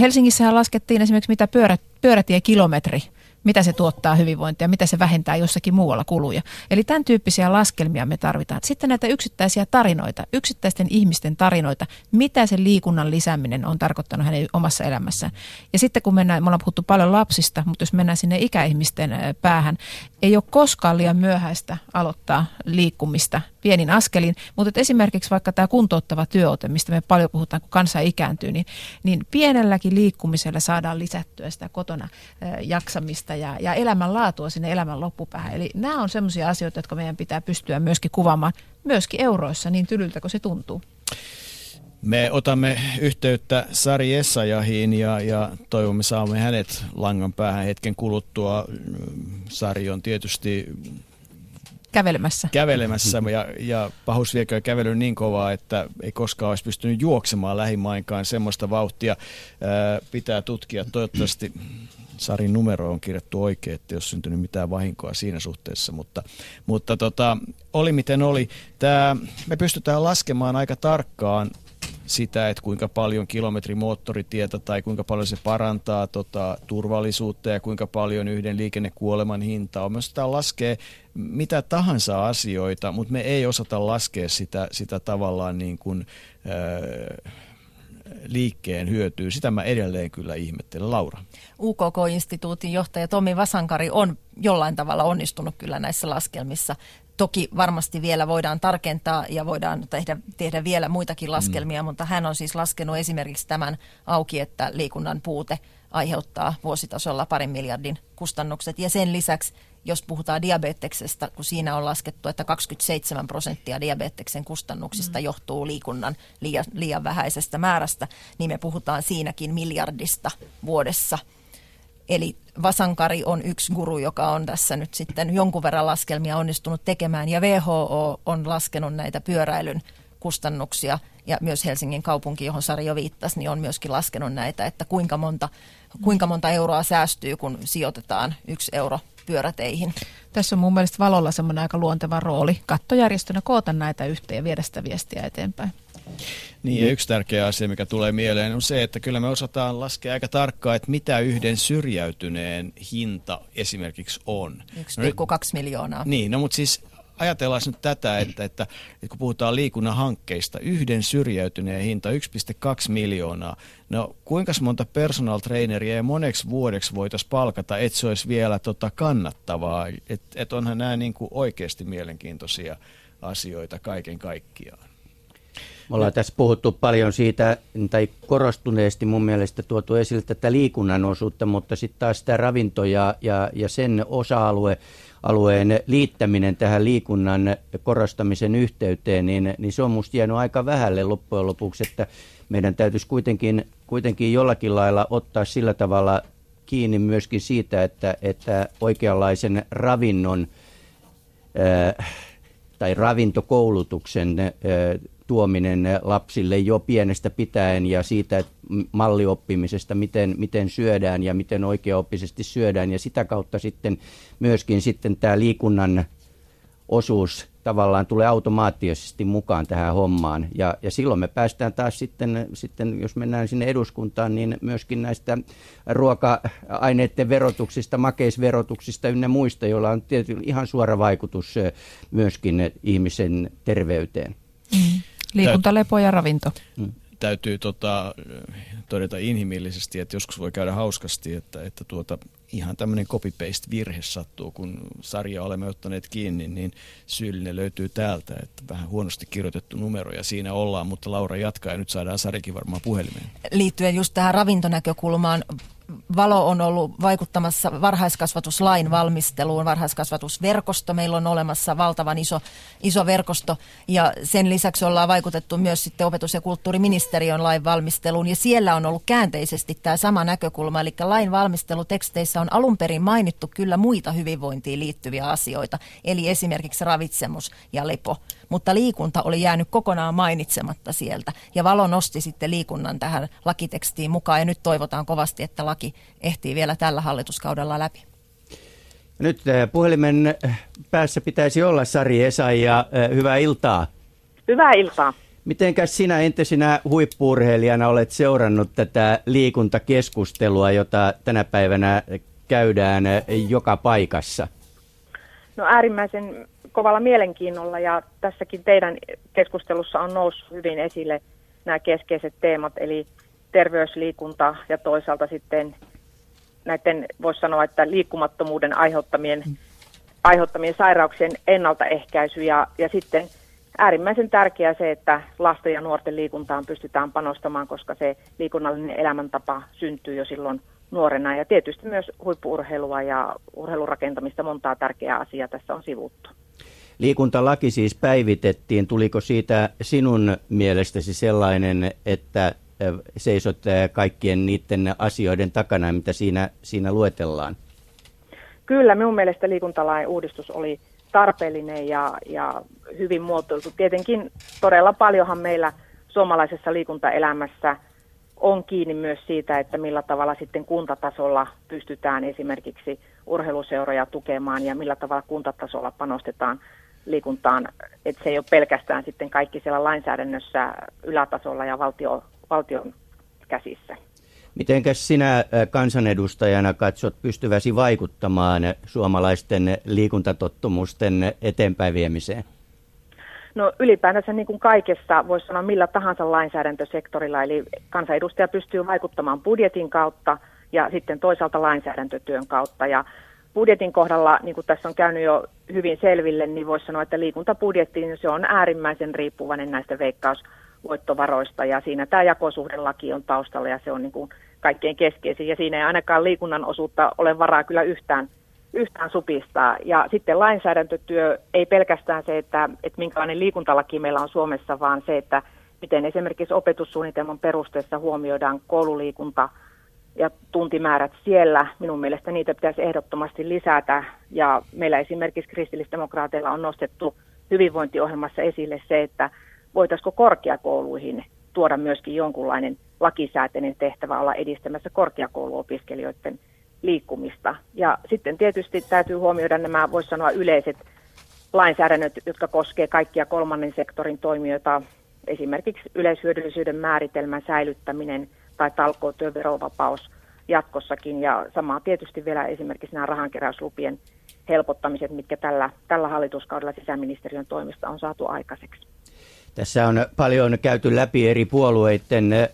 Helsingissähän laskettiin esimerkiksi, mitä pyörät, pyörätiekilometri kilometri mitä se tuottaa hyvinvointia, mitä se vähentää jossakin muualla kuluja. Eli tämän tyyppisiä laskelmia me tarvitaan. Sitten näitä yksittäisiä tarinoita, yksittäisten ihmisten tarinoita, mitä se liikunnan lisääminen on tarkoittanut hänen omassa elämässään. Ja sitten kun mennään, me ollaan puhuttu paljon lapsista, mutta jos mennään sinne ikäihmisten päähän, ei ole koskaan liian myöhäistä aloittaa liikkumista pienin askelin, mutta esimerkiksi vaikka tämä kuntouttava työote, mistä me paljon puhutaan, kun kansa ikääntyy, niin, niin pienelläkin liikkumisella saadaan lisättyä sitä kotona jaksamista ja, ja elämänlaatua sinne elämän loppupäähän. Eli nämä on sellaisia asioita, jotka meidän pitää pystyä myöskin kuvaamaan, myöskin euroissa, niin tylyltä kuin se tuntuu. Me otamme yhteyttä Sari Essayahiin ja, ja toivomme saamme hänet langan päähän hetken kuluttua. Sari on tietysti kävelemässä. Kävelemässä ja, ja pahus viekö kävely niin kovaa, että ei koskaan olisi pystynyt juoksemaan lähimainkaan semmoista vauhtia. Ää, pitää tutkia. Toivottavasti Sarin numero on kirjattu oikein, että ole syntynyt mitään vahinkoa siinä suhteessa, mutta, mutta tota, oli miten oli. Tää, me pystytään laskemaan aika tarkkaan sitä, että kuinka paljon kilometri moottoritietä tai kuinka paljon se parantaa tota, turvallisuutta ja kuinka paljon yhden liikennekuoleman hinta on. Me osataan laskea mitä tahansa asioita, mutta me ei osata laskea sitä, sitä tavallaan niin kuin, äh, liikkeen hyötyy. Sitä mä edelleen kyllä ihmettelen. Laura. UKK-instituutin johtaja Tomi Vasankari on jollain tavalla onnistunut kyllä näissä laskelmissa. Toki varmasti vielä voidaan tarkentaa ja voidaan tehdä, tehdä vielä muitakin mm. laskelmia, mm. mutta hän on siis laskenut esimerkiksi tämän auki, että liikunnan puute aiheuttaa vuositasolla parin miljardin kustannukset. Ja sen lisäksi, jos puhutaan diabeteksestä, kun siinä on laskettu, että 27 prosenttia diabeteksen kustannuksista mm. johtuu liikunnan liian, liian vähäisestä määrästä, niin me puhutaan siinäkin miljardista vuodessa – Eli Vasankari on yksi guru, joka on tässä nyt sitten jonkun verran laskelmia onnistunut tekemään, ja WHO on laskenut näitä pyöräilyn kustannuksia, ja myös Helsingin kaupunki, johon Sari jo viittasi, niin on myöskin laskenut näitä, että kuinka monta, kuinka monta euroa säästyy, kun sijoitetaan yksi euro pyöräteihin. Tässä on mun mielestä Valolla semmoinen aika luonteva rooli kattojärjestönä koota näitä yhteen ja viedä sitä viestiä eteenpäin. Niin, ja yksi tärkeä asia, mikä tulee mieleen, on se, että kyllä me osataan laskea aika tarkkaan, että mitä yhden syrjäytyneen hinta esimerkiksi on. 1,2 no, miljoonaa. Niin, no mutta siis ajatellaan nyt tätä, että, että, että kun puhutaan liikunnan hankkeista, yhden syrjäytyneen hinta 1,2 miljoonaa. No kuinka monta personal traineria ja moneksi vuodeksi voitaisiin palkata, että se olisi vielä tota kannattavaa? Että et onhan nämä niin kuin oikeasti mielenkiintoisia asioita kaiken kaikkiaan. Me ollaan tässä puhuttu paljon siitä, tai korostuneesti mun mielestä tuotu esille tätä liikunnan osuutta, mutta sitten taas sitä ravinto ja, ja, sen osa-alue, alueen liittäminen tähän liikunnan korostamisen yhteyteen, niin, niin se on musta jäänyt aika vähälle loppujen lopuksi, että meidän täytyisi kuitenkin, kuitenkin jollakin lailla ottaa sillä tavalla kiinni myöskin siitä, että, että oikeanlaisen ravinnon tai ravintokoulutuksen tuominen lapsille jo pienestä pitäen ja siitä että mallioppimisesta, miten, miten syödään ja miten oikeaoppisesti syödään ja sitä kautta sitten myöskin sitten tämä liikunnan osuus tavallaan tulee automaattisesti mukaan tähän hommaan. Ja, ja silloin me päästään taas sitten, sitten, jos mennään sinne eduskuntaan, niin myöskin näistä ruoka-aineiden verotuksista, makeisverotuksista ynnä muista, joilla on tietysti ihan suora vaikutus myöskin ihmisen terveyteen. Mm. Liikunta, lepo ja ravinto. Mm täytyy tota, todeta inhimillisesti, että joskus voi käydä hauskasti, että, että tuota, ihan tämmöinen copy-paste-virhe sattuu, kun sarja olemme ottaneet kiinni, niin syyllinen löytyy täältä, että vähän huonosti kirjoitettu numero ja siinä ollaan, mutta Laura jatkaa ja nyt saadaan Sarikin varmaan puhelimeen. Liittyen just tähän ravintonäkökulmaan, Valo on ollut vaikuttamassa varhaiskasvatuslain valmisteluun, varhaiskasvatusverkosto. Meillä on olemassa valtavan iso, iso verkosto. Ja sen lisäksi ollaan vaikutettu myös sitten opetus- ja kulttuuriministeriön lain valmisteluun. Ja siellä on ollut käänteisesti tämä sama näkökulma, eli lain valmisteluteksteissä on alun perin mainittu kyllä muita hyvinvointiin liittyviä asioita, eli esimerkiksi ravitsemus ja lepo mutta liikunta oli jäänyt kokonaan mainitsematta sieltä. Ja Valo nosti sitten liikunnan tähän lakitekstiin mukaan ja nyt toivotaan kovasti, että laki ehtii vielä tällä hallituskaudella läpi. Nyt eh, puhelimen eh, päässä pitäisi olla Sari Esa ja eh, hyvää iltaa. Hyvää iltaa. Mitenkäs sinä entisinä huippuurheilijana olet seurannut tätä liikuntakeskustelua, jota tänä päivänä käydään joka paikassa? No äärimmäisen kovalla mielenkiinnolla ja tässäkin teidän keskustelussa on noussut hyvin esille nämä keskeiset teemat, eli terveysliikunta ja toisaalta sitten näiden, voisi sanoa, että liikkumattomuuden aiheuttamien, aiheuttamien sairauksien ennaltaehkäisy ja, ja sitten äärimmäisen tärkeää se, että lasten ja nuorten liikuntaan pystytään panostamaan, koska se liikunnallinen elämäntapa syntyy jo silloin nuorena. Ja tietysti myös huippuurheilua ja urheilurakentamista montaa tärkeää asiaa tässä on sivuttu. Liikuntalaki siis päivitettiin. Tuliko siitä sinun mielestäsi sellainen, että seisot kaikkien niiden asioiden takana, mitä siinä, siinä luetellaan? Kyllä, minun mielestä liikuntalain uudistus oli tarpeellinen ja, ja hyvin muotoiltu. Tietenkin todella paljonhan meillä suomalaisessa liikuntaelämässä on kiinni myös siitä, että millä tavalla sitten kuntatasolla pystytään esimerkiksi urheiluseuroja tukemaan ja millä tavalla kuntatasolla panostetaan liikuntaan, että se ei ole pelkästään sitten kaikki siellä lainsäädännössä ylätasolla ja valtio, valtion käsissä. Mitenkäs sinä äh, kansanedustajana katsot pystyväsi vaikuttamaan suomalaisten liikuntatottumusten eteenpäin viemiseen? No ylipäätänsä niin kuin kaikessa, voisi sanoa millä tahansa lainsäädäntösektorilla, eli kansanedustaja pystyy vaikuttamaan budjetin kautta ja sitten toisaalta lainsäädäntötyön kautta. Ja budjetin kohdalla, niin kuin tässä on käynyt jo hyvin selville, niin voisi sanoa, että liikuntabudjetti niin se on äärimmäisen riippuvainen näistä veikkausvoittovaroista ja siinä tämä jakosuhdelaki on taustalla ja se on niin kuin kaikkein keskeisin ja siinä ei ainakaan liikunnan osuutta ole varaa kyllä yhtään, yhtään supistaa. Ja sitten lainsäädäntötyö ei pelkästään se, että, että minkälainen liikuntalaki meillä on Suomessa, vaan se, että miten esimerkiksi opetussuunnitelman perusteessa huomioidaan koululiikunta – ja tuntimäärät siellä. Minun mielestä niitä pitäisi ehdottomasti lisätä. Ja meillä esimerkiksi kristillisdemokraateilla on nostettu hyvinvointiohjelmassa esille se, että voitaisiko korkeakouluihin tuoda myöskin jonkunlainen lakisääteinen tehtävä olla edistämässä korkeakouluopiskelijoiden liikkumista. Ja sitten tietysti täytyy huomioida nämä, voisi sanoa, yleiset lainsäädännöt, jotka koskevat kaikkia kolmannen sektorin toimijoita, esimerkiksi yleishyödyllisyyden määritelmän säilyttäminen – tai talkootyön verovapaus jatkossakin. Ja samaa tietysti vielä esimerkiksi nämä rahankeräyslupien helpottamiset, mitkä tällä, tällä hallituskaudella sisäministeriön toimista on saatu aikaiseksi. Tässä on paljon käyty läpi eri puolueiden eh,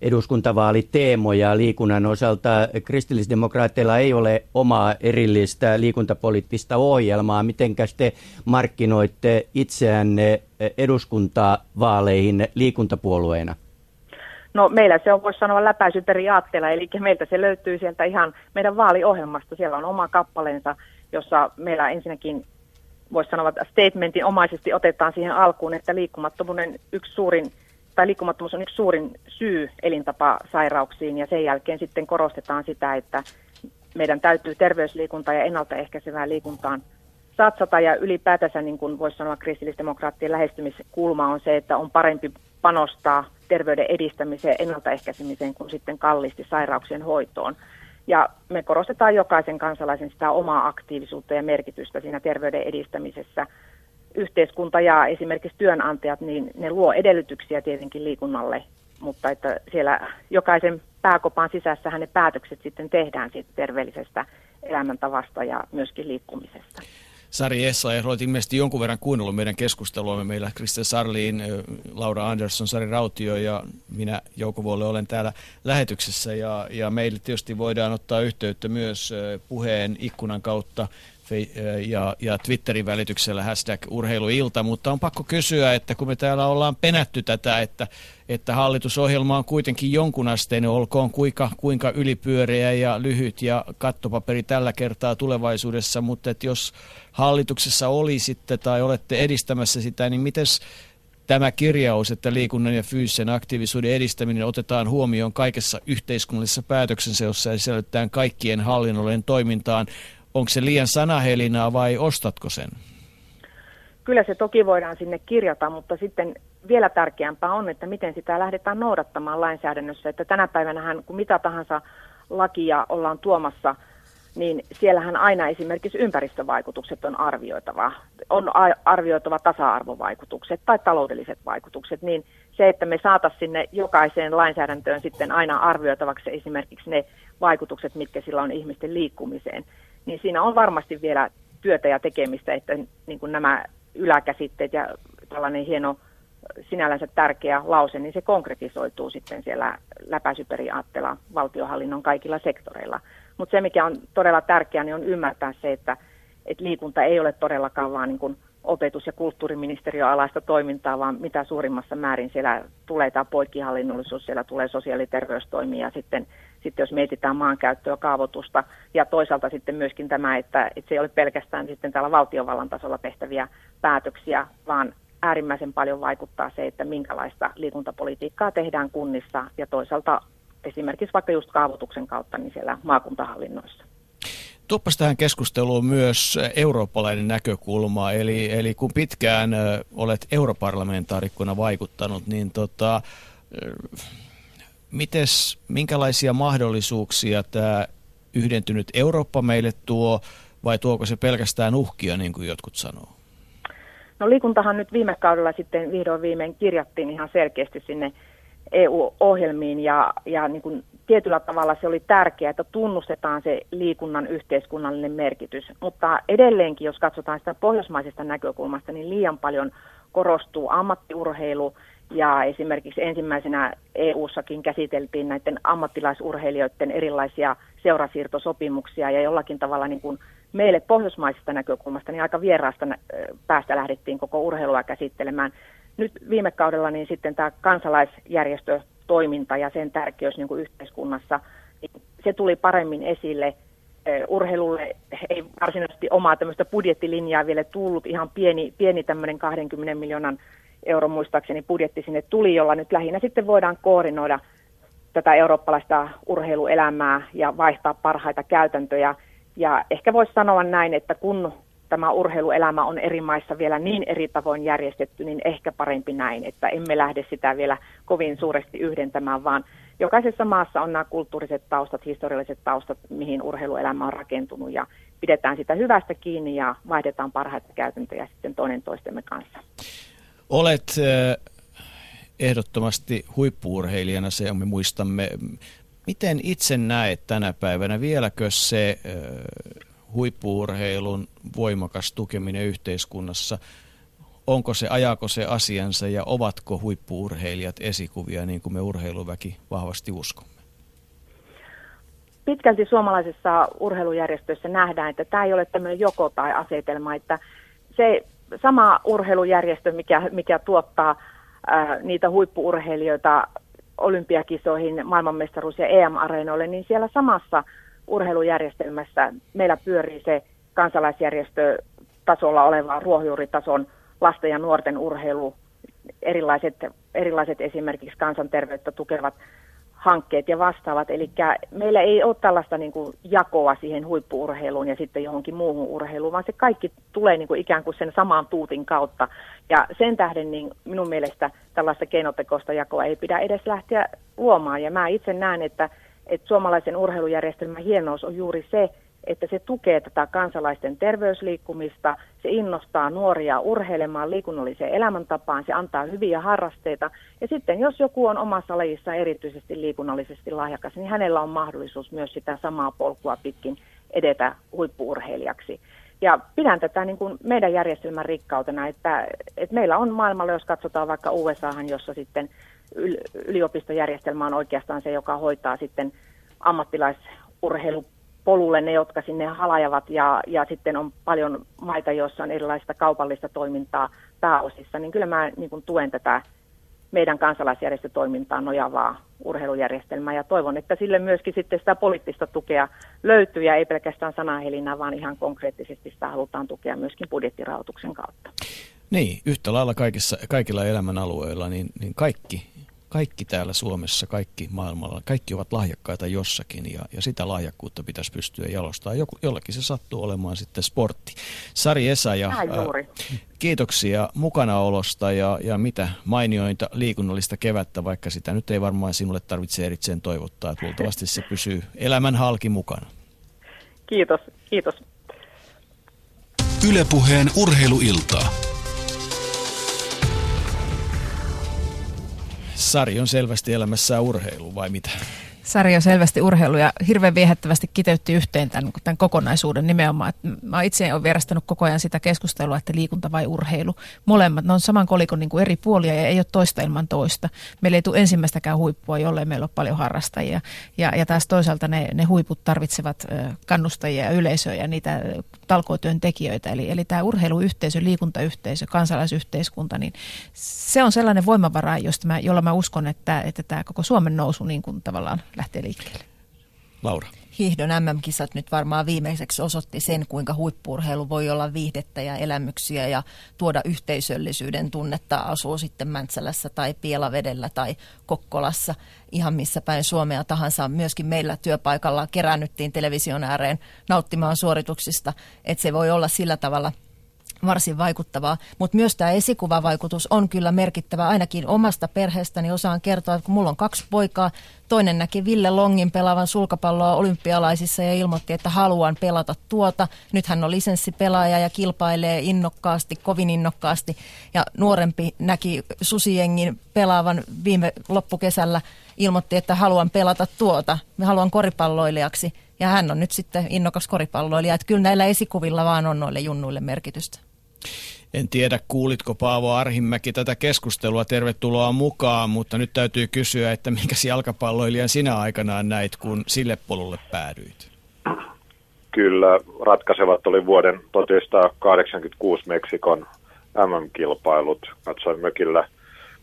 eduskuntavaaliteemoja liikunnan osalta. Kristillisdemokraatteilla ei ole omaa erillistä liikuntapoliittista ohjelmaa. Mitenkäs te markkinoitte itseänne eduskuntavaaleihin liikuntapuolueena? No meillä se on, voisi sanoa, läpäisyperiaatteella, eli meiltä se löytyy sieltä ihan meidän vaaliohjelmasta. Siellä on oma kappaleensa, jossa meillä ensinnäkin voisi sanoa, että statementin omaisesti otetaan siihen alkuun, että liikkumattomuuden yksi suurin tai liikkumattomuus on yksi suurin syy elintapasairauksiin ja sen jälkeen sitten korostetaan sitä, että meidän täytyy terveysliikunta ja ennaltaehkäisevään liikuntaan satsata ja ylipäätänsä, niin kuin voisi sanoa, kristillisdemokraattien lähestymiskulma on se, että on parempi panostaa terveyden edistämiseen ennaltaehkäisemiseen kuin sitten kalliisti sairauksien hoitoon. Ja me korostetaan jokaisen kansalaisen sitä omaa aktiivisuutta ja merkitystä siinä terveyden edistämisessä. Yhteiskunta ja esimerkiksi työnantajat, niin ne luo edellytyksiä tietenkin liikunnalle, mutta että siellä jokaisen pääkopan sisässä ne päätökset sitten tehdään siitä terveellisestä elämäntavasta ja myöskin liikkumisesta. Sari Essa, ja olet ilmeisesti jonkun verran kuunnellut meidän keskusteluamme. Meillä Kristel Sarliin, Laura Andersson, Sari Rautio ja minä Jouko Vuolle olen täällä lähetyksessä. Ja, ja meille tietysti voidaan ottaa yhteyttä myös puheen ikkunan kautta ja, ja Twitterin välityksellä hashtag urheiluilta, mutta on pakko kysyä, että kun me täällä ollaan penätty tätä, että, että hallitusohjelma on kuitenkin jonkun asteinen, olkoon kuinka, kuinka ylipyöreä ja lyhyt ja kattopaperi tällä kertaa tulevaisuudessa, mutta että jos hallituksessa olisitte tai olette edistämässä sitä, niin miten tämä kirjaus, että liikunnan ja fyysisen aktiivisuuden edistäminen otetaan huomioon kaikessa yhteiskunnallisessa päätöksenteossa ja sisällytetään kaikkien hallinnollinen toimintaan, onko se liian sanahelinaa vai ostatko sen? Kyllä se toki voidaan sinne kirjata, mutta sitten vielä tärkeämpää on, että miten sitä lähdetään noudattamaan lainsäädännössä. Että tänä päivänä kun mitä tahansa lakia ollaan tuomassa, niin siellähän aina esimerkiksi ympäristövaikutukset on arvioitava. On arvioitava tasa-arvovaikutukset tai taloudelliset vaikutukset, niin se, että me saataisiin sinne jokaiseen lainsäädäntöön sitten aina arvioitavaksi esimerkiksi ne vaikutukset, mitkä sillä on ihmisten liikkumiseen, niin siinä on varmasti vielä työtä ja tekemistä, että niin kuin nämä yläkäsitteet ja tällainen hieno sinällänsä tärkeä lause, niin se konkretisoituu sitten siellä läpäisyperiaatteella valtiohallinnon kaikilla sektoreilla. Mutta se, mikä on todella tärkeää, niin on ymmärtää se, että, että liikunta ei ole todellakaan vaan niin opetus- ja kulttuuriministeriön alaista toimintaa, vaan mitä suurimmassa määrin siellä tulee tämä poikkihallinnollisuus, siellä tulee sosiaali- ja terveystoimia ja sitten sitten jos mietitään maankäyttöä, kaavoitusta ja toisaalta sitten myöskin tämä, että, että se ei ole pelkästään sitten täällä valtiovallan tasolla tehtäviä päätöksiä, vaan äärimmäisen paljon vaikuttaa se, että minkälaista liikuntapolitiikkaa tehdään kunnissa ja toisaalta esimerkiksi vaikka just kaavoituksen kautta niin siellä maakuntahallinnoissa. Tuoppas tähän keskusteluun myös eurooppalainen näkökulma, eli, eli kun pitkään olet europarlamentaarikkona vaikuttanut, niin tota, mites, minkälaisia mahdollisuuksia tämä yhdentynyt Eurooppa meille tuo, vai tuoko se pelkästään uhkia, niin kuin jotkut sanoo? No liikuntahan nyt viime kaudella sitten vihdoin viimein kirjattiin ihan selkeästi sinne EU-ohjelmiin ja, ja niin kuin tietyllä tavalla se oli tärkeää, että tunnustetaan se liikunnan yhteiskunnallinen merkitys. Mutta edelleenkin, jos katsotaan sitä pohjoismaisesta näkökulmasta, niin liian paljon korostuu ammattiurheilu ja esimerkiksi ensimmäisenä EU-sakin käsiteltiin näiden ammattilaisurheilijoiden erilaisia seurasiirtosopimuksia ja jollakin tavalla niin kuin meille pohjoismaisesta näkökulmasta niin aika vieraasta päästä lähdettiin koko urheilua käsittelemään. Nyt viime kaudella niin sitten tämä kansalaisjärjestötoiminta ja sen tärkeys niin kuin yhteiskunnassa, niin se tuli paremmin esille. Urheilulle ei varsinaisesti omaa tämmöistä budjettilinjaa vielä tullut, ihan pieni, pieni tämmöinen 20 miljoonan euro muistaakseni budjetti sinne tuli, jolla nyt lähinnä sitten voidaan koordinoida tätä eurooppalaista urheiluelämää ja vaihtaa parhaita käytäntöjä. Ja ehkä voisi sanoa näin, että kun tämä urheiluelämä on eri maissa vielä niin eri tavoin järjestetty, niin ehkä parempi näin, että emme lähde sitä vielä kovin suuresti yhdentämään, vaan jokaisessa maassa on nämä kulttuuriset taustat, historialliset taustat, mihin urheiluelämä on rakentunut ja pidetään sitä hyvästä kiinni ja vaihdetaan parhaita käytäntöjä sitten toinen toistemme kanssa. Olet ehdottomasti huippuurheilijana, se me muistamme. Miten itse näet tänä päivänä, vieläkö se huippuurheilun voimakas tukeminen yhteiskunnassa, onko se, ajaako se asiansa ja ovatko huippuurheilijat esikuvia niin kuin me urheiluväki vahvasti uskomme? Pitkälti suomalaisessa urheilujärjestöissä nähdään, että tämä ei ole tämmöinen joko tai asetelma, että se sama urheilujärjestö, mikä, mikä tuottaa ää, niitä huippuurheilijoita olympiakisoihin, maailmanmestaruus- ja EM-areenoille, niin siellä samassa urheilujärjestelmässä meillä pyörii se kansalaisjärjestö tasolla oleva ruohonjuuritason lasten ja nuorten urheilu, erilaiset, erilaiset esimerkiksi kansanterveyttä tukevat hankkeet ja vastaavat. Eli meillä ei ole tällaista niin kuin jakoa siihen huippuurheiluun ja sitten johonkin muuhun urheiluun, vaan se kaikki tulee niin kuin ikään kuin sen saman tuutin kautta. Ja sen tähden niin minun mielestä tällaista keinotekoista jakoa ei pidä edes lähteä luomaan. Ja mä itse näen, että, että suomalaisen urheilujärjestelmän hienous on juuri se, että se tukee tätä kansalaisten terveysliikkumista, se innostaa nuoria urheilemaan liikunnalliseen elämäntapaan, se antaa hyviä harrasteita. Ja sitten jos joku on omassa lajissa erityisesti liikunnallisesti lahjakas, niin hänellä on mahdollisuus myös sitä samaa polkua pitkin edetä huippuurheilijaksi. Ja pidän tätä niin kuin meidän järjestelmän rikkautena, että, että meillä on maailmalla, jos katsotaan vaikka USAhan, jossa sitten yliopistojärjestelmä on oikeastaan se, joka hoitaa sitten ammattilaisurheilu polulle ne, jotka sinne halajavat ja, ja sitten on paljon maita, joissa on erilaista kaupallista toimintaa pääosissa, niin kyllä mä niin kuin tuen tätä meidän kansalaisjärjestötoimintaan nojavaa urheilujärjestelmää ja toivon, että sille myöskin sitten sitä poliittista tukea löytyy ja ei pelkästään sanahelinä, vaan ihan konkreettisesti sitä halutaan tukea myöskin budjettirahoituksen kautta. Niin, yhtä lailla kaikissa, kaikilla elämän alueilla, niin, niin kaikki kaikki täällä Suomessa, kaikki maailmalla, kaikki ovat lahjakkaita jossakin ja, ja sitä lahjakkuutta pitäisi pystyä jalostamaan. Joku, jollakin se sattuu olemaan sitten sportti. Sari Esa ja ää, kiitoksia mukanaolosta ja, ja mitä mainiointa liikunnallista kevättä, vaikka sitä nyt ei varmaan sinulle tarvitse erikseen toivottaa. Että luultavasti se pysyy elämän halki mukana. Kiitos, kiitos. Ylepuheen urheiluiltaa. Sari on selvästi elämässään urheilu vai mitä? Sarja selvästi urheilu ja hirveän viehättävästi kiteytti yhteen tämän, tämän kokonaisuuden nimenomaan. Mä itse olen vierastanut koko ajan sitä keskustelua, että liikunta vai urheilu. Molemmat, ne on saman kolikon niin kuin eri puolia ja ei ole toista ilman toista. Meillä ei tule ensimmäistäkään huippua, jollei meillä ole paljon harrastajia. Ja, ja taas toisaalta ne, ne huiput tarvitsevat kannustajia ja yleisöä ja niitä talkootyön tekijöitä. Eli, eli tämä urheiluyhteisö, liikuntayhteisö, kansalaisyhteiskunta, niin se on sellainen voimavara, josta mä, jolla mä uskon, että, että tämä koko Suomen nousu niin kuin tavallaan lähtee liikkeelle. Laura. Hiihdon MM-kisat nyt varmaan viimeiseksi osoitti sen, kuinka huippurheilu voi olla viihdettä ja elämyksiä ja tuoda yhteisöllisyyden tunnetta, asuu sitten Mäntsälässä tai Pielavedellä tai Kokkolassa, ihan missä päin Suomea tahansa. Myöskin meillä työpaikalla kerännyttiin television ääreen nauttimaan suorituksista, että se voi olla sillä tavalla – varsin vaikuttavaa, mutta myös tämä esikuvavaikutus on kyllä merkittävä. Ainakin omasta perheestäni osaan kertoa, että kun mulla on kaksi poikaa, toinen näki Ville Longin pelaavan sulkapalloa olympialaisissa ja ilmoitti, että haluan pelata tuota. Nyt hän on lisenssipelaaja ja kilpailee innokkaasti, kovin innokkaasti. Ja nuorempi näki Susijengin pelaavan viime loppukesällä, ilmoitti, että haluan pelata tuota. Me haluan koripalloilijaksi. Ja hän on nyt sitten innokas koripalloilija. Että kyllä näillä esikuvilla vaan on noille junnuille merkitystä. En tiedä, kuulitko Paavo Arhimäki tätä keskustelua, tervetuloa mukaan, mutta nyt täytyy kysyä, että minkä jalkapalloilijan sinä aikanaan näit, kun sille polulle päädyit? Kyllä, ratkaisevat oli vuoden 1986 Meksikon MM-kilpailut. Katsoin mökillä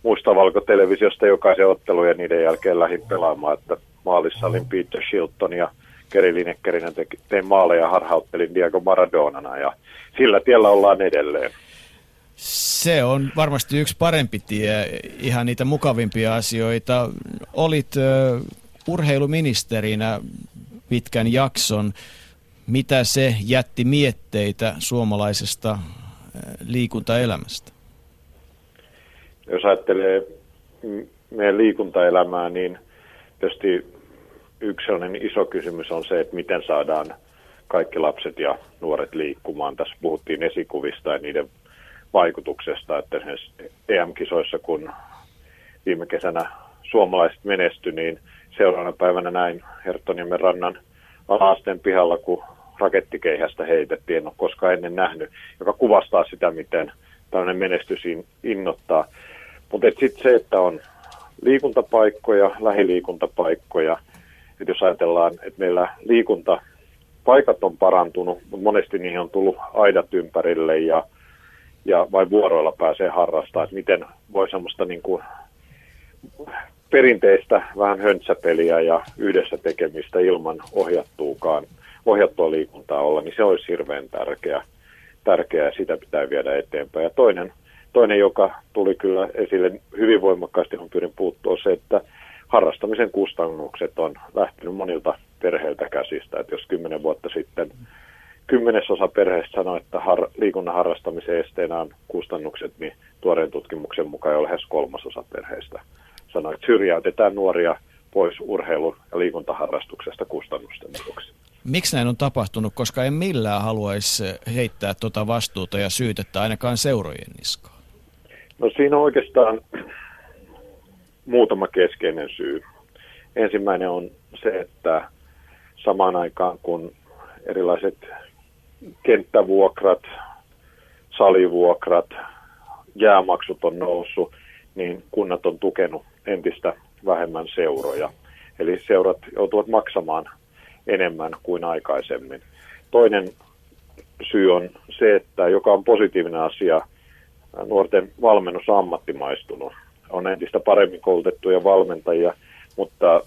mustavalko-televisiosta jokaisen ottelu ja niiden jälkeen lähdin pelaamaan, että maalissa olin Peter Shilton ja Keri Linekkerinen tein maaleja harhauttelin Diego Maradonana ja sillä tiellä ollaan edelleen. Se on varmasti yksi parempi tie, ihan niitä mukavimpia asioita. Olit uh, urheiluministerinä pitkän jakson. Mitä se jätti mietteitä suomalaisesta liikuntaelämästä? Jos ajattelee meidän liikuntaelämää, niin tietysti yksi sellainen iso kysymys on se, että miten saadaan kaikki lapset ja nuoret liikkumaan. Tässä puhuttiin esikuvista ja niiden vaikutuksesta, että EM-kisoissa, kun viime kesänä suomalaiset menesty, niin seuraavana päivänä näin Herttoniemen rannan alaasteen pihalla, kun rakettikeihästä heitettiin, en ole koskaan ennen nähnyt, joka kuvastaa sitä, miten tällainen menestys innottaa. Mutta sitten se, että on liikuntapaikkoja, lähiliikuntapaikkoja, että jos ajatellaan, että meillä liikunta paikat on parantunut, mutta monesti niihin on tullut aidat ympärille ja, ja vain vuoroilla pääsee harrastamaan, että miten voi semmoista niin kuin perinteistä vähän höntsäpeliä ja yhdessä tekemistä ilman ohjattuukaan, ohjattua liikuntaa olla, niin se olisi hirveän tärkeä, tärkeää ja sitä pitää viedä eteenpäin. Ja toinen toinen, joka tuli kyllä esille hyvin voimakkaasti, on pyrin puuttua, se, että harrastamisen kustannukset on lähtenyt monilta perheiltä käsistä. Että jos kymmenen vuotta sitten kymmenesosa perheistä sanoi, että har, liikunnan harrastamisen esteenä on kustannukset, niin tuoreen tutkimuksen mukaan jo lähes kolmasosa perheistä sanoi, että syrjäytetään nuoria pois urheilu- ja liikuntaharrastuksesta kustannusten vuoksi. Miksi näin on tapahtunut? Koska en millään haluaisi heittää tuota vastuuta ja syytettä ainakaan seurojen niskaan. No siinä on oikeastaan muutama keskeinen syy. Ensimmäinen on se, että samaan aikaan kun erilaiset kenttävuokrat, salivuokrat, jäämaksut on noussut, niin kunnat on tukenut entistä vähemmän seuroja. Eli seurat joutuvat maksamaan enemmän kuin aikaisemmin. Toinen syy on se, että joka on positiivinen asia, nuorten valmennus on ammattimaistunut. On entistä paremmin koulutettuja valmentajia, mutta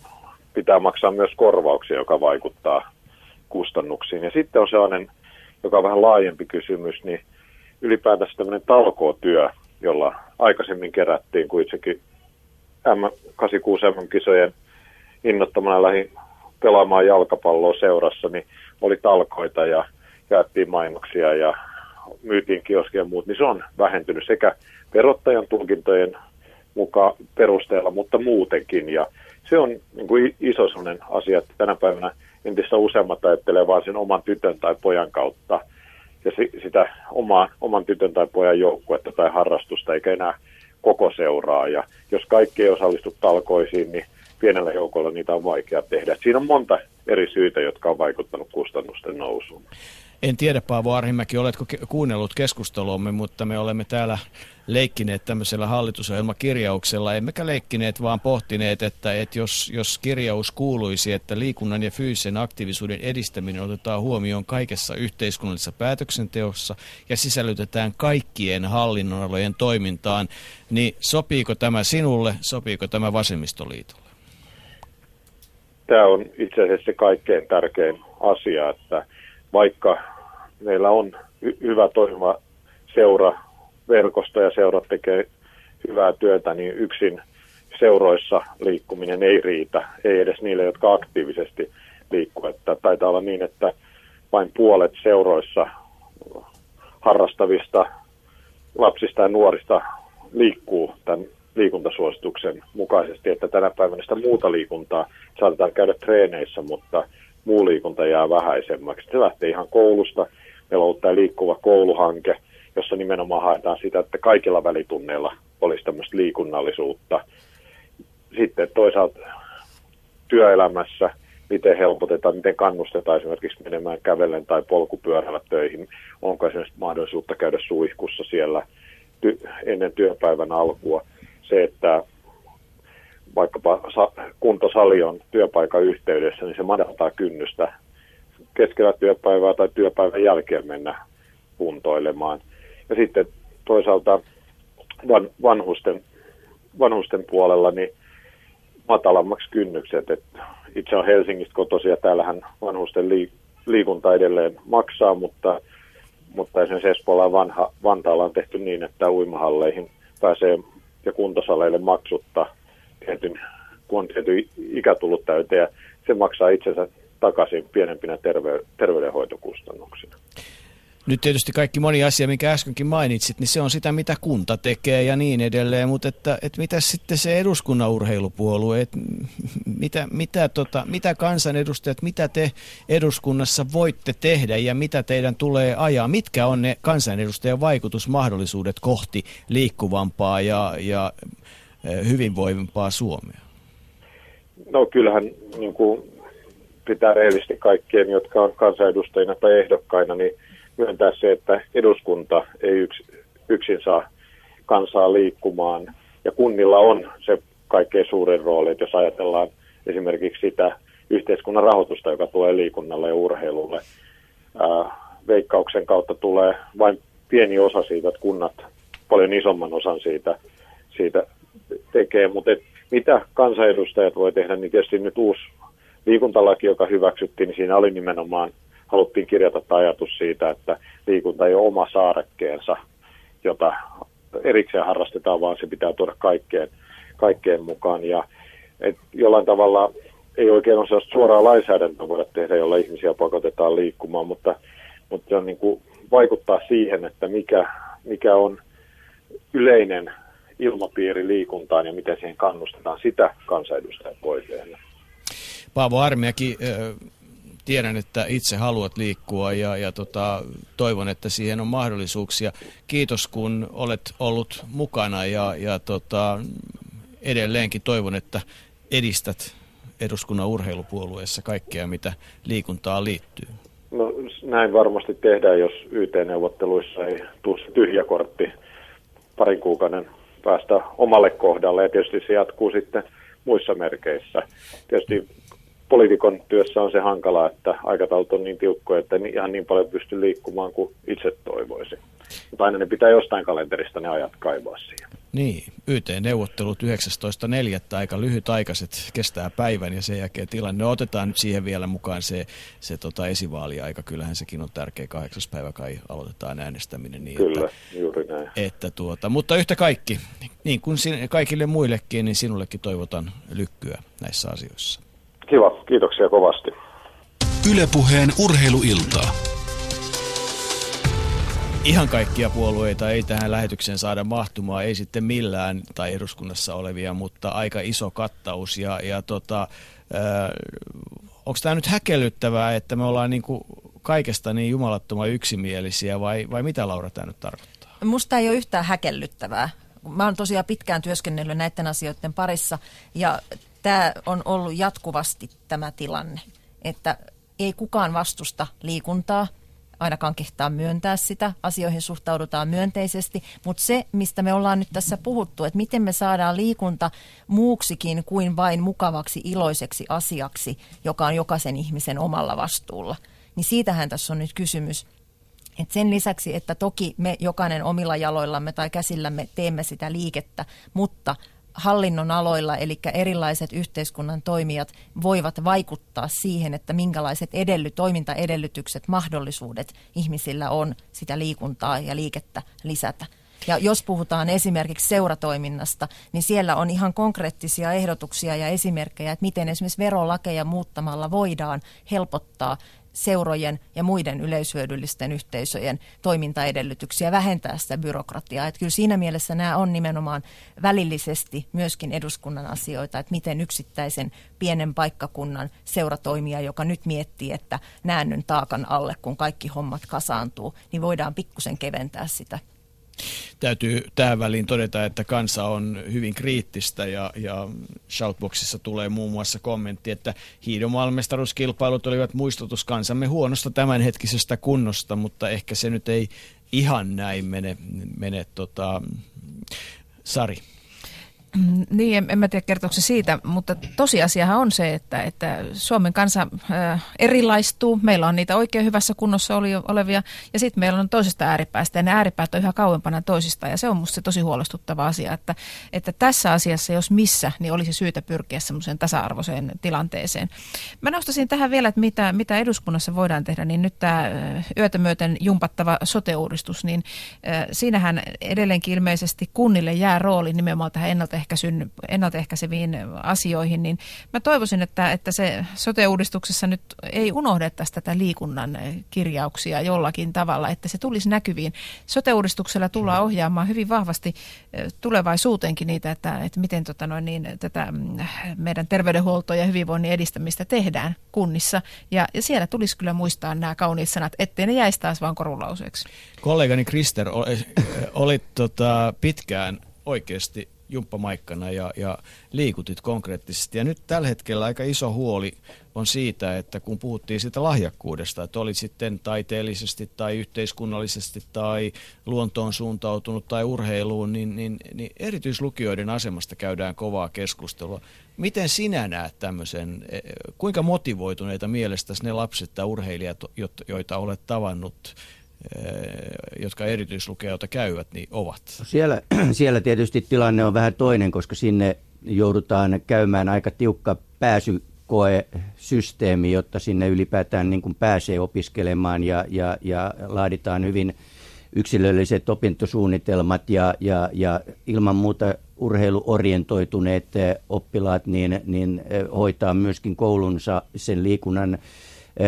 pitää maksaa myös korvauksia, joka vaikuttaa kustannuksiin. Ja sitten on sellainen, joka on vähän laajempi kysymys, niin ylipäätänsä tämmöinen talkootyö, jolla aikaisemmin kerättiin, kun itsekin M86 M-kisojen innottamana lähin pelaamaan jalkapalloa seurassa, niin oli talkoita ja jaettiin mainoksia ja myytiin kioskia ja muut, niin se on vähentynyt sekä verottajan tulkintojen mukaan perusteella, mutta muutenkin. Ja se on niin kuin iso sellainen asia, että tänä päivänä entistä useammat ajattelee vain sen oman tytön tai pojan kautta ja si- sitä omaa, oman tytön tai pojan joukkuetta tai harrastusta, eikä enää koko seuraa. Ja jos kaikki ei osallistu talkoisiin, niin pienellä joukolla niitä on vaikea tehdä. Siinä on monta eri syitä, jotka on vaikuttanut kustannusten nousuun. En tiedä, Paavo Arhimäki, oletko kuunnellut keskusteluamme, mutta me olemme täällä leikkineet tämmöisellä hallitusohjelmakirjauksella, emmekä leikkineet, vaan pohtineet, että, että jos, jos kirjaus kuuluisi, että liikunnan ja fyysisen aktiivisuuden edistäminen otetaan huomioon kaikessa yhteiskunnallisessa päätöksenteossa ja sisällytetään kaikkien hallinnonalojen toimintaan, niin sopiiko tämä sinulle, sopiiko tämä vasemmistoliitolle? Tämä on itse asiassa se kaikkein tärkein asia, että vaikka meillä on hy- hyvä toimiva seura, verkosto ja seurat tekee hyvää työtä, niin yksin seuroissa liikkuminen ei riitä, ei edes niille, jotka aktiivisesti liikkuu. Että taitaa olla niin, että vain puolet seuroissa harrastavista lapsista ja nuorista liikkuu tämän liikuntasuosituksen mukaisesti, että tänä päivänä sitä muuta liikuntaa saatetaan käydä treeneissä, mutta muu liikunta jää vähäisemmäksi. Se lähtee ihan koulusta. Meillä on ollut tämä liikkuva kouluhanke, jossa nimenomaan haetaan sitä, että kaikilla välitunneilla olisi tämmöistä liikunnallisuutta. Sitten toisaalta työelämässä, miten helpotetaan, miten kannustetaan esimerkiksi menemään kävellen tai polkupyörällä töihin. Onko esimerkiksi mahdollisuutta käydä suihkussa siellä ty- ennen työpäivän alkua. Se, että vaikkapa kuntosali on työpaikan yhteydessä, niin se madaltaa kynnystä keskellä työpäivää tai työpäivän jälkeen mennä kuntoilemaan. Ja sitten toisaalta van, vanhusten, vanhusten puolella niin matalammaksi kynnykset. Et itse on Helsingistä kotoisin ja täällähän vanhusten liikunta edelleen maksaa, mutta, mutta esimerkiksi Espoolla Vanha, Vantaalla on tehty niin, että uimahalleihin pääsee ja kuntosaleille maksutta tietyn, kun on tietty ikä tullut täyteen ja se maksaa itsensä takaisin pienempinä terve, terveydenhoitokustannuksina. Nyt tietysti kaikki moni asia, minkä äskenkin mainitsit, niin se on sitä, mitä kunta tekee ja niin edelleen, mutta että, että mitä sitten se eduskunnan urheilupuolue, että mitä, mitä, tota, mitä kansanedustajat, mitä te eduskunnassa voitte tehdä ja mitä teidän tulee ajaa, mitkä on ne kansanedustajan vaikutusmahdollisuudet kohti liikkuvampaa ja, ja Eh, hyvinvoivimpaa Suomea? No kyllähän niin kuin pitää rehellisesti kaikkien, jotka on kansanedustajina tai ehdokkaina, niin myöntää se, että eduskunta ei yks, yksin saa kansaa liikkumaan. Ja kunnilla on se kaikkein suurin rooli, että jos ajatellaan esimerkiksi sitä yhteiskunnan rahoitusta, joka tulee liikunnalle ja urheilulle. Ää, veikkauksen kautta tulee vain pieni osa siitä, että kunnat paljon isomman osan siitä, siitä tekee, mutta mitä kansanedustajat voi tehdä, niin tietysti nyt uusi liikuntalaki, joka hyväksyttiin, niin siinä oli nimenomaan, haluttiin kirjata tämä ajatus siitä, että liikunta ei ole oma saarekkeensa, jota erikseen harrastetaan, vaan se pitää tuoda kaikkeen, kaikkeen mukaan. Ja et jollain tavalla ei oikein sellaista suoraa lainsäädäntöä voida tehdä, jolla ihmisiä pakotetaan liikkumaan, mutta, mutta se on niin kuin vaikuttaa siihen, että mikä, mikä on yleinen ilmapiiri liikuntaan ja miten siihen kannustetaan, sitä kansanedustajat voi. Paavo Armiakin, tiedän, että itse haluat liikkua ja, ja tota, toivon, että siihen on mahdollisuuksia. Kiitos, kun olet ollut mukana ja, ja tota, edelleenkin toivon, että edistät eduskunnan urheilupuolueessa kaikkea, mitä liikuntaan liittyy. No näin varmasti tehdään, jos YT-neuvotteluissa ei tule tyhjä kortti parin kuukauden päästä omalle kohdalle ja tietysti se jatkuu sitten muissa merkeissä. Tietysti poliitikon työssä on se hankala, että aikataulut on niin tiukkoja, että ihan niin paljon pysty liikkumaan kuin itse toivoisi. Mutta aina ne pitää jostain kalenterista ne ajat kaivaa siihen. Niin, YT-neuvottelut 19.4. aika lyhytaikaiset, kestää päivän ja sen jälkeen tilanne. No, otetaan siihen vielä mukaan se, se tota esivaaliaika. Kyllähän sekin on tärkeä. Kahdeksas päivä kai aloitetaan äänestäminen. Niin Kyllä, että, juuri näin. Että tuota, mutta yhtä kaikki, niin kuin kaikille muillekin, niin sinullekin toivotan lykkyä näissä asioissa. Kiva, kiitoksia kovasti. Ylepuheen urheiluiltaa. Ihan kaikkia puolueita ei tähän lähetykseen saada mahtumaan, ei sitten millään tai eduskunnassa olevia, mutta aika iso kattaus. Ja, ja tota, onko tämä nyt häkellyttävää, että me ollaan niin kuin kaikesta niin jumalattoman yksimielisiä vai, vai mitä Laura tämä nyt tarkoittaa? Musta ei ole yhtään häkellyttävää. Mä oon tosiaan pitkään työskennellyt näiden asioiden parissa ja tämä on ollut jatkuvasti tämä tilanne, että ei kukaan vastusta liikuntaa, ainakaan kehtaa myöntää sitä, asioihin suhtaudutaan myönteisesti, mutta se, mistä me ollaan nyt tässä puhuttu, että miten me saadaan liikunta muuksikin kuin vain mukavaksi iloiseksi asiaksi, joka on jokaisen ihmisen omalla vastuulla, niin siitähän tässä on nyt kysymys. Et sen lisäksi, että toki me jokainen omilla jaloillamme tai käsillämme teemme sitä liikettä, mutta hallinnon aloilla, eli erilaiset yhteiskunnan toimijat voivat vaikuttaa siihen, että minkälaiset edelly, toimintaedellytykset, mahdollisuudet ihmisillä on sitä liikuntaa ja liikettä lisätä. Ja jos puhutaan esimerkiksi seuratoiminnasta, niin siellä on ihan konkreettisia ehdotuksia ja esimerkkejä, että miten esimerkiksi verolakeja muuttamalla voidaan helpottaa seurojen ja muiden yleishyödyllisten yhteisöjen toimintaedellytyksiä, vähentää sitä byrokratiaa. Että kyllä siinä mielessä nämä on nimenomaan välillisesti myöskin eduskunnan asioita, että miten yksittäisen pienen paikkakunnan seuratoimija, joka nyt miettii, että näännyn taakan alle, kun kaikki hommat kasaantuu, niin voidaan pikkusen keventää sitä Täytyy tähän väliin todeta, että kansa on hyvin kriittistä ja, ja Shoutboxissa tulee muun muassa kommentti, että hiidomaailmestaruuskilpailut olivat muistutus kansamme huonosta tämänhetkisestä kunnosta, mutta ehkä se nyt ei ihan näin mene, mene tota, Sari. Mm, niin, en, en mä tiedä kertooko se siitä, mutta tosiasiahan on se, että, että Suomen kansa äh, erilaistuu. Meillä on niitä oikein hyvässä kunnossa oli, olevia ja sitten meillä on toisesta ääripäästä ja ne ääripäät on yhä kauempana toisista ja se on musta se tosi huolestuttava asia, että, että tässä asiassa, jos missä, niin olisi syytä pyrkiä semmoiseen tasa-arvoiseen tilanteeseen. Mä nostaisin tähän vielä, että mitä, mitä eduskunnassa voidaan tehdä, niin nyt tämä yötä myöten jumpattava sote-uudistus, niin äh, siinähän edelleenkin ilmeisesti kunnille jää rooli nimenomaan tähän ennalta ennaltaehkäisyn, ennaltaehkäiseviin asioihin, niin mä toivoisin, että, että se sote-uudistuksessa nyt ei unohdettaisi tätä liikunnan kirjauksia jollakin tavalla, että se tulisi näkyviin. Sote-uudistuksella tullaan ohjaamaan hyvin vahvasti tulevaisuuteenkin niitä, että, että miten tota noin, niin, tätä mm, meidän terveydenhuoltoa ja hyvinvoinnin edistämistä tehdään kunnissa. Ja, ja siellä tulisi kyllä muistaa nämä kauniit sanat, ettei ne jäisi taas vaan korulauseeksi. Kollegani Krister, olit tota, pitkään oikeasti jumppamaikkana ja, ja liikutit konkreettisesti. Ja nyt tällä hetkellä aika iso huoli on siitä, että kun puhuttiin siitä lahjakkuudesta, että oli sitten taiteellisesti tai yhteiskunnallisesti tai luontoon suuntautunut tai urheiluun, niin, niin, niin erityislukijoiden asemasta käydään kovaa keskustelua. Miten sinä näet tämmöisen, e, kuinka motivoituneita mielestäsi ne lapset tai urheilijat, joita olet tavannut, jotka erityislukijoita käyvät, niin ovat? Siellä, siellä tietysti tilanne on vähän toinen, koska sinne joudutaan käymään aika tiukka pääsykoesysteemi, jotta sinne ylipäätään niin kuin pääsee opiskelemaan ja, ja, ja laaditaan hyvin yksilölliset opintosuunnitelmat ja, ja, ja ilman muuta urheiluorientoituneet oppilaat niin, niin hoitaa myöskin koulunsa sen liikunnan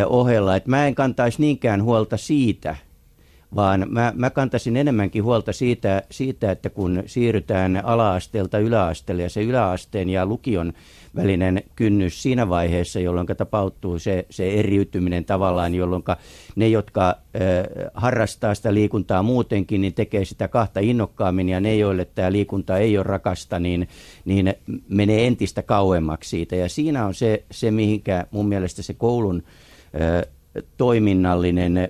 ohella. Et mä en kantaisi niinkään huolta siitä, vaan mä, mä kantaisin enemmänkin huolta siitä, siitä, että kun siirrytään ala-asteelta yläasteelle ja se yläasteen ja lukion välinen kynnys siinä vaiheessa, jolloin tapahtuu se, se eriytyminen tavallaan, jolloin ne, jotka äh, harrastaa sitä liikuntaa muutenkin, niin tekee sitä kahta innokkaammin, ja ne, joille tämä liikunta ei ole rakasta, niin, niin menee entistä kauemmaksi siitä. Ja siinä on se, se mihinkä mun mielestä se koulun äh, toiminnallinen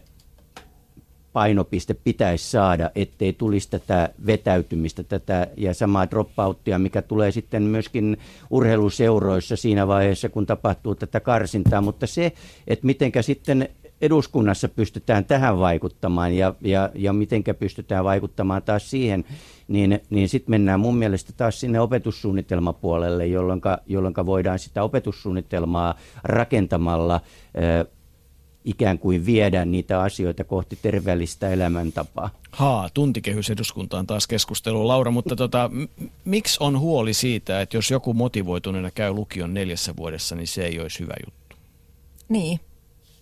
painopiste pitäisi saada, ettei tulisi tätä vetäytymistä tätä ja samaa dropoutia, mikä tulee sitten myöskin urheiluseuroissa siinä vaiheessa, kun tapahtuu tätä karsintaa. Mutta se, että mitenkä sitten eduskunnassa pystytään tähän vaikuttamaan ja, ja, ja mitenkä pystytään vaikuttamaan taas siihen, niin, niin sitten mennään mun mielestä taas sinne opetussuunnitelmapuolelle, jolloin voidaan sitä opetussuunnitelmaa rakentamalla ikään kuin viedä niitä asioita kohti terveellistä elämäntapaa. Haa, tuntikehys eduskuntaan taas keskustelu, Laura, mutta tota, m- miksi on huoli siitä, että jos joku motivoituneena käy lukion neljässä vuodessa, niin se ei olisi hyvä juttu? Niin,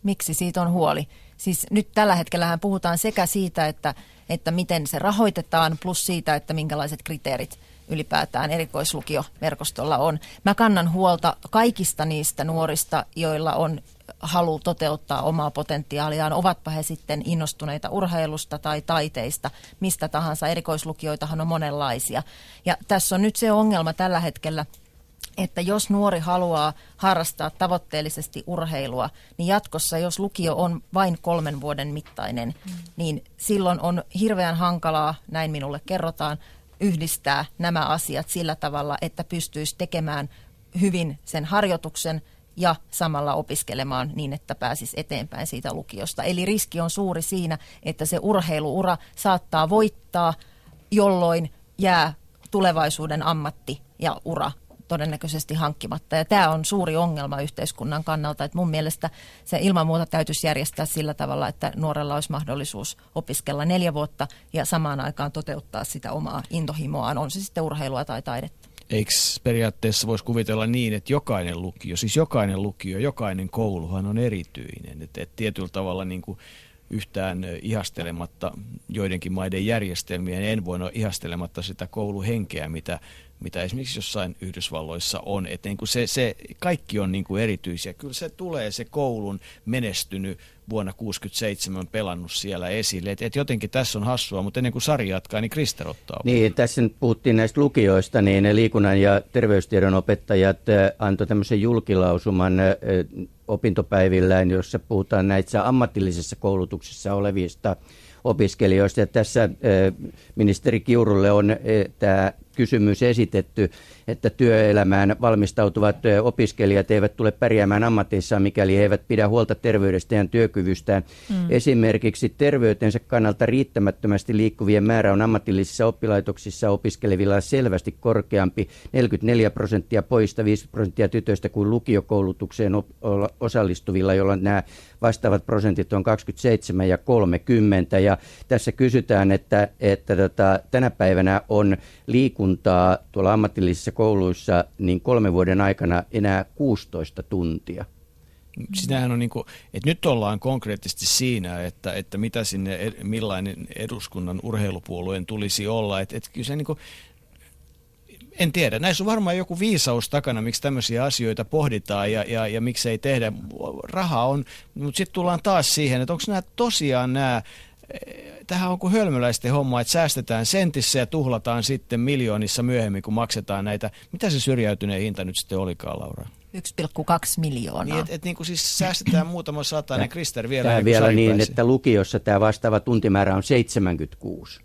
miksi siitä on huoli? Siis nyt tällä hetkellä puhutaan sekä siitä, että, että miten se rahoitetaan, plus siitä, että minkälaiset kriteerit ylipäätään erikoislukioverkostolla on. Mä kannan huolta kaikista niistä nuorista, joilla on halu toteuttaa omaa potentiaaliaan, ovatpa he sitten innostuneita urheilusta tai taiteista, mistä tahansa. Erikoislukioitahan on monenlaisia. Ja tässä on nyt se ongelma tällä hetkellä, että jos nuori haluaa harrastaa tavoitteellisesti urheilua, niin jatkossa, jos lukio on vain kolmen vuoden mittainen, mm. niin silloin on hirveän hankalaa, näin minulle kerrotaan, yhdistää nämä asiat sillä tavalla, että pystyisi tekemään hyvin sen harjoituksen ja samalla opiskelemaan niin, että pääsisi eteenpäin siitä lukiosta. Eli riski on suuri siinä, että se urheiluura saattaa voittaa, jolloin jää tulevaisuuden ammatti ja ura todennäköisesti hankkimatta. Ja tämä on suuri ongelma yhteiskunnan kannalta, että mun mielestä se ilman muuta täytyisi järjestää sillä tavalla, että nuorella olisi mahdollisuus opiskella neljä vuotta ja samaan aikaan toteuttaa sitä omaa intohimoaan, on se sitten urheilua tai taidetta. Eikö periaatteessa voisi kuvitella niin, että jokainen lukio, siis jokainen lukio, jokainen kouluhan on erityinen, että, että tietyllä tavalla niin kuin yhtään ihastelematta joidenkin maiden järjestelmiä, niin en voi olla ihastelematta sitä kouluhenkeä, mitä, mitä esimerkiksi jossain Yhdysvalloissa on. Että niin kuin se, se, kaikki on niin kuin erityisiä. Kyllä se tulee se koulun menestynyt vuonna 67 pelannut siellä esille. Että et jotenkin tässä on hassua, mutta ennen kuin Sari jatkaa, niin Krister ottaa. Niin, tässä nyt puhuttiin näistä lukioista, niin liikunnan ja terveystiedon opettajat äh, antoi tämmöisen julkilausuman äh, opintopäivillään, jossa puhutaan näissä ammatillisessa koulutuksessa olevista opiskelijoista. Ja tässä äh, ministeri Kiurulle on tämä kysymys esitetty, että työelämään valmistautuvat opiskelijat eivät tule pärjäämään ammatissaan, mikäli he eivät pidä huolta terveydestä ja työkyvystään. Mm. Esimerkiksi terveytensä kannalta riittämättömästi liikkuvien määrä on ammatillisissa oppilaitoksissa opiskelevilla selvästi korkeampi, 44 prosenttia poista, 5 prosenttia tytöistä kuin lukiokoulutukseen osallistuvilla, jolloin nämä vastaavat prosentit on 27 ja 30. Ja tässä kysytään, että, että tota, tänä päivänä on liikuntaa tuolla ammatillisissa kouluissa niin kolmen vuoden aikana enää 16 tuntia. Sitähän on niin kuin, että nyt ollaan konkreettisesti siinä, että, että mitä sinne, millainen eduskunnan urheilupuolueen tulisi olla. Että, että kyllä se niin kuin, en tiedä. Näissä on varmaan joku viisaus takana, miksi tämmöisiä asioita pohditaan ja, ja, ja miksi ei tehdä. Raha on, mutta sitten tullaan taas siihen, että onko nämä tosiaan nämä tähän on kuin hölmöläisten homma, että säästetään sentissä ja tuhlataan sitten miljoonissa myöhemmin, kun maksetaan näitä. Mitä se syrjäytyneen hinta nyt sitten olikaan, Laura? 1,2 miljoonaa. Niin, että et, niin kuin siis säästetään muutama satainen. Krister vielä. Tämä vielä niin, että lukiossa tämä vastaava tuntimäärä on 76.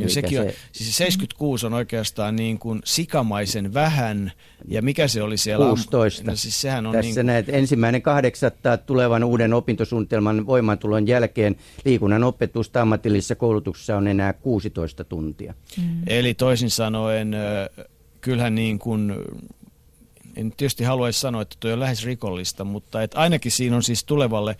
Niin sekin on, se... siis 76 on oikeastaan niin kuin sikamaisen vähän, ja mikä se oli siellä? 16. No siis sehän on Tässä niin kuin... näet, ensimmäinen kahdeksatta tulevan uuden opintosuunnitelman voimaantulon jälkeen liikunnan opetusta ammatillisessa koulutuksessa on enää 16 tuntia. Mm. Eli toisin sanoen, kyllähän niin kuin en tietysti haluaisi sanoa, että tuo on lähes rikollista, mutta että ainakin siinä on siis tulevalle,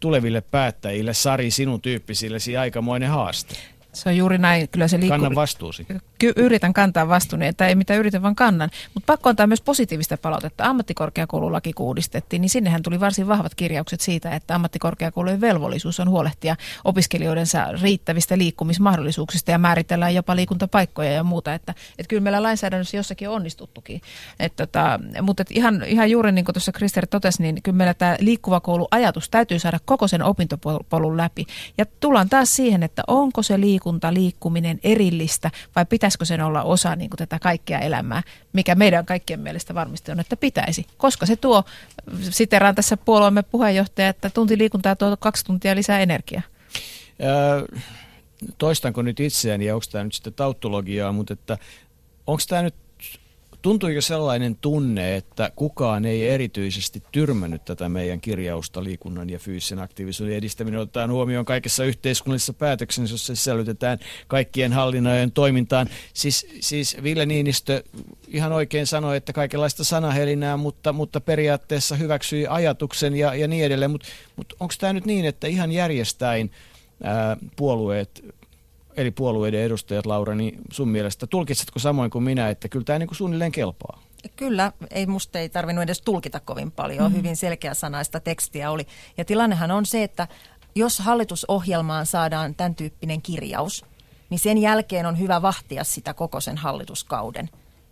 tuleville päättäjille, Sari, sinun tyyppisillesi aikamoinen haaste. Se on juuri näin. Kyllä se liikkuu. Kannan vastuusi. Ky- yritän kantaa vastuuni, että ei mitä yritän, vaan kannan. Mutta pakko antaa myös positiivista palautetta. Ammattikorkeakoululaki uudistettiin, niin sinnehän tuli varsin vahvat kirjaukset siitä, että ammattikorkeakoulujen velvollisuus on huolehtia opiskelijoidensa riittävistä liikkumismahdollisuuksista ja määritellään jopa liikuntapaikkoja ja muuta. Että, että kyllä meillä lainsäädännössä jossakin on onnistuttukin. Et tota, mutta et ihan, ihan juuri niin kuin tuossa Krister totesi, niin kyllä meillä tämä liikkuva koulu ajatus täytyy saada koko sen opintopolun läpi. Ja tullaan taas siihen, että onko se liikunta, liikkuminen erillistä vai pitäisikö sen olla osa niin kuin tätä kaikkea elämää, mikä meidän kaikkien mielestä varmasti on, että pitäisi. Koska se tuo, siteraan tässä puolueemme puheenjohtaja, että tunti liikuntaa tuo kaksi tuntia lisää energiaa. Öö, toistanko nyt itseäni ja onko tämä nyt sitten tauttologiaa, mutta että onko tämä nyt Tuntuiko sellainen tunne, että kukaan ei erityisesti tyrmännyt tätä meidän kirjausta liikunnan ja fyysisen aktiivisuuden edistäminen otetaan huomioon kaikessa yhteiskunnallisessa päätöksessä, jossa sisällytetään kaikkien hallinnojen toimintaan. Siis, siis Ville Niinistö ihan oikein sanoi, että kaikenlaista sanahelinää, mutta, mutta periaatteessa hyväksyi ajatuksen ja, ja niin edelleen. Mutta mut onko tämä nyt niin, että ihan järjestäin ää, puolueet eri puolueiden edustajat, Laura, niin sun mielestä tulkitsetko samoin kuin minä, että kyllä tämä niin kuin suunnilleen kelpaa? Kyllä, ei musta ei tarvinnut edes tulkita kovin paljon, mm-hmm. hyvin selkeä sanaista tekstiä oli. Ja tilannehan on se, että jos hallitusohjelmaan saadaan tämän tyyppinen kirjaus, niin sen jälkeen on hyvä vahtia sitä koko sen hallituskauden.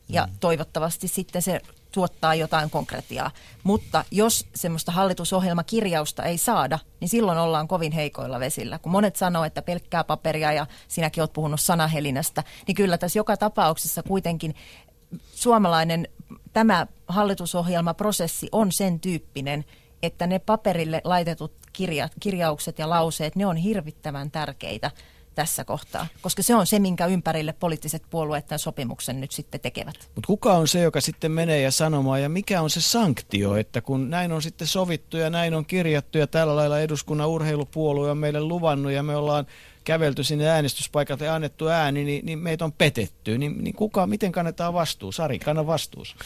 Ja mm. toivottavasti sitten se tuottaa jotain konkretiaa. Mutta jos semmoista hallitusohjelmakirjausta ei saada, niin silloin ollaan kovin heikoilla vesillä. Kun monet sanoo, että pelkkää paperia ja sinäkin olet puhunut sanahelinästä, niin kyllä tässä joka tapauksessa kuitenkin suomalainen tämä hallitusohjelmaprosessi on sen tyyppinen, että ne paperille laitetut kirja, kirjaukset ja lauseet, ne on hirvittävän tärkeitä tässä kohtaa, koska se on se, minkä ympärille poliittiset puolueet tämän sopimuksen nyt sitten tekevät. Mutta kuka on se, joka sitten menee ja sanomaan, ja mikä on se sanktio, että kun näin on sitten sovittu ja näin on kirjattu ja tällä lailla eduskunnan urheilupuolue on meille luvannut ja me ollaan kävelty sinne äänestyspaikalta ja annettu ääni, niin, niin meitä on petetty. Niin, niin kuka, miten kannetaan vastuu? Sari, kanna vastuus.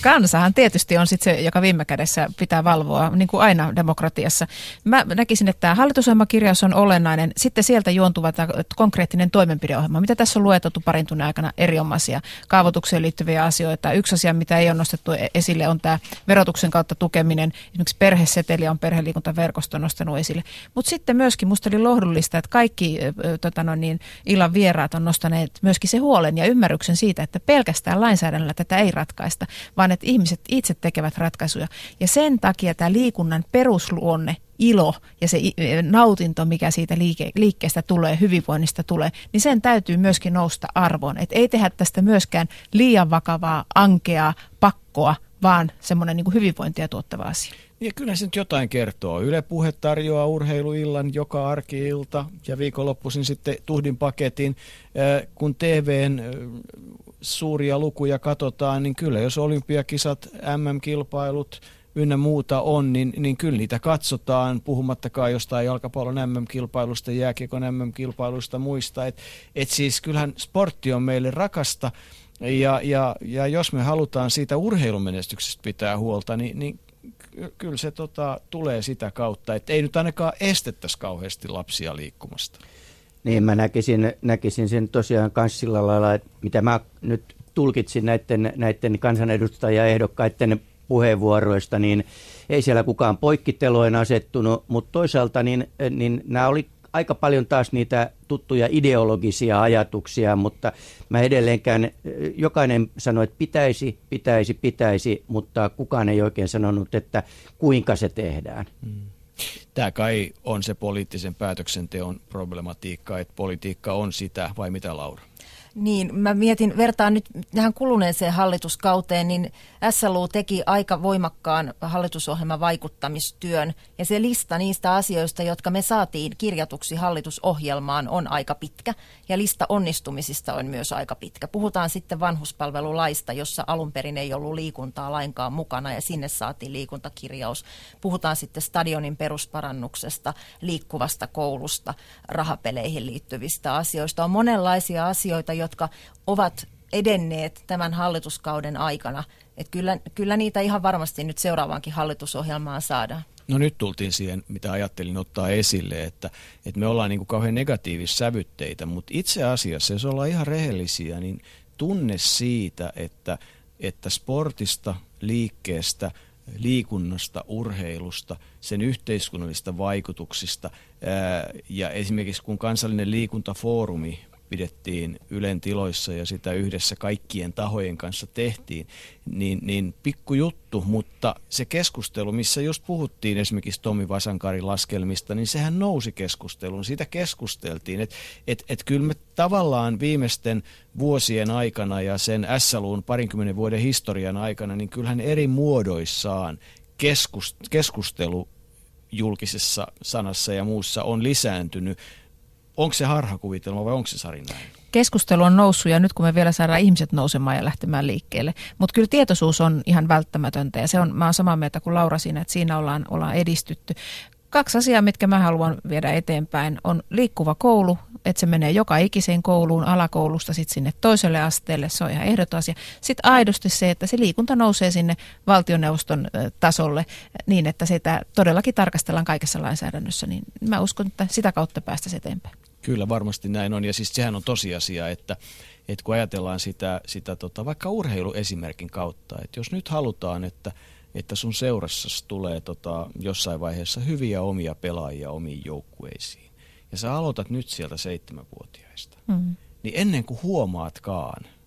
Kansahan tietysti on sitten se, joka viime kädessä pitää valvoa, niin kuin aina demokratiassa. Mä näkisin, että tämä hallitusohjelmakirjaus on olennainen. Sitten sieltä juontuva tämä konkreettinen toimenpideohjelma. Mitä tässä on lueteltu parin tunnin aikana erinomaisia kaavoitukseen liittyviä asioita. Yksi asia, mitä ei ole nostettu e- esille, on tämä verotuksen kautta tukeminen. Esimerkiksi perheseteli on perheliikuntaverkosto nostanut esille. Mutta sitten myöskin musta oli lohdullista, että kaikki tota no niin, illan vieraat on nostaneet myöskin se huolen ja ymmärryksen siitä, että pelkästään lainsäädännöllä tätä ei ratkaista, vaan että ihmiset itse tekevät ratkaisuja. Ja sen takia tämä liikunnan perusluonne ilo ja se nautinto, mikä siitä liike, liikkeestä tulee, hyvinvoinnista tulee, niin sen täytyy myöskin nousta arvoon. Et ei tehdä tästä myöskään liian vakavaa, ankeaa, pakkoa, vaan semmoinen niin hyvinvointia tuottava asia. Ja kyllä se nyt jotain kertoo. Yle Puhe tarjoaa urheiluillan joka arkiilta ja viikonloppuisin sitten tuhdin paketin. Kun TVn suuria lukuja katsotaan, niin kyllä jos olympiakisat, MM-kilpailut ynnä muuta on, niin, niin kyllä niitä katsotaan, puhumattakaan jostain jalkapallon MM-kilpailusta, jääkiekon MM-kilpailusta muista. Et, et siis kyllähän sportti on meille rakasta, ja, ja, ja jos me halutaan siitä urheilumenestyksestä pitää huolta, niin, niin kyllä se tota, tulee sitä kautta, että ei nyt ainakaan estettäisi kauheasti lapsia liikkumasta. Niin, mä näkisin, näkisin sen tosiaan myös sillä lailla, että mitä mä nyt tulkitsin näiden, näiden kansanedustajaehdokkaiden puheenvuoroista, niin ei siellä kukaan poikkiteloin asettunut, mutta toisaalta niin, niin nämä oli aika paljon taas niitä tuttuja ideologisia ajatuksia, mutta mä edelleenkään, jokainen sanoi, että pitäisi, pitäisi, pitäisi, mutta kukaan ei oikein sanonut, että kuinka se tehdään. Hmm. Tämä kai on se poliittisen päätöksenteon problematiikka, että politiikka on sitä, vai mitä Laura? Niin, mä mietin, vertaan nyt tähän kuluneeseen hallituskauteen, niin SLU teki aika voimakkaan hallitusohjelman vaikuttamistyön, ja se lista niistä asioista, jotka me saatiin kirjatuksi hallitusohjelmaan, on aika pitkä, ja lista onnistumisista on myös aika pitkä. Puhutaan sitten vanhuspalvelulaista, jossa alun perin ei ollut liikuntaa lainkaan mukana, ja sinne saatiin liikuntakirjaus. Puhutaan sitten stadionin perusparannuksesta, liikkuvasta koulusta, rahapeleihin liittyvistä asioista. On monenlaisia asioita, jotka ovat edenneet tämän hallituskauden aikana. Et kyllä, kyllä niitä ihan varmasti nyt seuraavaankin hallitusohjelmaan saadaan. No nyt tultiin siihen, mitä ajattelin ottaa esille, että, että me ollaan niin kuin kauhean negatiivissävytteitä, mutta itse asiassa, jos ollaan ihan rehellisiä, niin tunne siitä, että, että sportista, liikkeestä, liikunnasta, urheilusta, sen yhteiskunnallista vaikutuksista ja esimerkiksi kun kansallinen liikuntafoorumi pidettiin Ylen tiloissa ja sitä yhdessä kaikkien tahojen kanssa tehtiin, niin, niin pikku juttu, mutta se keskustelu, missä just puhuttiin esimerkiksi Tomi Vasankarin laskelmista, niin sehän nousi keskusteluun. Siitä keskusteltiin, että et, et kyllä me tavallaan viimeisten vuosien aikana ja sen SLUn parinkymmenen vuoden historian aikana, niin kyllähän eri muodoissaan keskustelu julkisessa sanassa ja muussa on lisääntynyt Onko se harhakuvitelma vai onko se Sari näin? Keskustelu on noussut ja nyt kun me vielä saadaan ihmiset nousemaan ja lähtemään liikkeelle. Mutta kyllä tietoisuus on ihan välttämätöntä ja se on, mä oon samaa mieltä kuin Laura siinä, että siinä ollaan, ollaan edistytty. Kaksi asiaa, mitkä mä haluan viedä eteenpäin, on liikkuva koulu, että se menee joka ikiseen kouluun, alakoulusta sitten sinne toiselle asteelle, se on ihan ehdoton asia. Sitten aidosti se, että se liikunta nousee sinne valtioneuvoston tasolle niin, että sitä todellakin tarkastellaan kaikessa lainsäädännössä, niin mä uskon, että sitä kautta päästäisiin eteenpäin. Kyllä varmasti näin on ja siis sehän on tosiasia, että, että kun ajatellaan sitä, sitä tota, vaikka urheiluesimerkin kautta, että jos nyt halutaan, että, että sun seurassa tulee tota, jossain vaiheessa hyviä omia pelaajia omiin joukkueisiin ja sä aloitat nyt sieltä seitsemänvuotiaista, mm. niin ennen kuin huomaatkaan –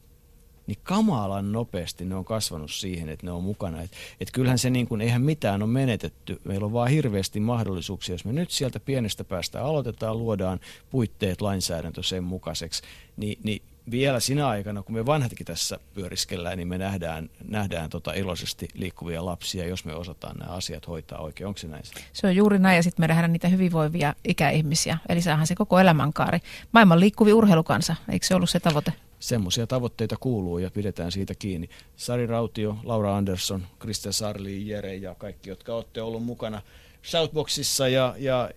niin kamalan nopeasti ne on kasvanut siihen, että ne on mukana. Et, et kyllähän se niin kuin, eihän mitään ole menetetty. Meillä on vaan hirveästi mahdollisuuksia. Jos me nyt sieltä pienestä päästä aloitetaan, luodaan puitteet lainsäädäntö sen mukaiseksi, niin, niin vielä sinä aikana, kun me vanhatkin tässä pyöriskellään, niin me nähdään, nähdään tota iloisesti liikkuvia lapsia, jos me osataan nämä asiat hoitaa oikein. Onko se näin? Se on juuri näin, ja sitten me nähdään niitä hyvinvoivia ikäihmisiä. Eli saahan se koko elämänkaari. Maailman liikkuvi urheilukansa, eikö se ollut se tavoite? Semmoisia tavoitteita kuuluu ja pidetään siitä kiinni. Sari Rautio, Laura Andersson, Krista Sarli, Jere ja kaikki, jotka olette ollut mukana Shoutboxissa ja, ja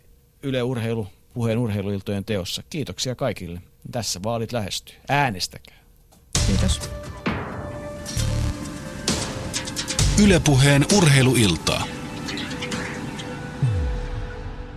Yle Urheilu, puheen urheiluiltojen teossa. Kiitoksia kaikille. Tässä vaalit lähestyy. Äänestäkää. Kiitos. Ylepuheen urheiluiltaa.